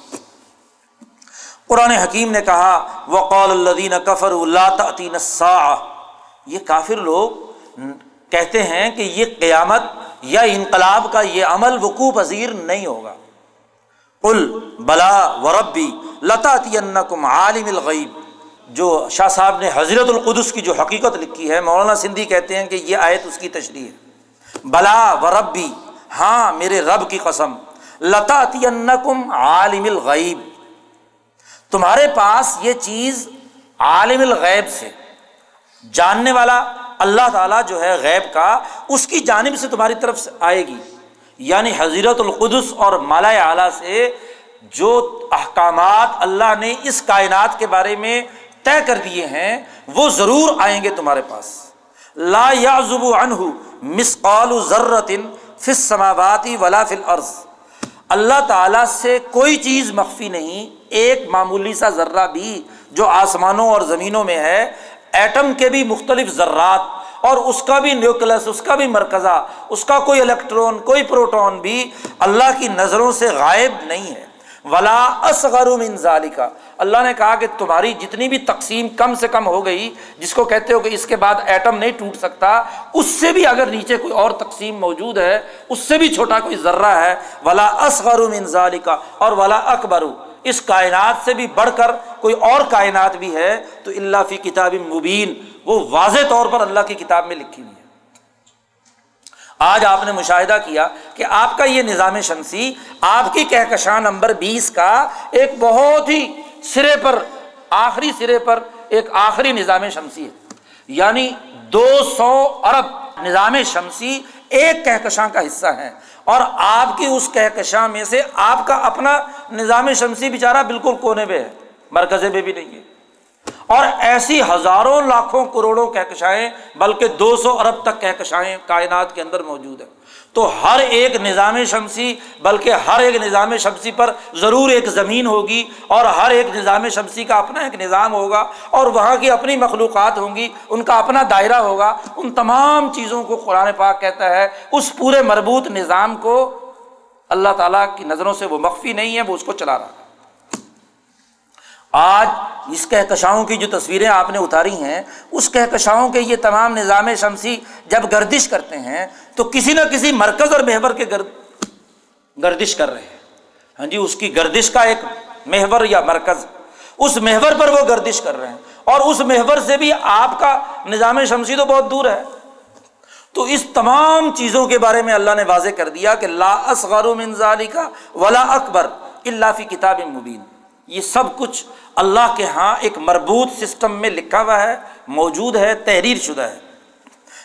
قرآن حکیم نے کہا وقول الدین کفر اللہ تعطین یہ کافر لوگ کہتے ہیں کہ یہ قیامت یا انقلاب کا یہ عمل وقوع پذیر نہیں ہوگا۔ کل بلا وربی لتا کم عالم الغیب جو شاہ صاحب نے حضرت القدس کی جو حقیقت لکھی ہے، مولانا سندھی کہتے ہیں کہ یہ آیت اس کی تشریح ہے۔ بلا و ربی ہاں میرے رب کی قسم۔ لتا عالم الغیب تمہارے پاس یہ چیز عالم الغیب سے، جاننے والا اللہ تعالیٰ جو ہے غیب کا، اس کی جانب سے تمہاری طرف سے آئے گی۔ یعنی حضیرت القدس اور مالا اعلیٰ سے جو احکامات اللہ نے اس کائنات کے بارے میں طے کر دیے ہیں، وہ ضرور آئیں گے تمہارے پاس۔ لا یا زبو انہ مسقال ذرتن فس سماواتی ولا فل عرض اللہ تعالیٰ سے کوئی چیز مخفی نہیں ایک معمولی سا ذرہ بھی جو آسمانوں اور زمینوں میں ہے، ایٹم کے بھی مختلف ذرات، اور اس کا بھی نیوکلس، اس کا بھی مرکزہ، اس کا کوئی الیکٹرون، کوئی پروٹون بھی اللہ کی نظروں سے غائب نہیں ہے۔ ولا اصغر من ذالکا اللہ نے کہا کہ تمہاری جتنی بھی تقسیم کم سے کم ہو گئی، جس کو کہتے ہو کہ اس کے بعد ایٹم نہیں ٹوٹ سکتا، اس سے بھی اگر نیچے کوئی اور تقسیم موجود ہے، اس سے بھی چھوٹا کوئی ذرہ ہے۔ ولا اصغر من ذالکا اور ولا اکبر اس کائنات سے بھی بڑھ کر کوئی اور کائنات بھی ہے، تو اللہ فی کتاب مبین، وہ واضح طور پر اللہ کی کتاب میں لکھی ہوئی ہے۔ آج آپ نے مشاہدہ کیا کہ آپ کا یہ نظام شمسی، آپ کی کہکشاں نمبر بیس کا ایک بہت ہی سرے پر، آخری سرے پر ایک آخری نظام شمسی ہے۔ یعنی دو سو ارب نظام شمسی ایک کہکشاں کا حصہ ہے اور آپ کی اس کہکشاں میں سے آپ کا اپنا نظام شمسی بیچارہ بالکل کونے پہ ہے، مرکزے پہ بھی نہیں ہے۔ اور ایسی ہزاروں لاکھوں کروڑوں کہکشائیں، بلکہ دو سو ارب تک کہکشائیں کائنات کے اندر موجود ہیں۔ تو ہر ایک نظام شمسی، بلکہ ہر ایک نظام شمسی پر ضرور ایک زمین ہوگی اور ہر ایک نظام شمسی کا اپنا ایک نظام ہوگا اور وہاں کی اپنی مخلوقات ہوں گی، ان کا اپنا دائرہ ہوگا۔ ان تمام چیزوں کو قرآن پاک کہتا ہے، اس پورے مربوط نظام کو اللہ تعالیٰ کی نظروں سے وہ مخفی نہیں ہے، وہ اس کو چلا رہا ہے۔ آج اس کہکشاؤں کی جو تصویریں آپ نے اتاری ہیں، اس کہکشاؤں کے یہ تمام نظام شمسی جب گردش کرتے ہیں، تو کسی نہ کسی مرکز اور محور کے گرد گردش کر رہے ہیں۔ ہاں جی اس کی گردش کا ایک محور یا مرکز۔ اس محور پر وہ گردش کر رہے ہیں۔ اور اس محور سے بھی آپ کا نظام شمسی تو بہت دور ہے۔ تو اس تمام چیزوں کے بارے میں اللہ نے واضح کر دیا کہ لا اصغر من ذالک ولا اکبر اللہ فی کتاب مبین۔ یہ سب کچھ اللہ کے ہاں ایک مربوط سسٹم میں لکھا ہوا ہے، موجود ہے، تحریر شدہ ہے۔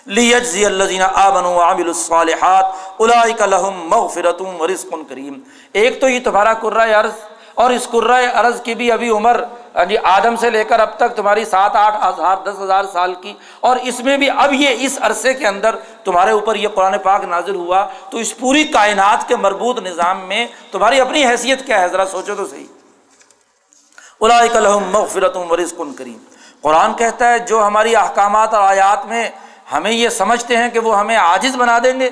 لیجزی الذین آمنوا وعملوا الصالحات اولئک لهم مغفرۃ ورزق کریم ایک تو یہ تمہارا قرہ ارض اور اس قرہ ارض کی بھی ابھی عمر ہاں جی آدم سے لے کر اب تک تمہاری سات آٹھ ہزار، دس ہزار سال کی۔ اور اس میں بھی اب یہ اس عرصے کے اندر تمہارے اوپر یہ قرآن پاک نازل ہوا۔ تو اس پوری کائنات کے مربوط نظام میں تمہاری اپنی حیثیت کیا ہے؟ ذرا سوچو تو صحیح۔ مغفرت کن کریم۔ قرآن کہتا ہے، جو ہماری احکامات اور آیات میں ہمیں یہ سمجھتے ہیں کہ وہ ہمیں عاجز بنا دیں گے،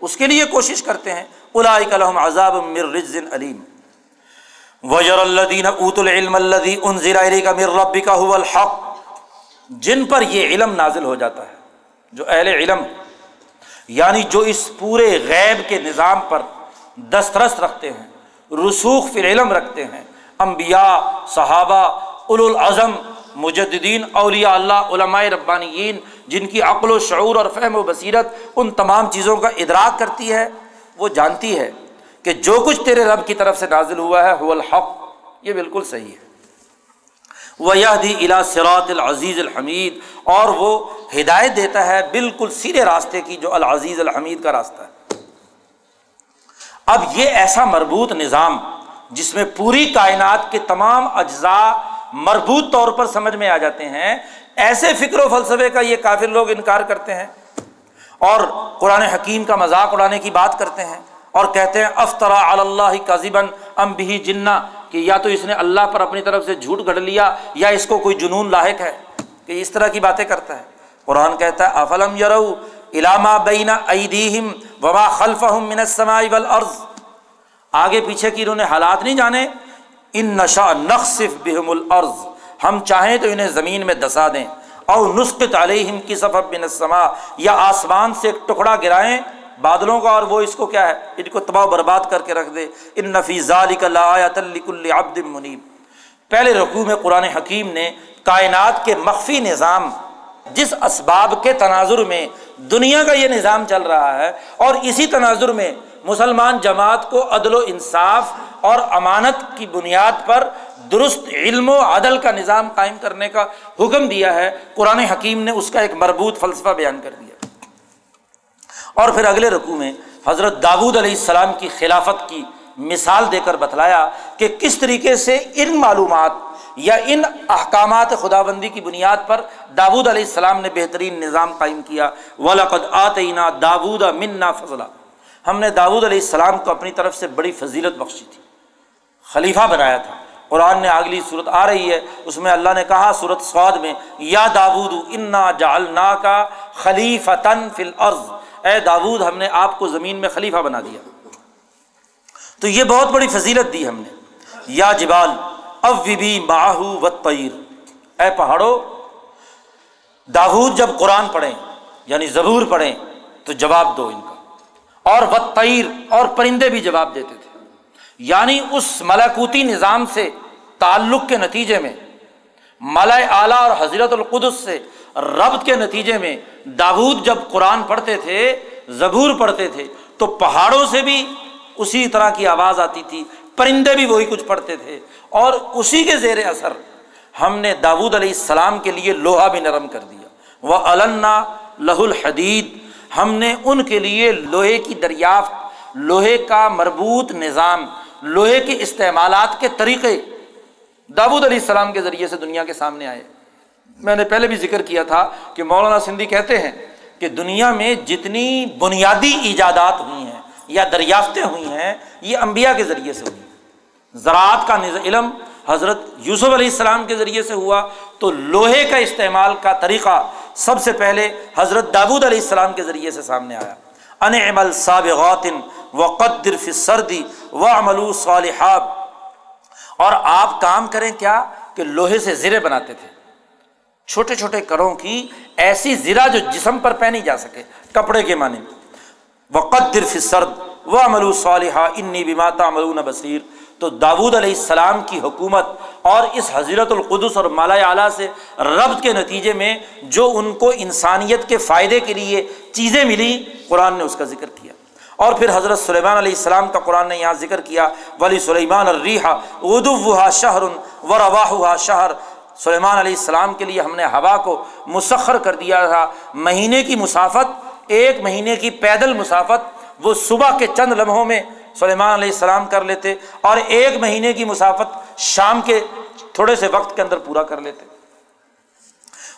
اس کے لیے کوشش کرتے ہیں۔ الحم عذاب مر علیم۔ وجر الدین ات العلم الدی ان ضلع کا مر ربی کا الحق۔ جن پر یہ علم نازل ہو جاتا ہے، جو اہل علم یعنی جو اس پورے غیب کے نظام پر دسترس رکھتے ہیں، رسوخ فی علم رکھتے ہیں امبیا صحابہ العظم مجدین اولیاء اللہ، علماء ربانیین، جن کی عقل و شعور اور فہم و بصیرت ان تمام چیزوں کا ادراک کرتی ہے، وہ جانتی ہے کہ جو کچھ تیرے رب کی طرف سے نازل ہوا ہے، هو الحق۔ یہ بالکل صحیح ہے۔ وہ دی الا سرات العزیز الحمید اور وہ ہدایت دیتا ہے بالکل سیدھے راستے کی جو العزیز الحمید کا راستہ ہے۔ اب یہ ایسا مربوط نظام جس میں پوری کائنات کے تمام اجزاء مربوط طور پر سمجھ میں آ جاتے ہیں، ایسے فکر و فلسفے کا یہ کافر لوگ انکار کرتے ہیں۔ اور قرآن حکیم کا مذاق اڑانے کی بات کرتے ہیں اور کہتے ہیں افطرا اللہ کا ام بھی جنا کہ یا تو اس نے اللہ پر اپنی طرف سے جھوٹ گھڑ لیا یا اس کو کوئی جنون لاحق ہے، کہ اس طرح کی باتیں کرتا ہے۔ قرآن کہتا ہے، افلم یرو علامہ بینا ایدیم وبا خلف من السماء والارض؟ آگے پیچھے کی انہوں نے حالات نہیں جانے۔ ان نشا نقصف بہم العرض ہم چاہیں تو انہیں زمین میں دسا دیں۔ اور نسخت علیہم کی صفب بن السما یا آسمان سے ایک ٹکڑا گرائیں۔ بادلوں کا اور وہ اس کو کیا ہے؟ ان کو تباہ برباد کر کے رکھ دے۔ ان نفیز علی کا عبد منیب۔ پہلے رقوع میں قرآن حکیم نے کائنات کے مخفی نظام، جس اسباب کے تناظر میں دنیا کا یہ نظام چل رہا ہے اور اسی تناظر میں مسلمان جماعت کو عدل و انصاف اور امانت کی بنیاد پر درست علم و عدل کا نظام قائم کرنے کا حکم دیا ہے۔ قرآن حکیم نے اس کا ایک مربوط فلسفہ بیان کر دیا۔ اور پھر اگلے رقوع میں حضرت داود علیہ السلام کی خلافت کی مثال دے کر بتلایا کہ کس طریقے سے ان معلومات یا ان احکامات خدا بندی کی بنیاد پر داود علیہ السلام نے بہترین نظام قائم کیا۔ ولاقد آتینہ داود منا فضلہ ہم نے داود علیہ السلام کو اپنی طرف سے بڑی فضیلت بخشی تھی۔ خلیفہ بنایا تھا۔ قرآن نے اگلی صورت آ رہی ہے۔ اس میں اللہ نے کہا صورت سعود میں، یا داود انا جالنا کا خلیف تن فل عرض اے داود ہم نے آپ کو زمین میں خلیفہ بنا دیا۔ تو یہ بہت بڑی فضیلت دی ہم نے۔ یا جبال اوبی باہو و تیر اے پہاڑو داود جب قرآن پڑھیں یعنی ضبور پڑھیں، تو جواب دو ان کا۔ اور و تیر اور پرندے بھی جواب دیتے تھے۔ یعنی اس ملاکوتی نظام سے تعلق کے نتیجے میں، ملائے اعلیٰ اور حضرت القدس سے ربط کے نتیجے میں داود جب قرآن پڑھتے تھے، زبور پڑھتے تھے، تو پہاڑوں سے بھی اسی طرح کی آواز آتی تھی، پرندے بھی وہی کچھ پڑھتے تھے۔ اور اسی کے زیر اثر ہم نے داود علیہ السلام کے لیے لوہا بھی نرم کر دیا۔ وہ علنا لہ الحدید ہم نے ان کے لیے لوہے کی دریافت، لوہے کا مربوط نظام، لوہے کے استعمالات کے طریقے داود علیہ السلام کے ذریعے سے دنیا کے سامنے آئے۔ میں نے پہلے بھی ذکر کیا تھا کہ مولانا سندھی کہتے ہیں کہ دنیا میں جتنی بنیادی ایجادات ہوئی ہیں یا دریافتیں ہوئی ہیں، یہ انبیاء کے ذریعے سے ہوئی۔ زراعت کا علم حضرت یوسف علیہ السلام کے ذریعے سے ہوا۔ تو لوہے کا استعمال کا طریقہ سب سے پہلے حضرت داود علیہ السلام کے ذریعے سے سامنے آیا۔ ان عمل سابغاتن و قدر فی سردی و عملو صالحاب اور آپ کام کریں کیا کہ لوہے سے زرے بناتے تھے۔ چھوٹے چھوٹے کروں کی ایسی زرا جو جسم پر پہنی جا سکے کپڑے کے معنی۔ وہ قدر فی سرد و عملو صالحہ انی بماتا ملون بصیر۔ تو داود علیہ السلام کی حکومت اور اس حضرت القدس اور مالا اعلیٰ سے ربط کے نتیجے میں جو ان کو انسانیت کے فائدے کے لیے چیزیں ملی، قرآن نے اس کا ذکر کیا۔ اور پھر حضرت سلیمان علیہ السلام کا قرآن نے یہاں ذکر کیا، ولی سلیمان الریحا ادوا شہر و رواہ شہر۔ سلیمان علیہ السلام کے لیے ہم نے ہوا کو مسخر کر دیا تھا۔ مہینے کی مسافت، ایک مہینے کی پیدل مسافت، وہ صبح کے چند لمحوں میں سلیمان علیہ السلام کر لیتے اور ایک مہینے کی مسافت شام کے تھوڑے سے وقت کے اندر پورا کر لیتے۔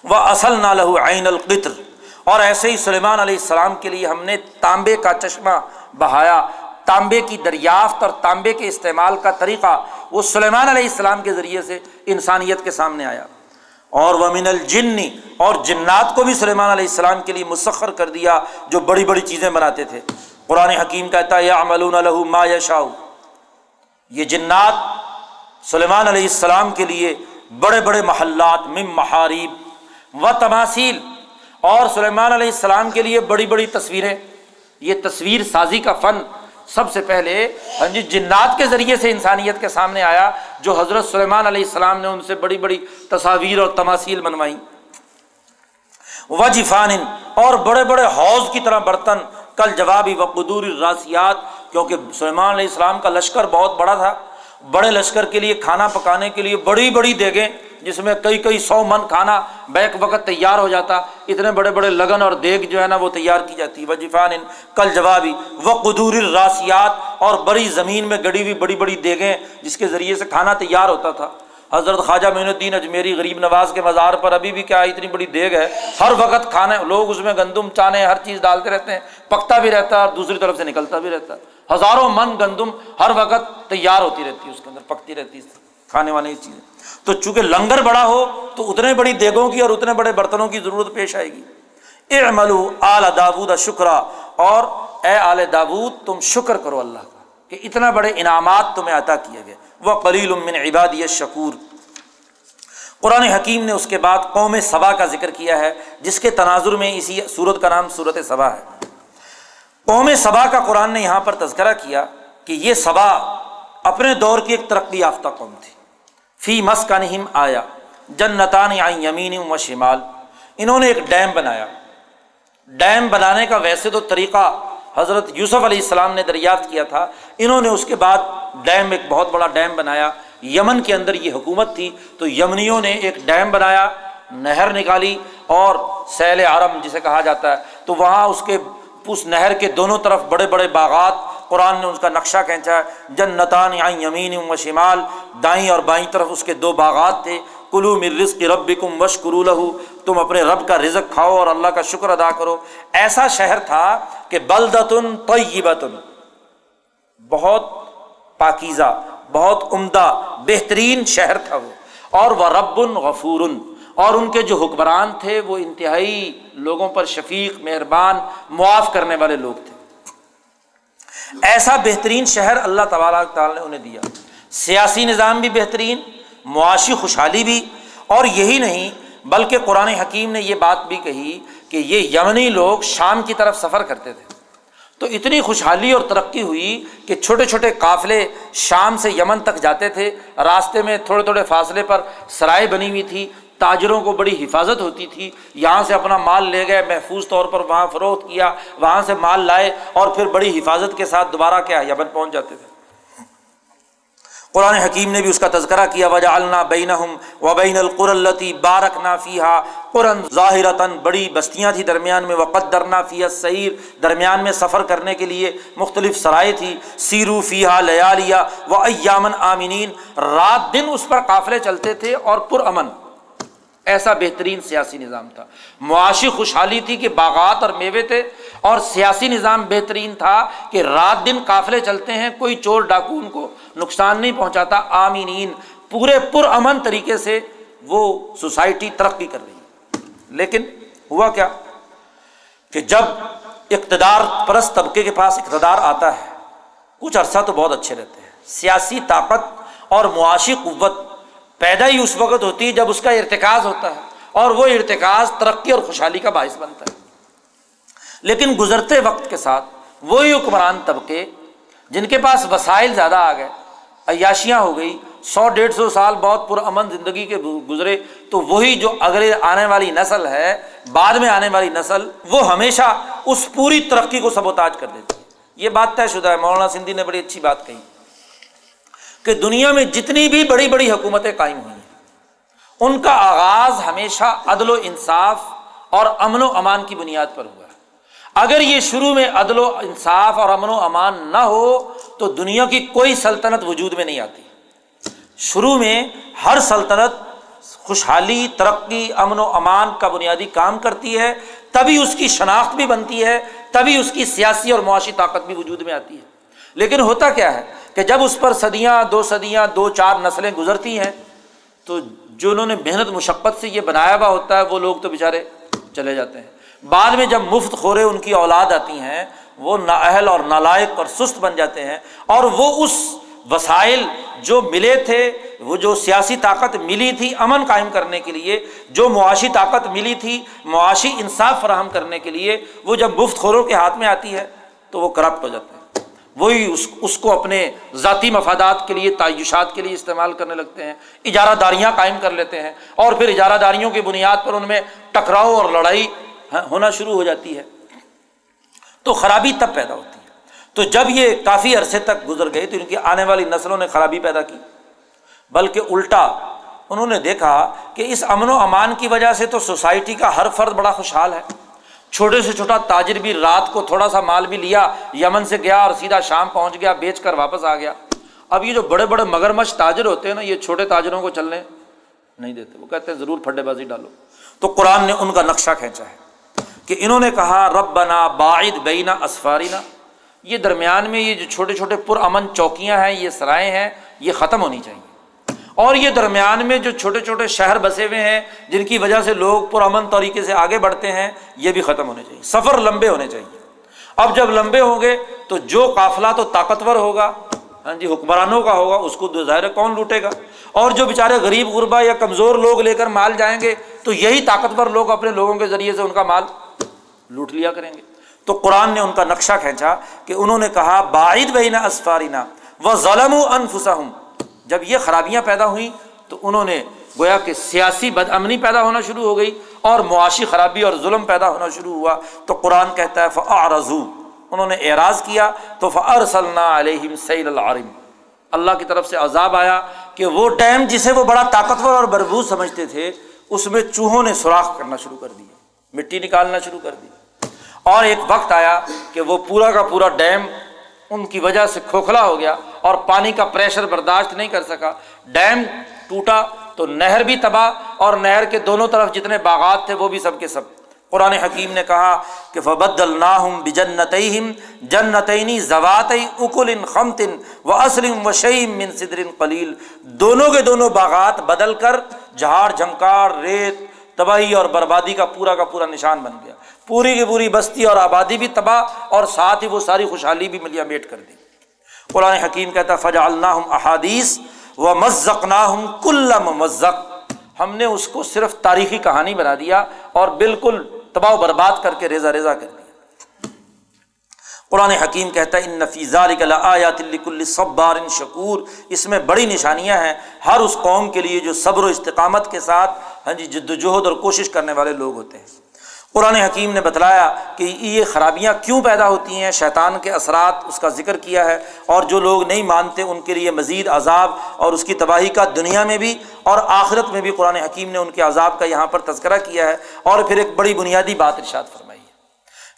وہ اصل نہ لہو عین القطر۔ اور ایسے ہی سلیمان علیہ السلام کے لیے ہم نے تانبے کا چشمہ بہایا۔ تانبے کی دریافت اور تانبے کے استعمال کا طریقہ وہ سلیمان علیہ السلام کے ذریعے سے انسانیت کے سامنے آیا۔ اور وہ من الجنی اور جنات کو بھی سلیمان علیہ السلام کے لیے مسخر کر دیا جو بڑی بڑی چیزیں بناتے تھے۔ قرآن حکیم کہتا ہے یا عملون ما یشاؤ یہ جنات سلیمان علیہ السلام کے لیے بڑے بڑے محلات مم محاریب و تماثیل اور سلیمان علیہ السلام کے لیے بڑی بڑی تصویریں. یہ تصویر سازی کا فن سب سے پہلے ہاں جی جنات کے ذریعے سے انسانیت کے سامنے آیا، جو حضرت سلیمان علیہ السلام نے ان سے بڑی بڑی تصاویر اور تماثیل بنوائی. وجفان اور بڑے بڑے حوض کی طرح برتن کل جوابی و قدور راسیات کیونکہ سلیمان علیہ السلام کا لشکر بہت بڑا تھا۔ بڑے لشکر کے لیے کھانا پکانے کے لیے بڑی بڑی دیگیں، جس میں کئی کئی سو من کھانا بیک وقت تیار ہو جاتا۔ اتنے بڑے بڑے لگن اور دیگ جو ہے نا، وہ تیار کی جاتی۔ وجیفان کل جوابی و قدور راسیات اور بڑی زمین میں گڑی ہوئی بڑی بڑی دیگیں، جس کے ذریعے سے کھانا تیار ہوتا تھا۔ حضرت خواجہ معین الدین اجمیری غریب نواز کے مزار پر ابھی بھی کیا اتنی بڑی دیگ ہے؟ ہر وقت کھانے، لوگ اس میں گندم چانے، ہر چیز ڈالتے رہتے ہیں، پکتا بھی رہتا ہے اور دوسری طرف سے نکلتا بھی رہتا ہے۔ ہزاروں من گندم ہر وقت تیار ہوتی رہتی ہے، اس کے اندر پکتی رہتی ہے، کھانے والی چیزیں۔ تو چونکہ لنگر بڑا ہو، تو اتنے بڑی دیگوں کی اور اتنے بڑے برتنوں کی ضرورت پیش آئے گی۔ اے عملو آل داود شکرا، اور اے آل داود تم شکر کرو اللہ کا کہ اتنا بڑے انعامات تمہیں عطا کیے گئے۔ وہ قلیل من عبادی شکور قرآن حکیم نے اس کے بعد قوم صبا کا ذکر کیا ہے، جس کے تناظر میں اسی صورت کا نام صورت صبا ہے۔ قوم صبا کا قرآن نے یہاں پر تذکرہ کیا کہ یہ صبا اپنے دور کی ایک ترقی یافتہ قوم تھی۔ فی مسکنہم آیا، جنتان یمین و شمال۔ انہوں نے ایک ڈیم بنایا۔ ڈیم بنانے کا ویسے تو طریقہ حضرت یوسف علیہ السلام نے دریافت کیا تھا۔ انہوں نے اس کے بعد ڈیم ایک بہت بڑا ڈیم بنایا۔ یمن کے اندر یہ حکومت تھی۔ تو یمنیوں نے ایک ڈیم بنایا، نہر نکالی اور سیل عرم جسے کہا جاتا ہے۔ تو وہاں اس کے، اس نہر کے دونوں طرف بڑے بڑے باغات، قرآن نے اس کا نقشہ کھینچا ہے۔ جن نتان یمین و شمال، دائیں اور بائیں طرف اس کے دو باغات تھے۔ کلو مر رزق رب کم وش تم اپنے رب کا رزق کھاؤ اور اللہ کا شکر ادا کرو۔ ایسا شہر تھا کہ بلدتن طیبتن، بہت پاکیزہ، بہت عمدہ، بہترین شہر تھا وہ۔ اور وہ رب غفور اور ان کے جو حکمران تھے وہ انتہائی لوگوں پر شفیق، مہربان، معاف کرنے والے لوگ تھے۔ ایسا بہترین شہر اللہ تبارک تعالیٰ نے انہیں دیا۔ سیاسی نظام بھی بہترین معاشی خوشحالی بھی اور یہی نہیں، بلکہ قرآن حکیم نے یہ بات بھی کہی کہ یہ یمنی لوگ شام کی طرف سفر کرتے تھے۔ تو اتنی خوشحالی اور ترقی ہوئی کہ چھوٹے چھوٹے قافلے شام سے یمن تک جاتے تھے۔ راستے میں تھوڑے تھوڑے فاصلے پر سرائے بنی ہوئی تھی، تاجروں کو بڑی حفاظت ہوتی تھی۔ یہاں سے اپنا مال لے گئے، محفوظ طور پر وہاں فروخت کیا، وہاں سے مال لائے اور پھر بڑی حفاظت کے ساتھ دوبارہ کیا، یمن پہنچ جاتے تھے۔ قرآن حکیم نے بھی اس کا تذکرہ کیا وجہ النا بین و بین القر بارک نا فیحا قرآن ظاہرتاً بڑی بستیاں تھیں درمیان میں وقت درنا فیا سعیر درمیان میں سفر کرنے کے لیے مختلف سرائے تھی۔ سیرو فیحا لیا لیا و ایامن آمینین رات دن اس پر قافلے چلتے تھے اور پر امن ایسا بہترین سیاسی نظام تھا۔ معاشی خوشحالی تھی کہ باغات اور میوے تھے۔ اور سیاسی نظام بہترین تھا کہ رات دن قافلے چلتے ہیں، کوئی چور ڈاکو ان کو نقصان نہیں پہنچاتا۔ آمینین۔ پورے پر امن طریقے سے وہ سوسائٹی ترقی کر رہی ہے۔ لیکن ہوا کیا کہ جب اقتدار پرست طبقے کے پاس اقتدار آتا ہے، کچھ عرصہ تو بہت اچھے رہتے ہیں۔ سیاسی طاقت اور معاشی قوت پیدا ہی اس وقت ہوتی ہے جب اس کا ارتکاز ہوتا ہے اور وہ ارتکاز ترقی اور خوشحالی کا باعث بنتا ہے۔ لیکن گزرتے وقت کے ساتھ وہی حکمران طبقے جن کے پاس وسائل زیادہ آ گئے، عیاشیاں ہو گئی، سو ڈیڑھ سو سال بہت پرامن زندگی کے گزرے، تو وہی جو اگلے آنے والی نسل ہے، بعد میں آنے والی نسل، وہ ہمیشہ اس پوری ترقی کو سبوتاج کر دیتی ہے۔ یہ بات طے شدہ ہے، مولانا سندھی نے بڑی اچھی بات کہی کہ دنیا میں جتنی بھی بڑی بڑی حکومتیں قائم ہوئی ہیں، ان کا آغاز ہمیشہ عدل و انصاف اور امن و امان کی بنیاد پر ہوا۔ اگر یہ شروع میں عدل و انصاف اور امن و امان نہ ہو تو دنیا کی کوئی سلطنت وجود میں نہیں آتی۔ شروع میں ہر سلطنت خوشحالی، ترقی، امن و امان کا بنیادی کام کرتی ہے، تبھی اس کی شناخت بھی بنتی ہے، تبھی اس کی سیاسی اور معاشی طاقت بھی وجود میں آتی ہے۔ لیکن ہوتا کیا ہے کہ جب اس پر صدیاں، دو صدیاں، دو چار نسلیں گزرتی ہیں، تو جو انہوں نے محنت، مشقت سے یہ بنایا ہوا ہوتا ہے، وہ لوگ تو بےچارے چلے جاتے ہیں۔ بعد میں جب مفت خورے ان کی اولاد آتی ہیں، وہ نااہل اور نالائق اور سست بن جاتے ہیں اور وہ اس وسائل جو ملے تھے، وہ جو سیاسی طاقت ملی تھی امن قائم کرنے کے لیے، جو معاشی طاقت ملی تھی معاشی انصاف فراہم کرنے کے لیے، وہ جب مفت خوروں کے ہاتھ میں آتی ہے تو وہ کرپٹ ہو جاتے ہیں۔ وہی اس اس کو اپنے ذاتی مفادات کے لیے، تعیشات کے لیے استعمال کرنے لگتے ہیں، اجارہ داریاں قائم کر لیتے ہیں اور پھر اجارہ داریوں کی بنیاد پر ان میں ٹکراؤ اور لڑائی ہاں، ہونا شروع ہو جاتی ہے۔ تو خرابی تب پیدا ہوتی ہے۔ تو جب یہ کافی عرصے تک گزر گئے تو ان کی آنے والی نسلوں نے خرابی پیدا کی۔ بلکہ الٹا انہوں نے دیکھا کہ اس امن و امان کی وجہ سے تو سوسائٹی کا ہر فرد بڑا خوشحال ہے۔ چھوٹے سے چھوٹا تاجر بھی رات کو تھوڑا سا مال بھی لیا، یمن سے گیا اور سیدھا شام پہنچ گیا، بیچ کر واپس آ گیا۔ اب یہ جو بڑے بڑے مگر مچھ تاجر ہوتے ہیں نا، یہ چھوٹے تاجروں کو چلنے نہیں دیتے۔ وہ کہتے ہیں، ضرور پھڈے بازی ڈالو۔ تو قرآن نے ان کا نقشہ کھینچا ہے۔ کہ انہوں نے کہا رب بنا باعد بینا اسفارینا یہ درمیان میں یہ جو چھوٹے چھوٹے پرامن چوکیاں ہیں، یہ سرائے ہیں، یہ ختم ہونی چاہیے۔ اور یہ درمیان میں جو چھوٹے چھوٹے شہر بسے ہوئے ہیں، جن کی وجہ سے لوگ پرامن طریقے سے آگے بڑھتے ہیں، یہ بھی ختم ہونے چاہیے۔ سفر لمبے ہونے چاہیے۔ اب جب لمبے ہوں گے، تو جو قافلہ تو طاقتور ہوگا ہاں جی حکمرانوں کا ہوگا، اس کو ظاہر کون لوٹے گا؟ اور جو بیچارے غریب، غربا یا کمزور لوگ لے کر مال جائیں گے، تو یہی طاقتور لوگ اپنے لوگوں کے ذریعے سے ان کا مال لوٹ لیا کریں گے۔ تو قرآن نے ان کا نقشہ کھینچا کہ انہوں نے کہا باعد بہینہ اسفارینہ وہ ظلم و انفسا ہوں جب یہ خرابیاں پیدا ہوئیں تو انہوں نے گویا کہ سیاسی بد امنی پیدا ہونا شروع ہو گئی اور معاشی خرابی اور ظلم پیدا ہونا شروع ہوا۔ تو قرآن کہتا ہے فعرضو انہوں نے اعراض کیا تو فعر صلی علیہم سعید العرم۔ اللہ کی طرف سے عذاب آیا کہ وہ ڈیم جسے وہ بڑا طاقتور اور بربوز سمجھتے تھے، اس میں چوہوں نے سوراخ کرنا شروع کر دیا، مٹی نکالنا شروع کر دی اور ایک وقت آیا کہ وہ پورا کا پورا ڈیم ان کی وجہ سے کھوکھلا ہو گیا اور پانی کا پریشر برداشت نہیں کر سکا۔ ڈیم ٹوٹا تو نہر بھی تباہ اور نہر کے دونوں طرف جتنے باغات تھے وہ بھی سب کے سب۔ قرآن حکیم نے کہا کہ فبد الناہم بجنت جنتعینی زوات اکل خمتن و اسلم و شعیم من صدر قلیل دونوں کے دونوں باغات بدل کر جھاڑ جھنکار، ریت، تباہی اور بربادی کا پورا کا پورا نشان بن گیا پوری کی پوری بستی اور آبادی بھی تباہ اور ساتھ ہی وہ ساری خوشحالی بھی ملیا میٹ کر دی۔ قرآن حکیم کہتا فجا الناہم احادیث و مزق نہ ہوں کل مزق ہم نے اس کو صرف تاریخی کہانی بنا دیا اور بالکل تباہ و برباد کر کے ریزا ریزا کر دیا۔ قرآن حکیم کہتا ہے ان نفیزہ آیات صبار ان شکور اس میں بڑی نشانیاں ہیں ہر اس قوم کے لیے جو صبر و استقامت کے ساتھ ہاں جی جد وجہد اور کوشش کرنے والے لوگ ہوتے ہیں۔ قرآن حکیم نے بتلایا کہ یہ خرابیاں کیوں پیدا ہوتی ہیں؟ شیطان کے اثرات اس کا ذکر کیا ہے اور جو لوگ نہیں مانتے ان کے لیے مزید عذاب اور اس کی تباہی کا دنیا میں بھی اور آخرت میں بھی قرآن حکیم نے ان کے عذاب کا یہاں پر تذکرہ کیا ہے اور پھر ایک بڑی بنیادی بات ارشاد فرمائی ہے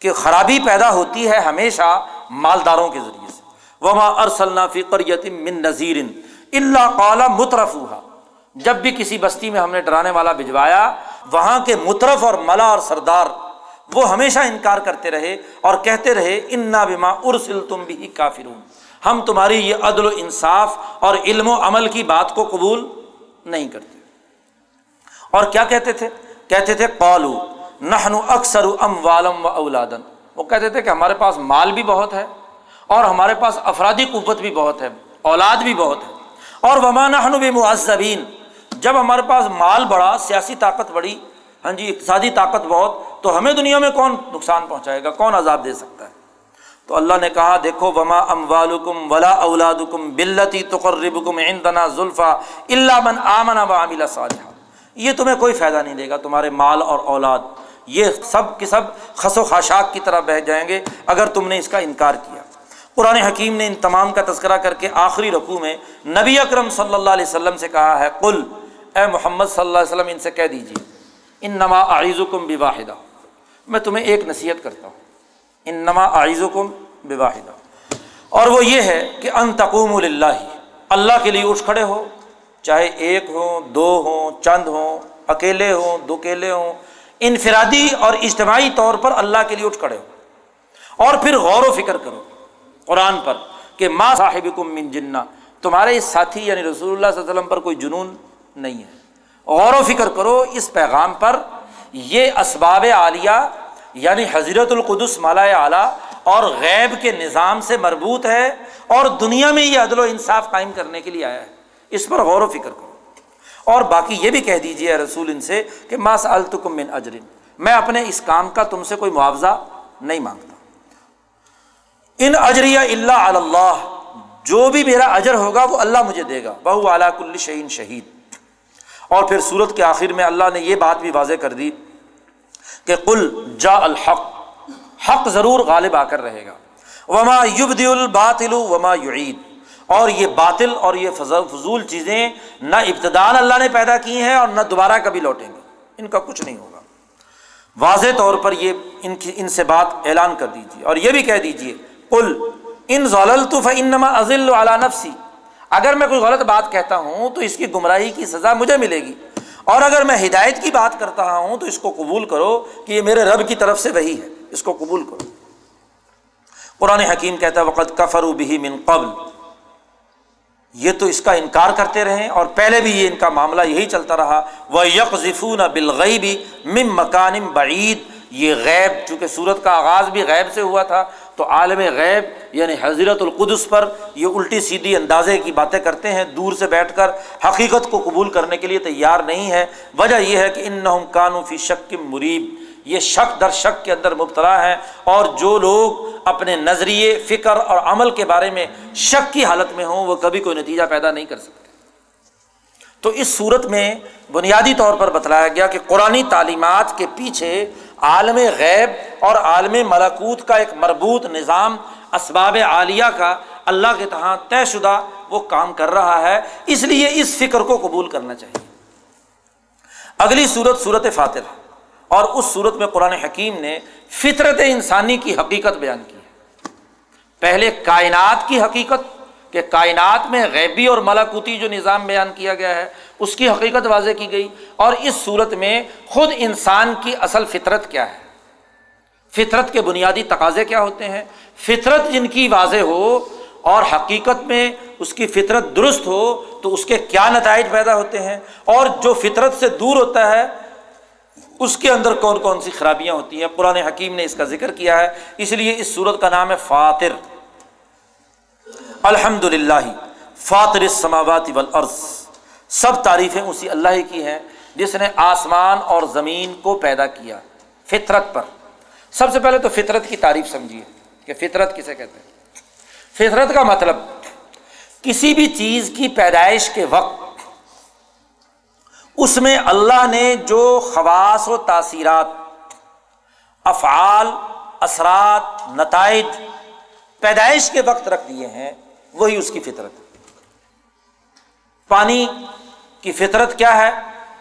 کہ خرابی پیدا ہوتی ہے ہمیشہ مالداروں کے ذریعے سے۔ وما ارسلنا فکر یتیم من نذیر اللہ قالا مترف جب بھی کسی بستی میں ہم نے ڈرانے والا بھجوایا وہاں کے مترف اور ملا اور سردار وہ ہمیشہ انکار کرتے رہے اور کہتے رہے، انا بما ارسل تم بھی کافر ہم تمہاری یہ عدل و انصاف اور علم و عمل کی بات کو قبول نہیں کرتے۔ اور کیا کہتے تھے؟ کہتے تھے قالو نہنو اکثر ام والم و اولادن وہ کہتے تھے کہ ہمارے پاس مال بھی بہت ہے اور ہمارے پاس افرادی قوت بھی بہت ہے، اولاد بھی بہت ہے۔ اور وما نحن بمعذبین جب ہمارے پاس مال بڑا، سیاسی طاقت بڑی ہاں جی اقتصادی طاقت بہت، تو ہمیں دنیا میں کون نقصان پہنچائے گا؟ کون عذاب دے سکتا ہے؟ تو اللہ نے کہا، دیکھو، وما ام والم ولا اولاد کم بلتی تقربکم عندنا زلفا اللہ من آمن و عاملہ صالحہ یہ تمہیں کوئی فائدہ نہیں دے گا، تمہارے مال اور اولاد۔ یہ سب کے سب خس و خاشاک کی طرح بہ جائیں گے اگر تم نے اس کا انکار کیا۔ قرآن حکیم نے ان تمام کا تذکرہ کر کے آخری رقوع میں نبی اکرم صلی اللہ علیہ وسلم سے کہا ہے کل اے محمد صلی اللہ علیہ وسلم، ان سے کہہ دیجیے ان نما آئز و کم واحدہ میں تمہیں ایک نصیحت کرتا ہوں ان نما آئز و کم واحدہ اور وہ یہ ہے کہ ان تقوم اللہ اللہ کے لیے اٹھ کھڑے ہو، چاہے ایک ہوں، دو ہوں، چند ہوں، اکیلے ہوں دو کیلے ہوں، انفرادی اور اجتماعی طور پر اللہ کے لیے اٹھ کھڑے ہو۔ اور پھر غور و فکر کرو قرآن پر کہ ماں صاحب کم من جنا تمہارے اس ساتھی یعنی رسول اللہ صلی اللہ علیہ وسلم پر کوئی جنون نہیں ہے۔ غور و فکر کرو، اس پیغام پر یہ اسباب عالیہ یعنی حضرت القدس مالا اعلیٰ اور غیب کے نظام سے مربوط ہے اور دنیا میں یہ عدل و انصاف قائم کرنے کے لیے آیا ہے۔ اس پر غور و فکر کرو۔ اور باقی یہ بھی کہہ دیجیے رسول ان سے کہ ماس التکم من اجرن میں اپنے اس کام کا تم سے کوئی معاوضہ نہیں مانگتا۔ ان اجریہ اللہ اللہ، جو بھی میرا اجر ہوگا وہ اللہ مجھے دے گا۔ بہو اعلیٰ کل شہین شہید۔ اور پھر سورت کے آخر میں اللہ نے یہ بات بھی واضح کر دی کہ کل جا الحق، حق ضرور غالب آ کر رہے گا۔ وما یبد الباطل وما یعید اور یہ باطل اور یہ فضول چیزیں نہ ابتدان اللہ نے پیدا کی ہیں اور نہ دوبارہ کبھی لوٹیں گے ان کا کچھ نہیں ہوگا۔ واضح طور پر یہ ان کی، ان سے بات اعلان کر دیجیے اور یہ بھی کہہ دیجیے کل ان ضلع فنما ازل علی نفسی۔ اگر میں کوئی غلط بات کہتا ہوں تو اس کی گمراہی کی سزا مجھے ملے گی۔ اور اگر میں ہدایت کی بات کرتا ہوں تو اس کو قبول کرو کہ یہ میرے رب کی طرف سے وہی ہے۔ اس کو قبول کرو۔ قرآن حکیم کہتا وقت کفر بھی من قبل یہ تو اس کا انکار کرتے رہے اور پہلے بھی یہ ان کا معاملہ یہی چلتا رہا۔ وہ یکفون بلغئی بھی مم مکان بعید یہ غیب، چونکہ صورت کا آغاز بھی غیب سے ہوا تھا تو عالم غیب یعنی حضرت القدس پر یہ الٹی سیدھی اندازے کی باتیں کرتے ہیں، دور سے بیٹھ کر حقیقت کو قبول کرنے کے لیے تیار نہیں ہے وجہ یہ ہے کہ ان نہ فی شک مریب۔ یہ شک در شک کے اندر مبتلا ہے اور جو لوگ اپنے نظریے، فکر اور عمل کے بارے میں شک کی حالت میں ہوں، وہ کبھی کوئی نتیجہ پیدا نہیں کر سکتے۔ تو اس صورت میں بنیادی طور پر بتلایا گیا کہ قرآن تعلیمات کے پیچھے عالم غیب اور عالم ملاکوت کا ایک مربوط نظام اسباب عالیہ کا اللہ کے تہاں طے شدہ وہ کام کر رہا ہے۔ اس لیے اس فکر کو قبول کرنا چاہیے۔ اگلی صورت صورت فاتر اور اس صورت میں قرآن حکیم نے فطرت انسانی کی حقیقت بیان کی ہے۔ پہلے کائنات کی حقیقت کہ کائنات میں غیبی اور ملاکوتی جو نظام بیان کیا گیا ہے اس کی حقیقت واضح کی گئی اور اس صورت میں خود انسان کی اصل فطرت کیا ہے؟ فطرت کے بنیادی تقاضے کیا ہوتے ہیں؟ فطرت جن کی واضح ہو اور حقیقت میں اس کی فطرت درست ہو تو اس کے کیا نتائج پیدا ہوتے ہیں؟ اور جو فطرت سے دور ہوتا ہے، اس کے اندر کون کون سی خرابیاں ہوتی ہیں؟ قرآن حکیم نے اس کا ذکر کیا ہے۔ اس لیے اس صورت کا نام ہے فاتر الحمد للہ فاطر سماوات والارض۔ سب تعریفیں اسی اللہ ہی کی ہیں جس نے آسمان اور زمین کو پیدا کیا فطرت پر۔ سب سے پہلے تو فطرت کی تعریف سمجھیے کہ فطرت کسے کہتے ہیں۔ فطرت کا مطلب کسی بھی چیز کی پیدائش کے وقت اس میں اللہ نے جو خواص و تاثیرات، افعال، اثرات، نتائج پیدائش کے وقت رکھ دیے ہیں، وہی اس کی فطرت پانی کی فطرت کیا ہے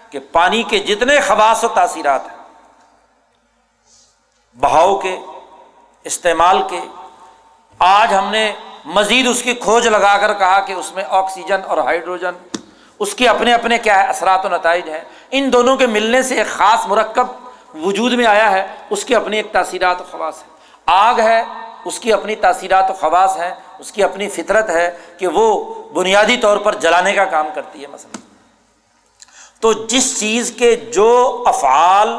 کہ پانی کے جتنے خواص و تاثیرات ہیں، بہاؤ کے، استعمال کے، آج ہم نے مزید اس کی کھوج لگا کر کہا کہ اس میں آکسیجن اور ہائیڈروجن، اس کے اپنے اپنے کیا ہے، اثرات و نتائج ہیں۔ ان دونوں کے ملنے سے ایک خاص مرکب وجود میں آیا ہے، اس کی اپنی ایک تاثیرات و خواص ہے آگ ہے، اس کی اپنی تاثیرات و خواص ہیں، اس کی اپنی فطرت ہے کہ وہ بنیادی طور پر جلانے کا کام کرتی ہے، مثلا۔ تو جس چیز کے جو افعال،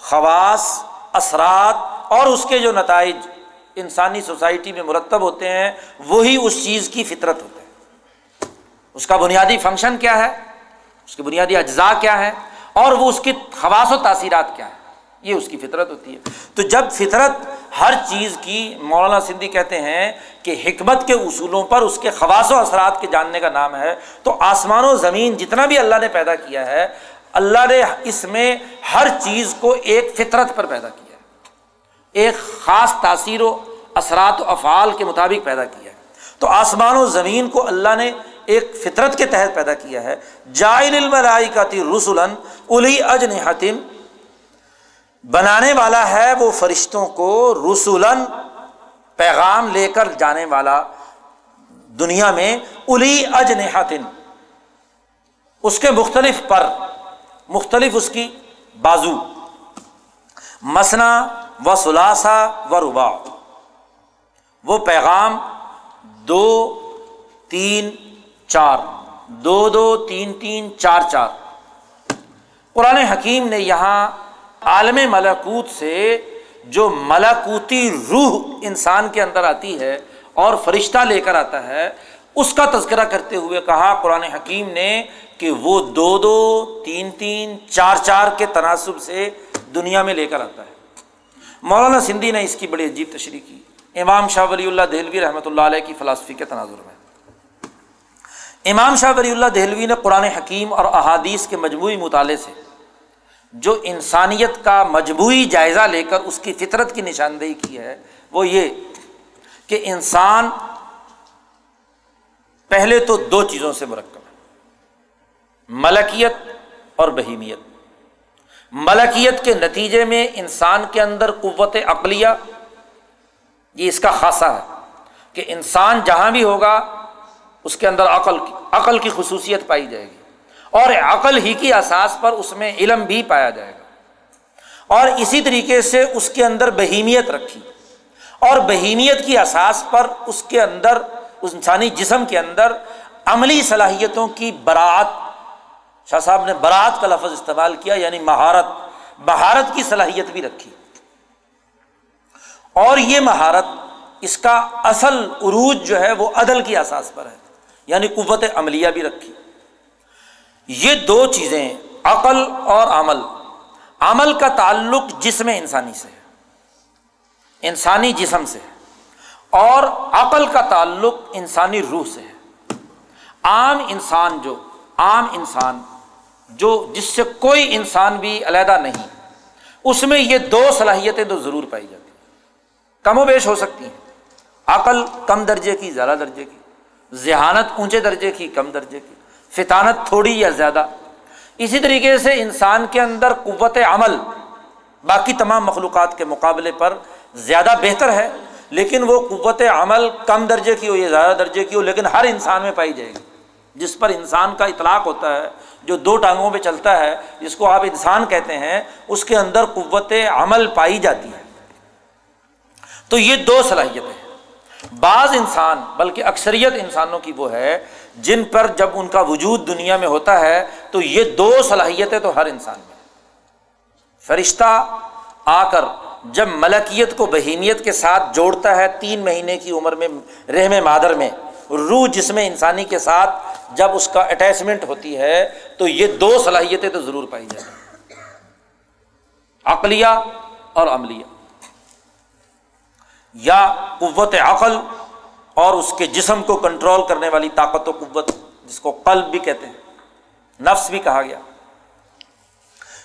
خواص، اثرات اور اس کے جو نتائج انسانی سوسائٹی میں مرتب ہوتے ہیں، وہی اس چیز کی فطرت ہوتے ہیں۔ اس کا بنیادی فنکشن کیا ہے؟ اس کی بنیادی اجزاء کیا ہے اور وہ اس کی خواص و تاثیرات کیا ہے یہ اس کی فطرت ہوتی ہے۔ تو جب فطرت ہر چیز کی مولانا سندھی کہتے ہیں کہ حکمت کے اصولوں پر اس کے خواص و اثرات کے جاننے کا نام ہے، تو آسمان و زمین جتنا بھی اللہ نے پیدا کیا ہے، اللہ نے اس میں ہر چیز کو ایک فطرت پر پیدا کیا ہے۔ ایک خاص تاثیر و اثرات و افعال کے مطابق پیدا کیا ہے۔ تو آسمان و زمین کو اللہ نے ایک فطرت کے تحت پیدا کیا ہے۔ جائل الملائی کا رسولن الی اجن حتم بنانے والا ہے وہ فرشتوں کو رسولن پیغام لے کر جانے والا دنیا میں الی اج اس کے مختلف پر، مختلف اس کی بازو۔ مسنا و سلاسا و ربا وہ پیغام دو، تین، چار۔ دو دو، تین تین، چار چار۔ قرآن حکیم نے یہاں عالم ملاکوت سے جو ملاکوتی روح انسان کے اندر آتی ہے اور فرشتہ لے کر آتا ہے، اس کا تذکرہ کرتے ہوئے کہا، قرآن حکیم نے کہ وہ دو دو، تین تین، چار چار کے تناسب سے دنیا میں لے کر آتا ہے۔ مولانا سندھی نے اس کی بڑی عجیب تشریح کی۔ امام شاہ ولی اللہ دہلوی رحمۃ اللہ علیہ کی فلاسفی کے تناظر میں۔ امام شاہ ولی اللہ دہلوی نے قرآن حکیم اور احادیث کے مجموعی مطالعے سے جو انسانیت کا مجموعی جائزہ لے کر اس کی فطرت کی نشاندہی کی ہے، وہ یہ کہ انسان پہلے تو دو چیزوں سے مرکب ہے۔ ملکیت اور بہیمیت۔ ملکیت کے نتیجے میں انسان کے اندر قوت عقلیہ، یہ اس کا خاصہ ہے کہ انسان جہاں بھی ہوگا، اس کے اندر عقل کی عقل کی خصوصیت پائی جائے گی۔ اور عقل ہی کی اساس پر اس میں علم بھی پایا جائے گا۔ اور اسی طریقے سے اس کے اندر بہیمیت رکھی۔ اور بہیمیت کی اساس پر اس کے اندر، اس انسانی جسم کے اندر عملی صلاحیتوں کی برات شاہ صاحب نے برات کا لفظ استعمال کیا یعنی مہارت مہارت کی صلاحیت بھی رکھی۔ اور یہ مہارت اس کا اصل عروج جو ہے وہ عدل کی اساس پر ہے یعنی قوت عملیہ بھی رکھی۔ یہ دو چیزیں عقل اور عمل۔ عمل کا تعلق جسم انسانی سے ہے انسانی جسم سے ہے اور عقل کا تعلق انسانی روح سے۔ ہے عام انسان جو، عام انسان جو جس سے کوئی انسان بھی علیحدہ نہیں، اس میں یہ دو صلاحیتیں تو ضرور پائی جاتی ہیں۔ کم و بیش ہو سکتی ہیں۔ عقل کم درجے کی، زیادہ درجے کی، ذہانت اونچے درجے کی، کم درجے کی۔ فطانت تھوڑی یا زیادہ۔ اسی طریقے سے انسان کے اندر قوت عمل باقی تمام مخلوقات کے مقابلے پر زیادہ بہتر ہے، لیکن وہ قوت عمل کم درجے کی ہو یا زیادہ درجے کی ہو، لیکن ہر انسان میں پائی جائے گی۔ جس پر انسان کا اطلاق ہوتا ہے، جو دو ٹانگوں پہ چلتا ہے، جس کو آپ انسان کہتے ہیں، اس کے اندر قوت عمل پائی جاتی ہے۔ تو یہ دو صلاحیتیں بعض انسان، بلکہ اکثریت انسانوں کی وہ ہے جن پر جب ان کا وجود دنیا میں ہوتا ہے، تو یہ دو صلاحیتیں تو ہر انسان میں فرشتہ آ کر جب ملکیت کو بہیمیت کے ساتھ جوڑتا ہے تین مہینے کی عمر میں، رحم مادر میں، روح جسم انسانی کے ساتھ جب اس کا اٹیچمنٹ ہوتی ہے، تو یہ دو صلاحیتیں تو ضرور پائی جائیں عقلیہ اور عملیہ۔ یا قوت عقل اور اس کے جسم کو کنٹرول کرنے والی طاقت و قوت جس کو قلب بھی کہتے ہیں، نفس بھی کہا گیا۔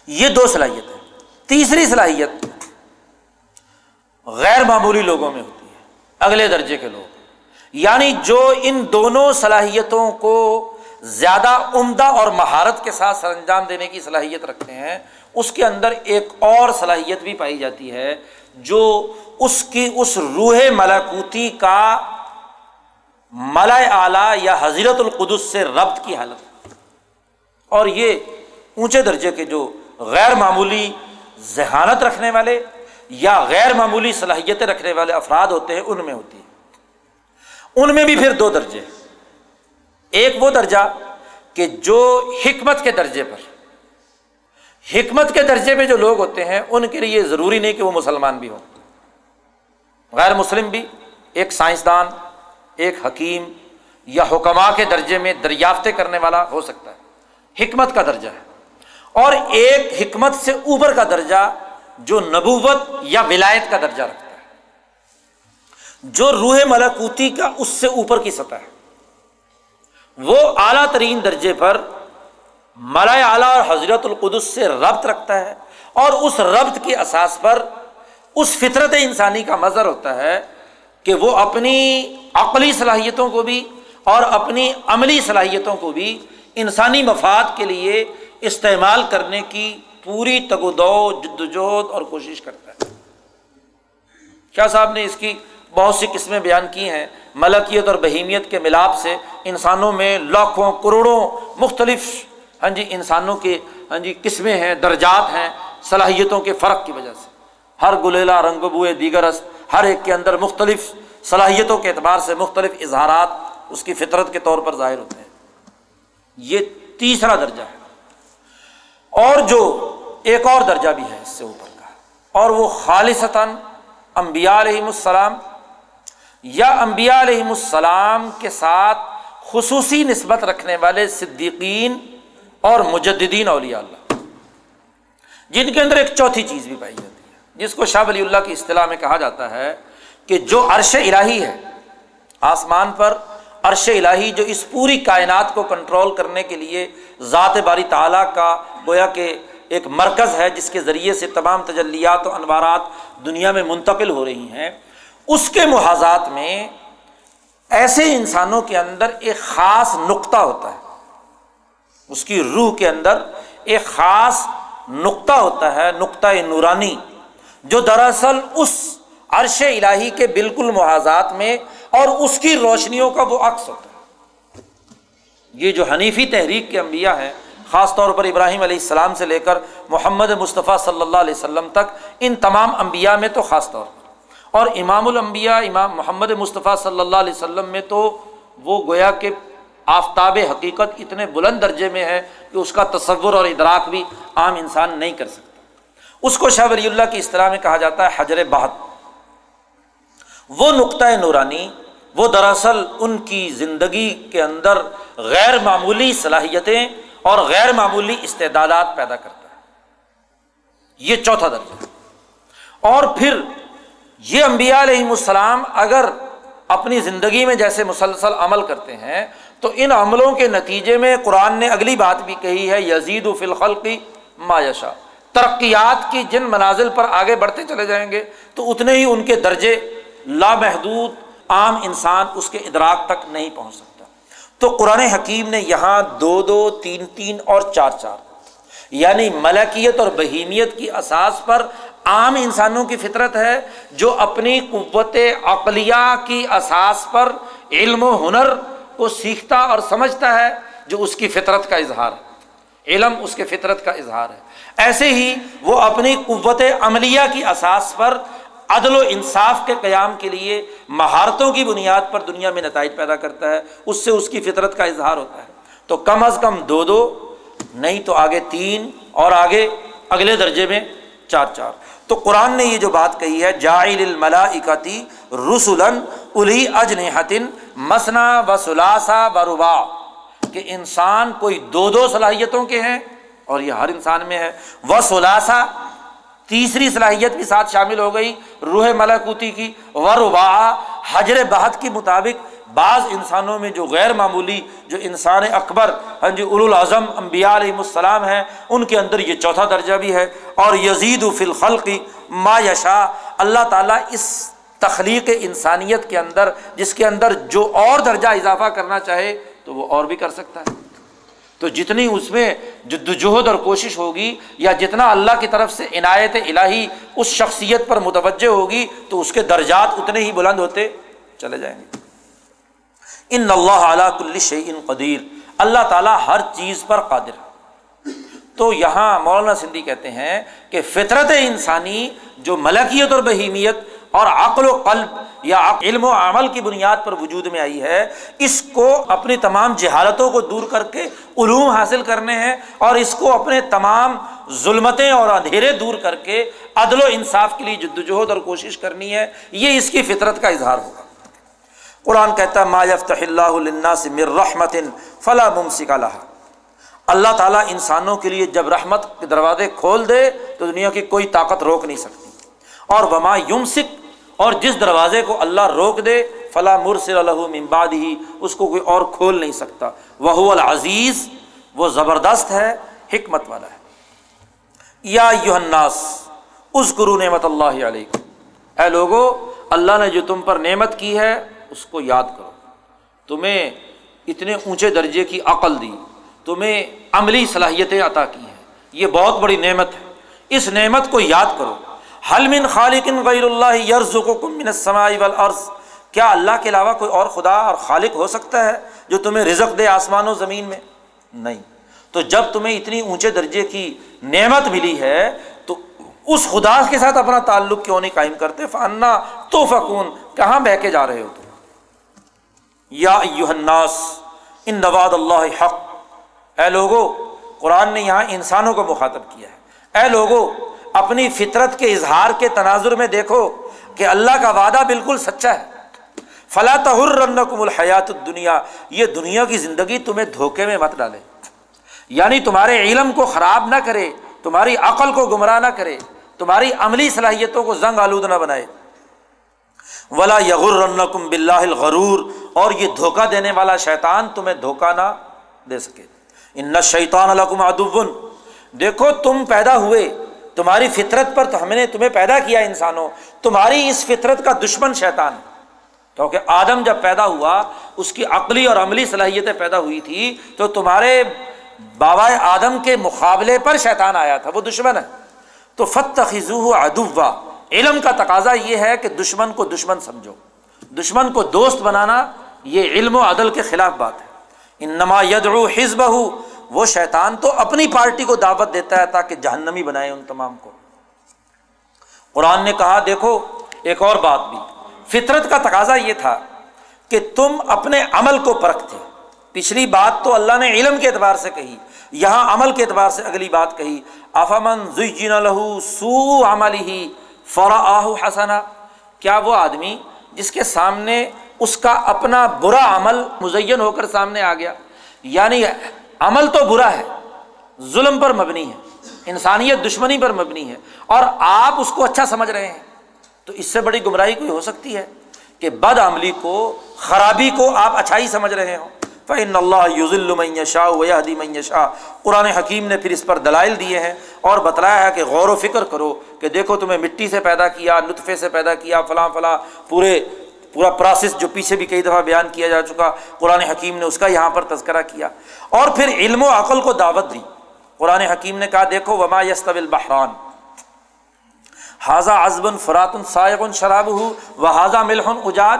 یہ دو صلاحیت ہے تیسری صلاحیت غیر معمولی لوگوں میں ہوتی ہے، اگلے درجے کے لوگ۔ یعنی جو ان دونوں صلاحیتوں کو زیادہ عمدہ اور مہارت کے ساتھ سر انجام دینے کی صلاحیت رکھتے ہیں، اس کے اندر ایک اور صلاحیت بھی پائی جاتی ہے جو اس کی، اس روح ملاکوتی کا ملا اعلی یا حضرت القدس سے ربط کی حالت۔ اور یہ اونچے درجے کے جو غیر معمولی ذہانت رکھنے والے یا غیر معمولی صلاحیتیں رکھنے والے افراد ہوتے ہیں، ان میں ہوتی ہے ان میں بھی پھر دو درجے۔ ایک وہ درجہ کہ جو حکمت کے درجے پر، حکمت کے درجے میں جو لوگ ہوتے ہیں، ان کے لیے ضروری نہیں کہ وہ مسلمان بھی ہوں۔ غیر مسلم بھی، ایک سائنسدان ایک حکیم یا حکمہ کے درجے میں دریافتیں کرنے والا ہو سکتا ہے۔ حکمت کا درجہ ہے۔ اور ایک حکمت سے اوپر کا درجہ جو نبوت یا ولایت کا درجہ رکھتا ہے۔ جو روح ملاکوتی کا اس سے اوپر کی سطح ہے۔ وہ اعلیٰ ترین درجے پر ملائے اعلیٰ اور حضرت القدس سے ربط رکھتا ہے اور اس ربط کے اساس پر اس فطرت انسانی کا مظر ہوتا ہے۔ کہ وہ اپنی عقلی صلاحیتوں کو بھی اور اپنی عملی صلاحیتوں کو بھی انسانی مفاد کے لیے استعمال کرنے کی پوری تگ و دو، جد وجہد اور کوشش کرتا ہے۔ کیا صاحب نے اس کی بہت سی قسمیں بیان کی ہیں۔ ملکیت اور بہیمیت کے ملاپ سے انسانوں میں لاکھوں، کروڑوں مختلف ہاں جی انسانوں کے ہاں جی قسمیں ہیں، درجات ہیں صلاحیتوں کے فرق کی وجہ سے۔ ہر گلیلا رنگ بوئے، دیگر ہر ایک کے اندر مختلف صلاحیتوں کے اعتبار سے مختلف اظہارات اس کی فطرت کے طور پر ظاہر ہوتے ہیں۔ یہ تیسرا درجہ ہے۔ اور جو ایک اور درجہ بھی ہے اس سے اوپر کا، اور وہ خالصتاً امبیا علیہم السلام یا انبیاء علیہم السلام کے ساتھ خصوصی نسبت رکھنے والے صدیقین اور مجدین اولیاء اللہ۔ جن کے اندر ایک چوتھی چیز بھی پائی جاتی ہے۔ جس کو شاہ ولی اللہ کی اصطلاح میں کہا جاتا ہے کہ جو عرش الہی ہے، آسمان پر عرش الہی جو اس پوری کائنات کو کنٹرول کرنے کے لیے ذات باری تعالیٰ کا گویا کہ ایک مرکز ہے، جس کے ذریعے سے تمام تجلیات و انوارات دنیا میں منتقل ہو رہی ہیں، اس کے محاذات میں ایسے انسانوں کے اندر ایک خاص نقطہ ہوتا ہے۔ اس کی روح کے اندر ایک خاص نقطہ ہوتا ہے، نقطۂ نورانی۔ جو دراصل اس عرش الہی کے بالکل محاذات میں اور اس کی روشنیوں کا وہ عکس ہوتا ہے۔ یہ جو حنیفی تحریک کے انبیاء ہیں، خاص طور پر ابراہیم علیہ السلام سے لے کر محمد مصطفیٰ صلی اللہ علیہ وسلم تک، ان تمام انبیاء میں تو خاص طور پر۔ اور امام الانبیاء، امام محمد مصطفیٰ صلی اللہ علیہ وسلم میں تو وہ گویا کہ آفتاب حقیقت اتنے بلند درجے میں ہے کہ اس کا تصور اور ادراک بھی عام انسان نہیں کر سکتا۔ اس کو شاہ ولی اللہ کی اصطلاح میں کہا جاتا ہے حجر بہت۔ وہ نقطۂ نورانی، وہ دراصل ان کی زندگی کے اندر غیر معمولی صلاحیتیں اور غیر معمولی استعدادات پیدا کرتا ہے۔ یہ چوتھا درجہ۔ اور پھر یہ انبیاء علیہم السلام اگر اپنی زندگی میں جیسے مسلسل عمل کرتے ہیں، تو ان عملوں کے نتیجے میں قرآن نے اگلی بات بھی کہی ہے یزید و فلخل کی مایشا ترقیات کی جن منازل پر آگے بڑھتے چلے جائیں گے، تو اتنے ہی ان کے درجے لامحدود عام انسان اس کے ادراک تک نہیں پہنچ سکتا۔ تو قرآن حکیم نے یہاں دو دو، تین تین اور چار چار یعنی ملکیت اور بہیمیت کی اساس پر عام انسانوں کی فطرت ہے، جو اپنی قوت عقلیہ کی اساس پر علم و ہنر کو سیکھتا اور سمجھتا ہے، جو اس کی فطرت کا اظہار ہے۔ علم اس کے فطرت کا اظہار ہے۔ ایسے ہی وہ اپنی قوت عملیہ کی اساس پر عدل و انصاف کے قیام کے لیے مہارتوں کی بنیاد پر دنیا میں نتائج پیدا کرتا ہے، اس سے اس کی فطرت کا اظہار ہوتا ہے۔ تو کم از کم دو دو، نہیں تو آگے تین اور آگے اگلے درجے میں چار چار۔ تو قرآن نے یہ جو بات کہی ہے جائل الملاکتی رسولن الی اجن حتن مسنا و سلاسا و ربا کہ انسان کوئی دو دو صلاحیتوں کے ہیں اور یہ ہر انسان میں ہے۔ وہ سلاسا تیسری صلاحیت بھی ساتھ شامل ہو گئی، روح ملاکوتی کی۔ وروا حجر بہت کے مطابق بعض انسانوں میں جو غیر معمولی، جو انسان اکبر ہاں جی الاظم امبیا علیہ السلام ہیں، ان کے اندر یہ چوتھا درجہ بھی ہے۔ اور یزید و فلخلقی ما یشا اللہ تعالیٰ اس تخلیق انسانیت کے اندر، جس کے اندر جو اور درجہ اضافہ کرنا چاہے تو وہ اور بھی کر سکتا ہے۔ تو جتنی اس میں جدوجہد اور کوشش ہوگی یا جتنا اللہ کی طرف سے عنایت الہی اس شخصیت پر متوجہ ہوگی، تو اس کے درجات اتنے ہی بلند ہوتے چلے جائیں گے۔ ان اللہ اعلیٰ کل شعین قدیر، اللہ تعالیٰ ہر چیز پر قادر تو یہاں مولانا سندھی کہتے ہیں کہ فطرت انسانی جو ملکیت اور بہیمیت اور عقل و قلب یا علم و عمل کی بنیاد پر وجود میں آئی ہے، اس کو اپنی تمام جہالتوں کو دور کر کے علوم حاصل کرنے ہیں اور اس کو اپنے تمام ظلمتیں اور اندھیرے دور کر کے عدل و انصاف کے لیے جدوجہد اور کوشش کرنی ہے، یہ اس کی فطرت کا اظہار ہوگا۔ قرآن کہتا ہے، ما یفتح اللہ سے مر رحمت فلاں ممسک اللہ اللہ تعالیٰ انسانوں کے لیے جب رحمت کے دروازے کھول دے تو دنیا کی کوئی طاقت روک نہیں سکتی۔ اور وما یم سکھ اور جس دروازے کو اللہ روک دے فلاں مرسل ممباد ہی اس کو کوئی اور کھول نہیں سکتا۔ وہ العزیز، وہ زبردست ہے، حکمت والا ہے۔ یا یوحناس اس گرو نعمت اللہ علیہ اے لوگو، اللہ نے جو تم پر نعمت کی ہے، اس کو یاد کرو۔ تمہیں اتنے اونچے درجے کی عقل دی، تمہیں عملی صلاحیتیں عطا کی ہیں۔ یہ بہت بڑی نعمت ہے۔ اس نعمت کو یاد کرو۔ حلمن خالق غیر اللہ یرز من السماء والارض کیا اللہ کے علاوہ کوئی اور خدا اور خالق ہو سکتا ہے جو تمہیں رزق دے آسمان و زمین میں؟ نہیں۔ تو جب تمہیں اتنی اونچے درجے کی نعمت ملی ہے، تو اس خدا کے ساتھ اپنا تعلق کیوں نہیں قائم کرتے؟ فنا تو فکون کہاں بہ کے جا رہے ہو تم؟ یا الناس، ان نواد اللہ حق۔ اے لوگو، قرآن نے یہاں انسانوں کو مخاطب کیا ہے۔ اے لوگو اپنی فطرت کے اظہار کے تناظر میں دیکھو کہ اللہ کا وعدہ بالکل سچا ہے۔ فلا تحرکم الحیات دنیا یہ دنیا کی زندگی تمہیں دھوکے میں مت ڈالے۔ یعنی تمہارے علم کو خراب نہ کرے، تمہاری عقل کو گمراہ نہ کرے، تمہاری عملی صلاحیتوں کو زنگ آلود نہ بنائے۔ ولا یغر بلّہ الغرور۔ اور یہ دھوکہ دینے والا شیطان تمہیں دھوکہ نہ دے سکے۔ ان شیطان الکم ادب دیکھو تم پیدا ہوئے۔ تمہاری فطرت پر تو ہم نے تمہیں پیدا کیا انسانوں، تمہاری اس فطرت کا دشمن شیطان۔ کیونکہ آدم جب پیدا ہوا، اس کی عقلی اور عملی صلاحیتیں پیدا ہوئی تھی تو تمہارے بابا آدم کے مقابلے پر شیطان آیا تھا، وہ دشمن ہے۔ تو فتح خزو ادوا علم کا تقاضا یہ ہے کہ دشمن کو دشمن سمجھو۔ دشمن کو دوست بنانا یہ علم و عدل کے خلاف بات ہے۔ ان نما یدرو حزب وہ شیطان تو اپنی پارٹی کو دعوت دیتا ہے تاکہ جہنمی بنائے ان تمام کو۔ قرآن نے کہا، دیکھو، ایک اور بات بھی۔ فطرت کا تقاضا یہ تھا کہ تم اپنے عمل کو پرکھتے۔ پچھلی بات تو اللہ نے علم کے اعتبار سے کہی، یہاں عمل کے اعتبار سے اگلی بات کہی۔ آفامن لہو سو عمل ہی فوراً آہ حسنا۔ کیا وہ آدمی جس کے سامنے اس کا اپنا برا عمل مزین ہو کر سامنے آ گیا؟ یعنی عمل تو برا ہے، ظلم پر مبنی ہے، انسانیت دشمنی پر مبنی ہے، اور آپ اس کو اچھا سمجھ رہے ہیں۔ تو اس سے بڑی گمراہی کوئی ہو سکتی ہے کہ بد عملی کو، خرابی کو آپ اچھائی سمجھ رہے ہوں۔ فن اللہ یوز شاہ ویادی شاہ قرآن حکیم نے پھر اس پر دلائل دیے ہیں اور بتلایا ہے کہ غور و فکر کرو کہ دیکھو تمہیں مٹی سے پیدا کیا، نطفے سے پیدا کیا، فلاں فلاں پورے پورا پروسیس جو پیچھے بھی کئی دفعہ بیان کیا جا چکا، قرآن حکیم نے اس کا یہاں پر تذکرہ کیا۔ اور پھر علم و عقل کو دعوت دی۔ قرآن حکیم نے کہا، دیکھو، وما یس بحران حاضہ ازبن فراتن سائغن شراب ہو و حاضہ ملحن اجاد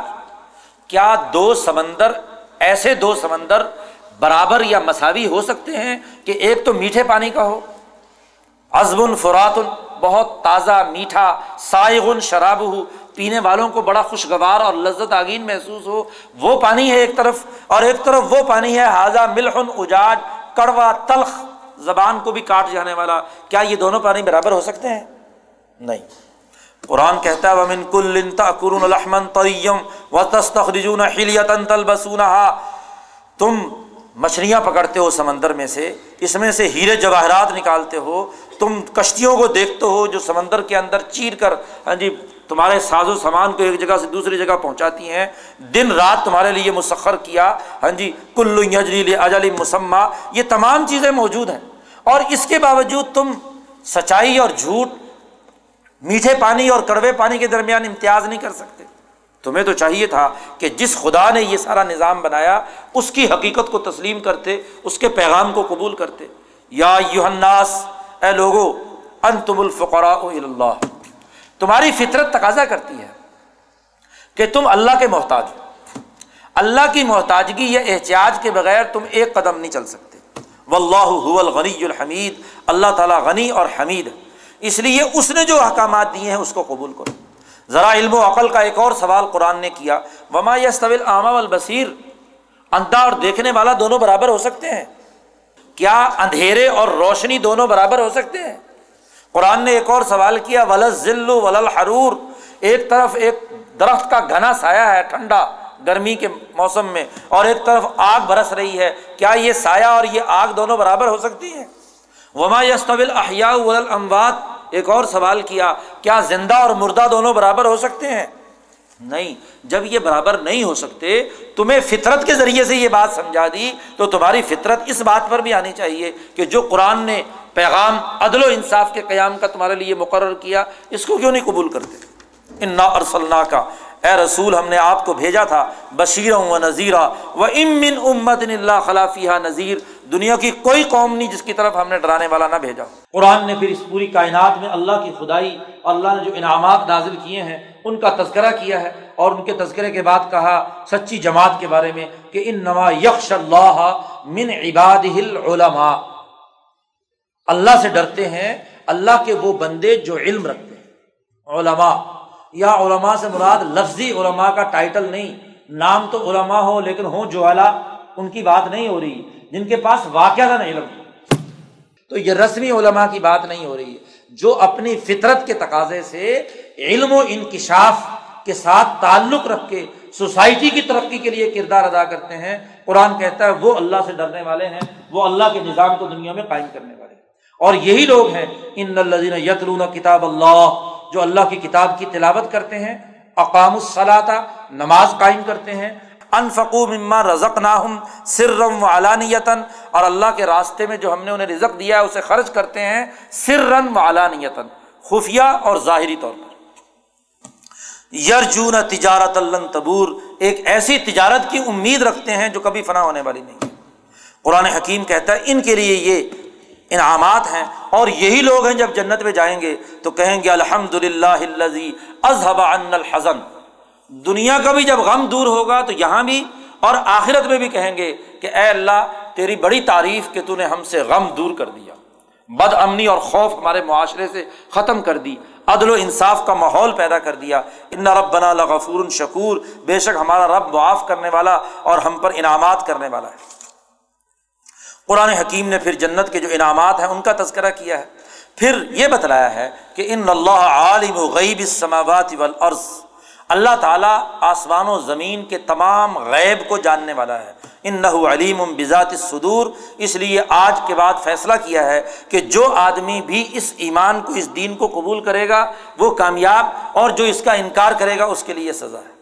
کیا دو سمندر، ایسے دو سمندر برابر یا مساوی ہو سکتے ہیں کہ ایک تو میٹھے پانی کا ہو؟ ازبن فراتن بہت تازہ، میٹھا سائغن شراب ہو پینے والوں کو بڑا خوشگوار اور لذت آگین محسوس ہو، وہ پانی ہے ایک طرف اور ایک طرف وہ پانی ہے حاضہ ملحن اجاج، کڑوا تلخ زبان کو بھی کاٹ جانے والا۔ کیا یہ دونوں پانی برابر ہو سکتے ہیں؟ نہیں۔ قرآن کہتا ہے، ومن کل تاکرون الحمن طیم و تستخرجون حلیتا تلبسونہا تم مچھلیاں پکڑتے ہو سمندر میں سے، اس میں سے ہیرے جواہرات نکالتے ہو۔ تم کشتیوں کو دیکھتے ہو جو سمندر کے اندر چیر کر ہاں جی تمہارے ساز و سامان کو ایک جگہ سے دوسری جگہ پہنچاتی ہیں۔ دن رات تمہارے لیے مسخر کیا۔ ہاں جی کلو یجلی اجلی مسمہ یہ تمام چیزیں موجود ہیں۔ اور اس کے باوجود تم سچائی اور جھوٹ، میٹھے پانی اور کڑوے پانی کے درمیان امتیاز نہیں کر سکتے۔ تمہیں تو چاہیے تھا کہ جس خدا نے یہ سارا نظام بنایا، اس کی حقیقت کو تسلیم کرتے، اس کے پیغام کو قبول کرتے۔ یا یوحناس اے لوگو، انتم الفقراء اللہ۔ تمہاری فطرت تقاضا کرتی ہے کہ تم اللہ کے محتاج ہو۔ اللہ کی محتاجگی یا احتیاط کے بغیر تم ایک قدم نہیں چل سکتے۔ و اللہ الغنی الحمید۔ اللہ تعالیٰ غنی اور حمید اس لیے اس نے جو احکامات دیے ہیں اس کو قبول کرو۔ ذرا علم و عقل کا ایک اور سوال قرآن نے کیا۔ وما یس طویل عامہ البصیر اندھا اور دیکھنے والا دونوں برابر ہو سکتے ہیں۔ کیا اندھیرے اور روشنی دونوں برابر ہو سکتے ہیں؟ قرآن نے ایک اور سوال کیا ول ذلو ولل حرور ایک طرف ایک درخت کا گھنا سایہ ہے ٹھنڈا گرمی کے موسم میں، اور ایک طرف آگ برس رہی ہے۔ کیا یہ سایہ اور یہ آگ دونوں برابر ہو سکتی ہیں؟ وما یستویل ولل اموات ایک اور سوال کیا کیا زندہ اور مردہ دونوں برابر ہو سکتے ہیں؟ نہیں۔ جب یہ برابر نہیں ہو سکتے، تمہیں فطرت کے ذریعے سے یہ بات سمجھا دی، تو تمہاری فطرت اس بات پر بھی آنی چاہیے کہ جو قرآن نے پیغام عدل و انصاف کے قیام کا تمہارے لیے مقرر کیا، اس کو کیوں نہیں قبول کرتے؟ ان نا ارسلنا کا اے رسول، ہم نے آپ کو بھیجا تھا بشیر و نذیرہ و امن امت اللہ خلافیہ نذیر دنیا کی کوئی قوم نہیں جس کی طرف ہم نے ڈرانے والا نہ بھیجا قرآن نے پھر اس پوری کائنات میں اللہ کی خدائی اور اللہ نے جو انعامات نازل کیے ہیں، ان کا تذکرہ کیا ہے اور ان کے تذکرے کے بعد کہا سچی جماعت کے بارے میں کہ ان نما یکش اللہ من عباد العلماء۔ اللہ سے ڈرتے ہیں، اللہ کے وہ بندے جو علم رکھتے ہیں۔ علماء۔ یا علماء سے مراد لفظی علماء کا ٹائٹل نہیں۔ نام تو علماء ہو لیکن ہو جو ان کی بات نہیں ہو رہی۔ جن کے پاس واقعہ علم۔ تو یہ رسمی علماء کی بات نہیں ہو رہی ہے۔ جو اپنی فطرت کے تقاضے سے علم و انکشاف کے ساتھ تعلق رکھ کے سوسائٹی کی ترقی کے لیے کردار ادا کرتے ہیں، قرآن کہتا ہے وہ اللہ سے ڈرنے والے ہیں، وہ اللہ کے نظام کو دنیا میں قائم کرنے والے ہیں۔ اور یہی لوگ ہیں، ان الزین یتلون کتاب اللہ، جو اللہ کی کتاب کی تلاوت کرتے ہیں اقام الصلاطہ نماز قائم کرتے ہیں انفقو مما رزق ناہم سرم و علانیتاً اور اللہ کے راستے میں جو ہم نے انہیں رزق دیا ہے اسے خرچ کرتے ہیں سرن و علانیتاً خفیہ اور ظاہری طور پر۔ یرجون تجارت اللہ تبور، ایک ایسی تجارت کی امید رکھتے ہیں جو کبھی فنا ہونے والی نہیں۔ قرآن حکیم کہتا ہے، ان کے لیے یہ انعامات ہیں اور یہی لوگ ہیں جب جنت میں جائیں گے تو کہیں گے الحمد للہ اذهب عنا الحزن۔ دنیا کا بھی جب غم دور ہوگا تو یہاں بھی اور آخرت میں بھی کہیں گے کہ اے اللہ، تیری بڑی تعریف کہ تو نے ہم سے غم دور کر دیا، بد امنی اور خوف ہمارے معاشرے سے ختم کر دی، عدل و انصاف کا ماحول پیدا کر دیا۔ ان رب بنا لغفور شکور، بے شک ہمارا رب معاف کرنے والا اور ہم پر انعامات کرنے والا ہے۔ قرآن حکیم نے پھر جنت کے جو انعامات ہیں ان کا تذکرہ کیا ہے۔ پھر یہ بتلایا ہے کہ ان اللہ عالم و غیب السماوات والارض۔ اللہ تعالیٰ آسمان و زمین کے تمام غیب کو جاننے والا ہے۔ ان نہ علیم بذات صدور اس لیے آج کے بعد فیصلہ کیا ہے کہ جو آدمی بھی اس ایمان کو، اس دین کو قبول کرے گا، وہ کامیاب اور جو اس کا انکار کرے گا، اس کے لیے سزا ہے۔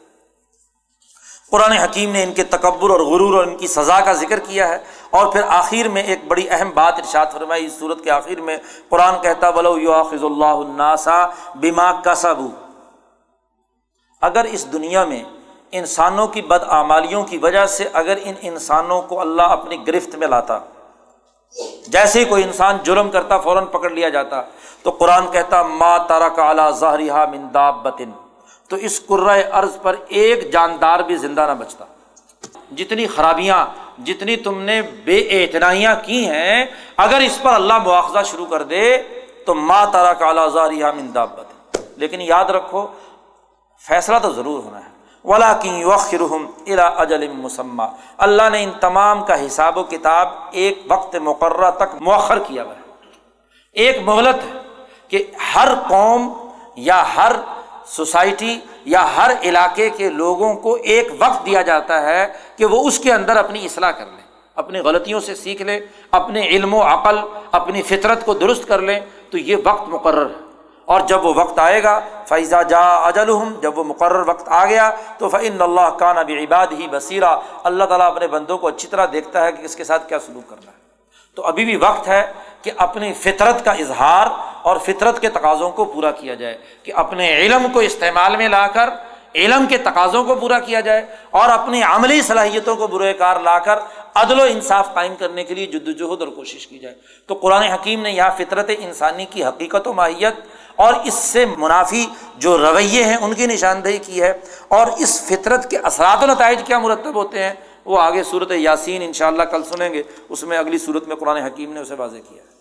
قرآن حکیم نے ان کے تکبر اور غرور اور ان کی سزا کا ذکر کیا ہے۔ اور پھر آخر میں ایک بڑی اہم بات ارشاد فرمائی۔ اس صورت کے آخر میں قرآن کہتا بلو یو خز اللہ الناسا بیما کا اگر اس دنیا میں انسانوں کی بدعمالیوں کی وجہ سے اگر ان انسانوں کو اللہ اپنی گرفت میں لاتا، جیسے ہی کوئی انسان جرم کرتا، فوراً پکڑ لیا جاتا، تو قرآن کہتا، ما تارا کا اعلیٰ ظاہریہ منداب بتن تو اس قرۂۂ ارض پر ایک جاندار بھی زندہ نہ بچتا۔ جتنی خرابیاں، جتنی تم نے بے اعتنائیاں کی ہیں، اگر اس پر اللہ مواخذہ شروع کر دے، تو ماں تارا کا اعلیٰ ظاہریہ منداب بتن لیکن یاد رکھو فیصلہ تو ضرور ہونا ہے۔ ولا کی وخرحم الا اجل مسمہ اللہ نے ان تمام کا حساب و کتاب ایک وقت مقررہ تک مؤخر کیا ہوا ہے۔ ایک مہلت ہے کہ ہر قوم یا ہر سوسائٹی یا ہر علاقے کے لوگوں کو ایک وقت دیا جاتا ہے کہ وہ اس کے اندر اپنی اصلاح کر لیں، اپنی غلطیوں سے سیکھ لیں، اپنے علم و عقل، اپنی فطرت کو درست کر لیں۔ تو یہ وقت مقرر ہے۔ اور جب وہ وقت آئے گا فیضا جا اجل جب وہ مقرر وقت آ گیا، تو فعن اللہ کا نبی عباد ہی بصیرہ اللہ تعالیٰ اپنے بندوں کو اچھی طرح دیکھتا ہے کہ اس کے ساتھ کیا سلوک کرنا ہے۔ تو ابھی بھی وقت ہے کہ اپنی فطرت کا اظہار اور فطرت کے تقاضوں کو پورا کیا جائے، کہ اپنے علم کو استعمال میں لا کر، علم کے تقاضوں کو پورا کیا جائے اور اپنی عملی صلاحیتوں کو برے کار لا کر، عدل و انصاف قائم کرنے کے لیے جد وجہد اور کوشش کی جائے۔ تو قرآن حکیم نے یہاں فطرت انسانی کی حقیقت و ماہیت اور اس سے منافی جو رویے ہیں، ان کی نشاندہی کی ہے اور اس فطرت کے اثرات و نتائج کیا مرتب ہوتے ہیں، وہ آگے صورت یاسین ان شاء اللہ کل سنیں گے، اس میں اگلی صورت میں قرآن حکیم نے اسے واضح کیا ہے۔